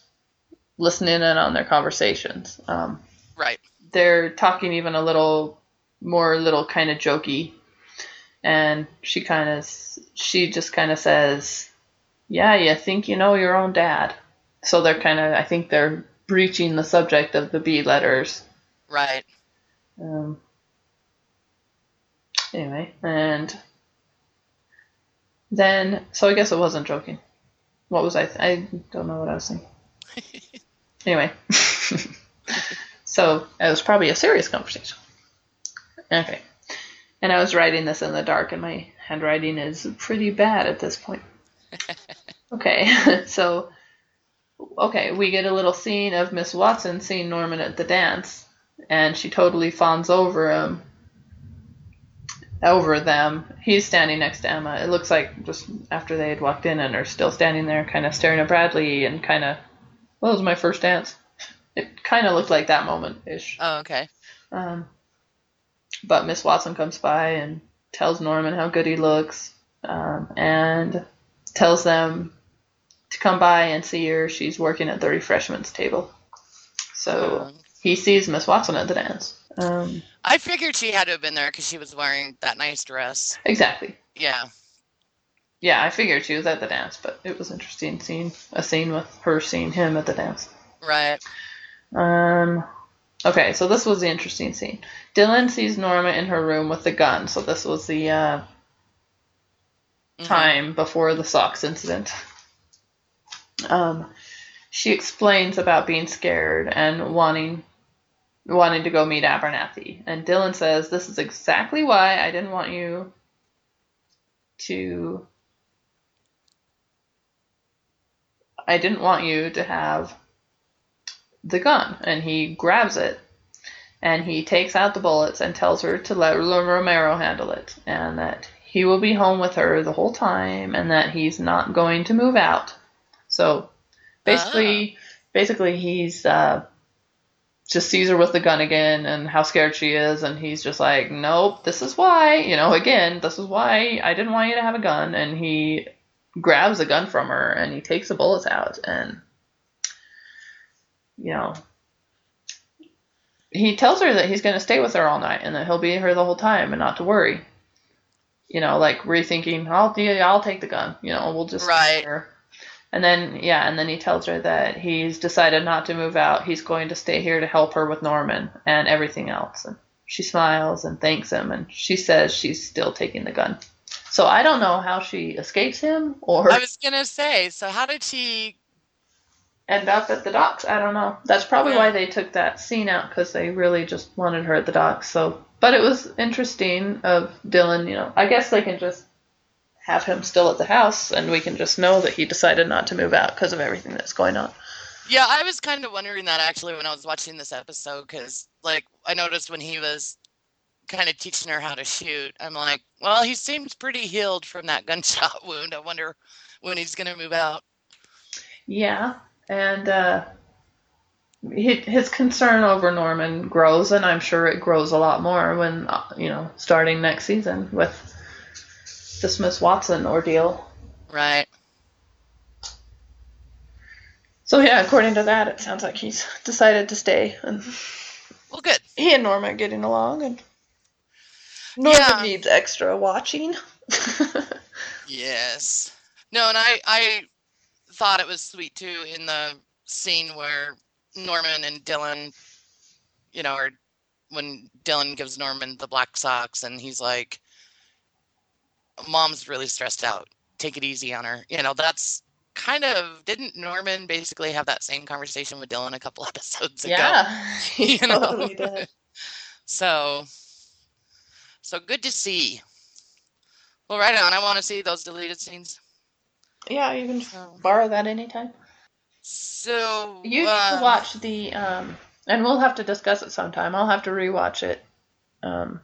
listening in on their conversations. Um, Right. they're talking even a little more little kind of jokey and she kind of she just kind of says yeah you think you know your own dad. So they're kind of i think they're breaching the subject of the b letters. Right. um, anyway and then so i guess it wasn't joking. What was i th- i don't know what i was saying. Anyway so it was probably a serious conversation. Okay. And i was writing this in the dark and my handwriting is pretty bad at this point okay so okay we get a little scene of miss watson seeing norman at the dance and she totally fawns over him over them. He's standing next to emma. It looks like just after they had walked in and are still standing there kind of staring at bradley and kind of well, that was my first dance. It kind of looked like that moment ish Oh, okay. um, but Miss Watson comes by and tells Norman how good he looks, um, and tells them to come by and see her. She's working at the refreshments table. So he sees Miss Watson at the dance. Um, I figured she had to have been there because she was wearing that nice dress. exactly. Yeah. Yeah, I figured she was at the dance, but it was interesting seeing a scene with her seeing him at the dance. Right. Um, okay, so this was the interesting scene. Dylan sees Norma in her room with the gun. So this was the uh, Mhm. time before the socks incident. Um, she explains about being scared and wanting wanting to go meet Abernathy, and Dylan says, "This is exactly why I didn't want you to. I didn't want you to have the gun." And he grabs it. And he takes out the bullets and tells her to let Romero handle it, and that he will be home with her the whole time and that he's not going to move out. So basically basically he's uh just sees her with the gun again and how scared she is and he's just like, Nope, this is why you know, again, this is why I didn't want you to have a gun and he grabs a gun from her and he takes the bullets out and you know he tells her that he's going to stay with her all night and that he'll be her the whole time and not to worry you know, like rethinking, I'll yeah, I'll take the gun. You know, we'll just Right. her. And then yeah, and then he tells her that he's decided not to move out. He's going to stay here to help her with Norman and everything else. And she smiles and thanks him, and she says she's still taking the gun. So I don't know how she escapes him or I was gonna say, so how did she? end up at the docks. I don't know. That's probably Yeah. why they took that scene out because they really just wanted her at the docks. So, but it was interesting of Dylan. You know, I guess they can just have him still at the house, and we can just know that he decided not to move out because of everything that's going on. Yeah, I was kind of wondering that actually when I was watching this episode because, like, I noticed when he was kind of teaching her how to shoot, I'm like, well, he seems pretty healed from that gunshot wound. I wonder when he's gonna move out. Yeah, and uh, his concern over Norman grows, and I'm sure it grows a lot more when uh, you know starting next season with the Smith Watson ordeal. Right. So yeah, according to that, it sounds like he's decided to stay, and Well, good. he and Norma are getting along, and Norma Yeah. needs extra watching. Yes. No, and I I thought it was sweet too in the scene where Norman and Dylan, you know, or when Dylan gives Norman the black socks and he's like, "Mom's really stressed out. Take it easy on her." You know, that's kind of didn't Norman basically have that same conversation with Dylan a couple episodes ago? yeah, You know? totally did. So, so good to see. Well, right on. I want to see those deleted scenes. Yeah, you can borrow that anytime. So You need uh, to watch the, um, and we'll have to discuss it sometime. I'll have to rewatch it. Um,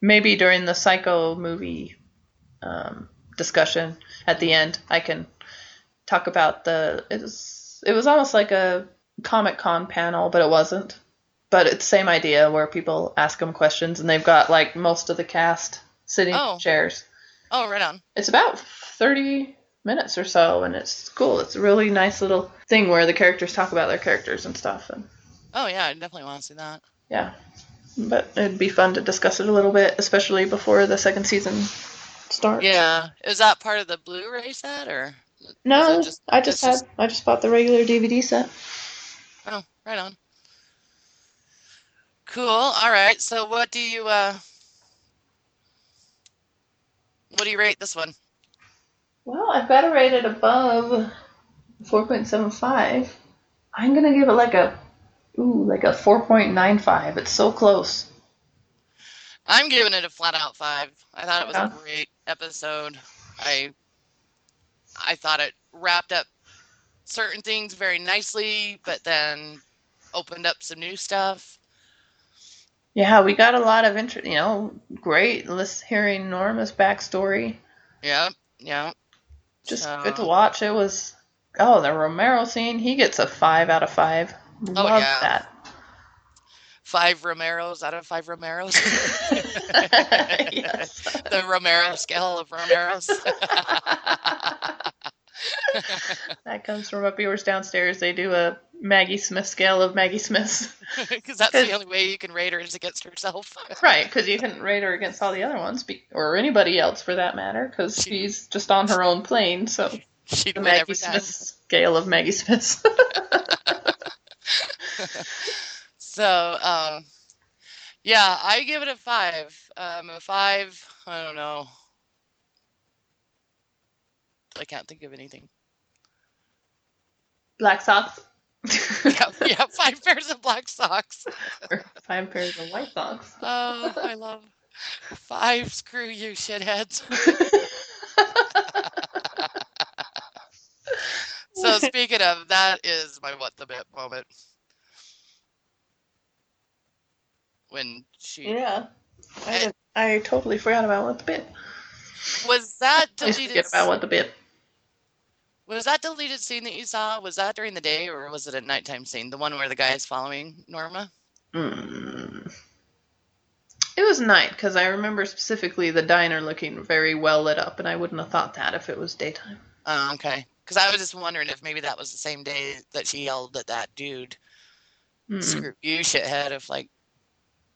maybe during the Psycho movie um, discussion at the end, I can talk about the. It was it was almost like a Comic Con panel, but it wasn't. But it's the same idea where people ask them questions, and they've got like most of the cast sitting Oh. in chairs. Oh, right on. It's about 30 minutes or so, and it's cool. It's a really nice little thing where the characters talk about their characters and stuff. And Oh yeah, I definitely want to see that. yeah, but it'd be fun to discuss it a little bit, especially before the second season starts. Yeah, is that part of the Blu-ray set or? No, just- I just had I just bought the regular DVD set. Oh, right on. Cool. All right. So, what do you uh, what do you rate this one? Well, I've got to rate it above 4.75. I'm gonna give it like a ooh, like a 4.95. It's so close. I'm giving it a flat out five. I thought it was Yeah. a great episode. I I thought it wrapped up certain things very nicely, but then opened up some new stuff. Yeah, we got a lot of interest. You know, great. List hearing Norma's backstory. Yeah, Yep. Just So- good to watch. It was. Oh, the Romero scene. He gets a five out of five. Oh, Love yeah. that. Five Romeros out of five Romeros. Yes. the Romero scale of Romeros. that comes from up yours downstairs. They do a Maggie Smith scale of Maggie Smith. Because that's the only way you can rate her is against herself. right, because you can rate her against all the other ones, be- or anybody else for that matter, because She- she's just on her own plane. So She'd the Maggie. Smith scale of Maggie Smith. So, um, yeah, I give it a five. Um, a five. I don't know. I can't think of anything. Black socks. Yeah, yeah, five pairs of black socks. Or five pairs of white socks. Oh, I love five. Screw you, shitheads. So speaking of, that is my what the bit moment. When she yeah. I, eh. did, I totally forgot about what the bit. was that I forget about what the bit. Was that deleted scene that you saw? Was that during the day or was it a nighttime scene? The one where the guy is following Norma? Mm. It was night because I remember specifically the diner looking very well lit up, and I wouldn't have thought that if it was daytime. Oh, okay. Because I was just wondering if maybe that was the same day that she yelled at that dude, Mm. "Screw you, shithead!" If like,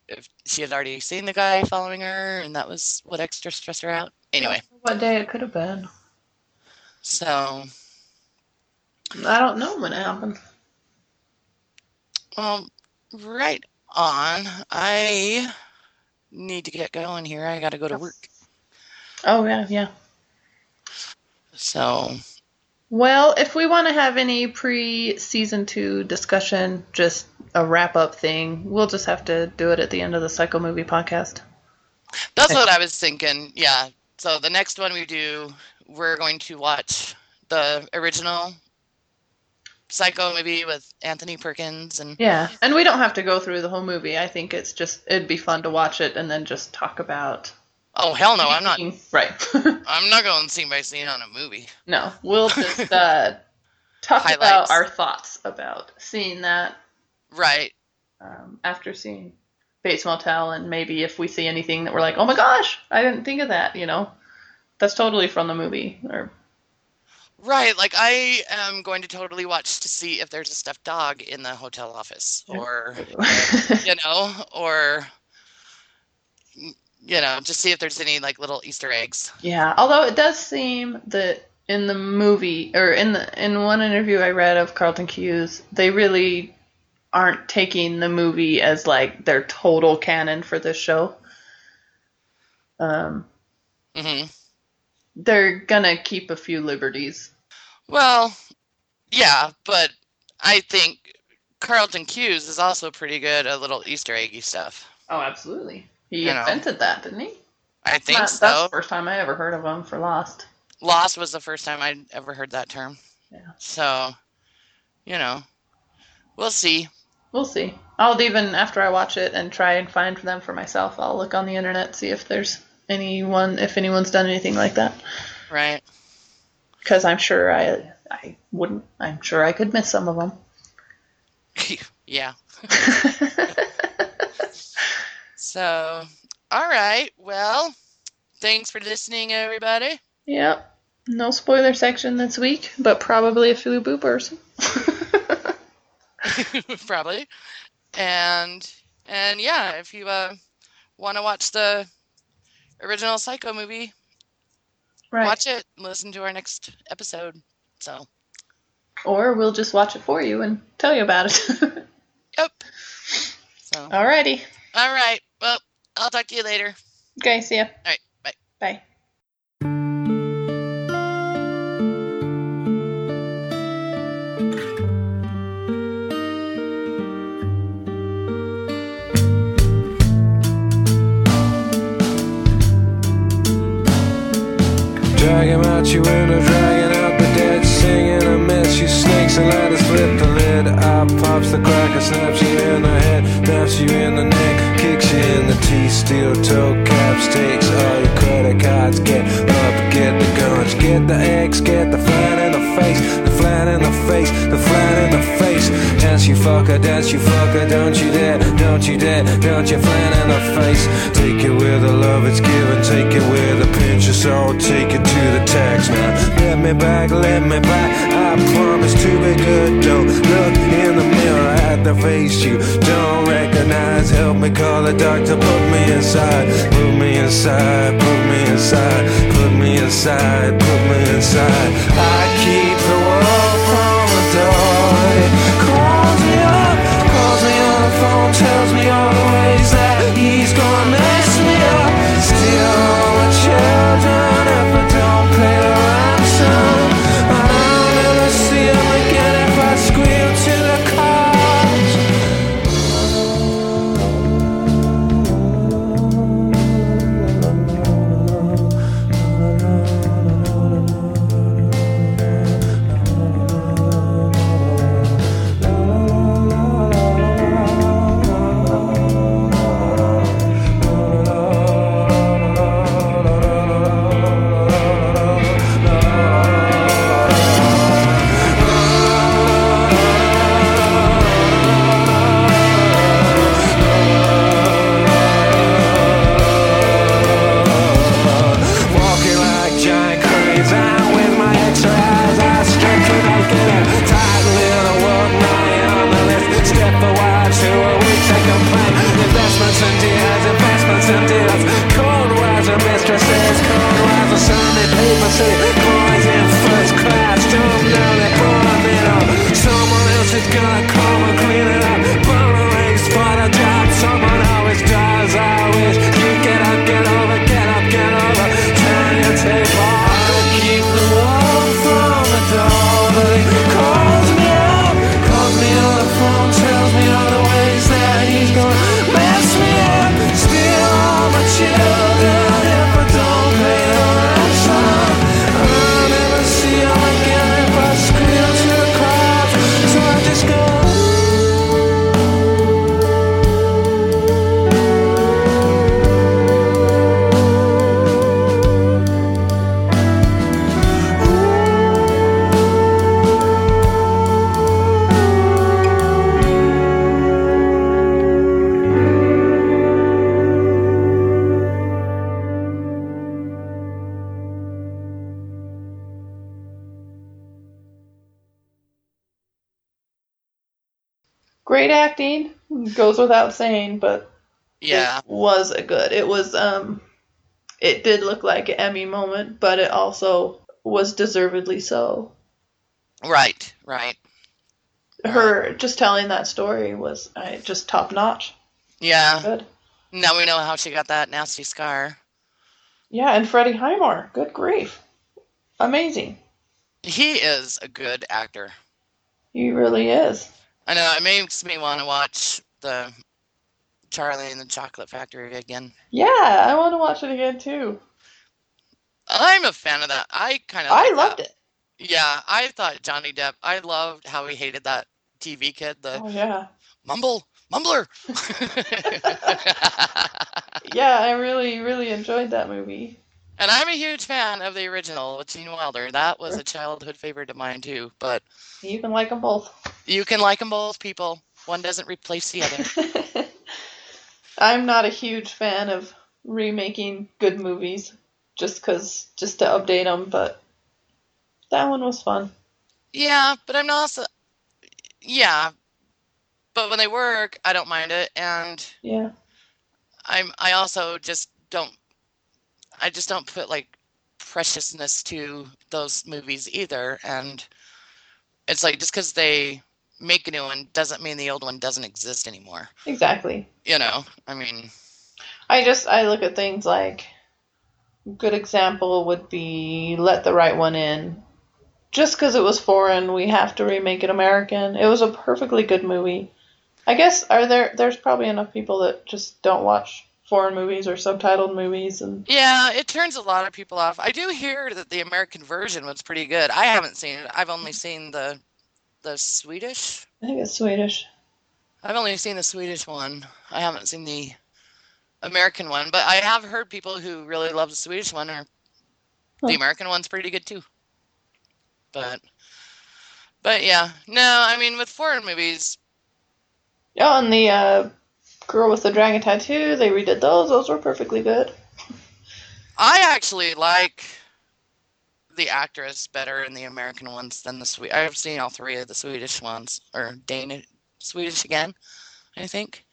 if she had already seen the guy following her, and that was what extra stressed her out. Anyway, What day it could have been. so I don't know when it happened. well, right on. I need to get going here. I got to go to work. Oh yeah, yeah. So Well, if we want to have any pre season two discussion, just a wrap up thing, we'll just have to do it at the end of the Psycho Movie podcast. that's what I was thinking. Yeah. So the next one we do, we're going to watch the original Psycho movie with Anthony Perkins and Yeah, and we don't have to go through the whole movie. I think it's just it'd be fun to watch it and then just talk about. oh hell no, I'm not. Right. I'm not going scene by scene on a movie. no, we'll just uh, talk about our thoughts about seeing that Right. um, after seeing Bates Motel, and maybe if we see anything that we're like, oh my gosh, I didn't think of that. You know, that's totally from the movie. Or Right, like I am going to totally watch to see if there's a stuffed dog in the hotel office, or you know, or you know, just see if there's any like little Easter eggs. Yeah, although it does seem that in the movie or in the in one interview I read of Carlton Cuse, they really aren't taking the movie as like their total canon for this show. Um, hmm they're gonna keep a few liberties. Well, yeah, but I think Carlton Cuse is also pretty good at little Easter eggy stuff. Oh, absolutely. He You know. invented that, didn't he? I think Not- so. That's the first time I ever heard of him for Lost. Lost was the first time I'd ever heard that term. Yeah. So, you know, we'll see. We'll see. I'll even after I watch it and try and find them for myself. I'll look on the internet see if there's anyone if anyone's done anything like that. Right. Because I'm sure I I wouldn't. I'm sure I could miss some of them. yeah. So, all right. Well, thanks for listening, everybody. yep. No spoiler section this week, but probably a few boopers. Probably. And and yeah, if you uh, want to watch the original Psycho movie, right. watch it. and Listen to our next episode. So, Or we'll just watch it for you and tell you about it. yep. So, Alrighty. all right. Well, I'll talk to you later. Okay. See ya. All right. Bye. Bye. Drag him out your window, dragging out the dead, singing a mess. You snakes and let ladders flip the lid. Eye pops the cracker, snaps you in the head, snaps you in the neck, kicks you in the teeth. Steel toe caps, takes all your credit cards. Get up, get the guns, get the eggs, get the flat in the face, flat in the face, the flat in the face. Dance you fucker, dance you fucker, don't you dare, don't you dare, don't you flat in the face. Take it where the love is given, take it where the pinch is all, take it to the tax now. Let me back, let me back. I promise to be good. Don't look in the mirror at the face you don't recognize. Help me call the doctor, put me inside, put me inside, put me inside, put me inside, put me inside. I keep without saying, but Yeah. it was a good. It was um, it did look like an Emmy moment, but it also was deservedly so. Right. Right. Her just telling that story was just top notch. Yeah. Good. Now we know how she got that nasty scar. Yeah, and Freddie Highmore. Good grief, amazing. He is a good actor. He really is. I know it makes me want to watch the Charlie and the Chocolate Factory again. Yeah, I want to watch it again too. I'm a fan of that. I kind of. I loved it. Yeah, I thought Johnny Depp. I loved how he hated that TV kid, the Oh yeah, mumble mumbler. yeah. I really, really enjoyed that movie. and I'm a huge fan of the original with Gene Wilder. That was a childhood favorite of mine too. But You can like them both. you can like them both, people. One doesn't replace the other. I'm not a huge fan of remaking good movies just cause just to update them, but that one was fun. Yeah, but I'm not also. Yeah, but when they work, I don't mind it, and Yeah. I'm. I also just don't. I just don't put like preciousness to those movies either, and it's like just because they make a new one doesn't mean the old one doesn't exist anymore. Exactly. You know, I mean, I just I look at things like good example would be Let the Right One In. Just because it was foreign, we have to remake it American. It was a perfectly good movie. I guess are there there's probably enough people that just don't watch foreign movies or subtitled movies and yeah, it turns a lot of people off. I do hear that the American version was pretty good. I haven't seen it. I've only seen the the Swedish. I think it's Swedish. I've only seen the Swedish one. I haven't seen the American one, but I have heard people who really love the Swedish one or the American one's pretty good too. But but yeah, no, I mean with foreign movies, Oh, and the uh, girl with the dragon tattoo, they redid those. Those were perfectly good. I actually like the actress better in the American ones than the Swedish. I've seen all three of the Swedish ones or Danish Swedish again, I think.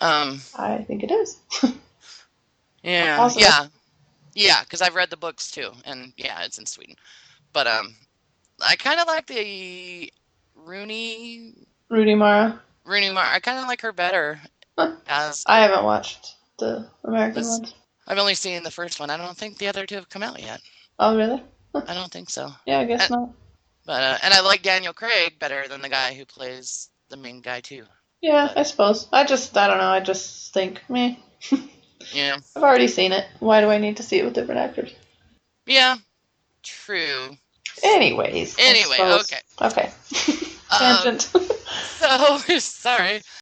Um I think it is. Yeah, Awesome. yeah, yeah. Because I've read the books too, and yeah, it's in Sweden. But um, I kind of like the Rooney Rudy Mara. Rooney Mara. I kind of like her better. Huh. As I haven't watched the American ones. I've only seen the first one. I don't think the other two have come out yet. Oh, really? I don't think so. Yeah, I guess Uh, not. But uh, and I like Daniel Craig better than the guy who plays the main guy too. Yeah, I suppose. I just, I don't know. I just think, meh. Yeah, I've already seen it. Why do I need to see it with different actors? yeah, true. Anyways. Anyway, okay. Okay. Um, Tangent. So sorry.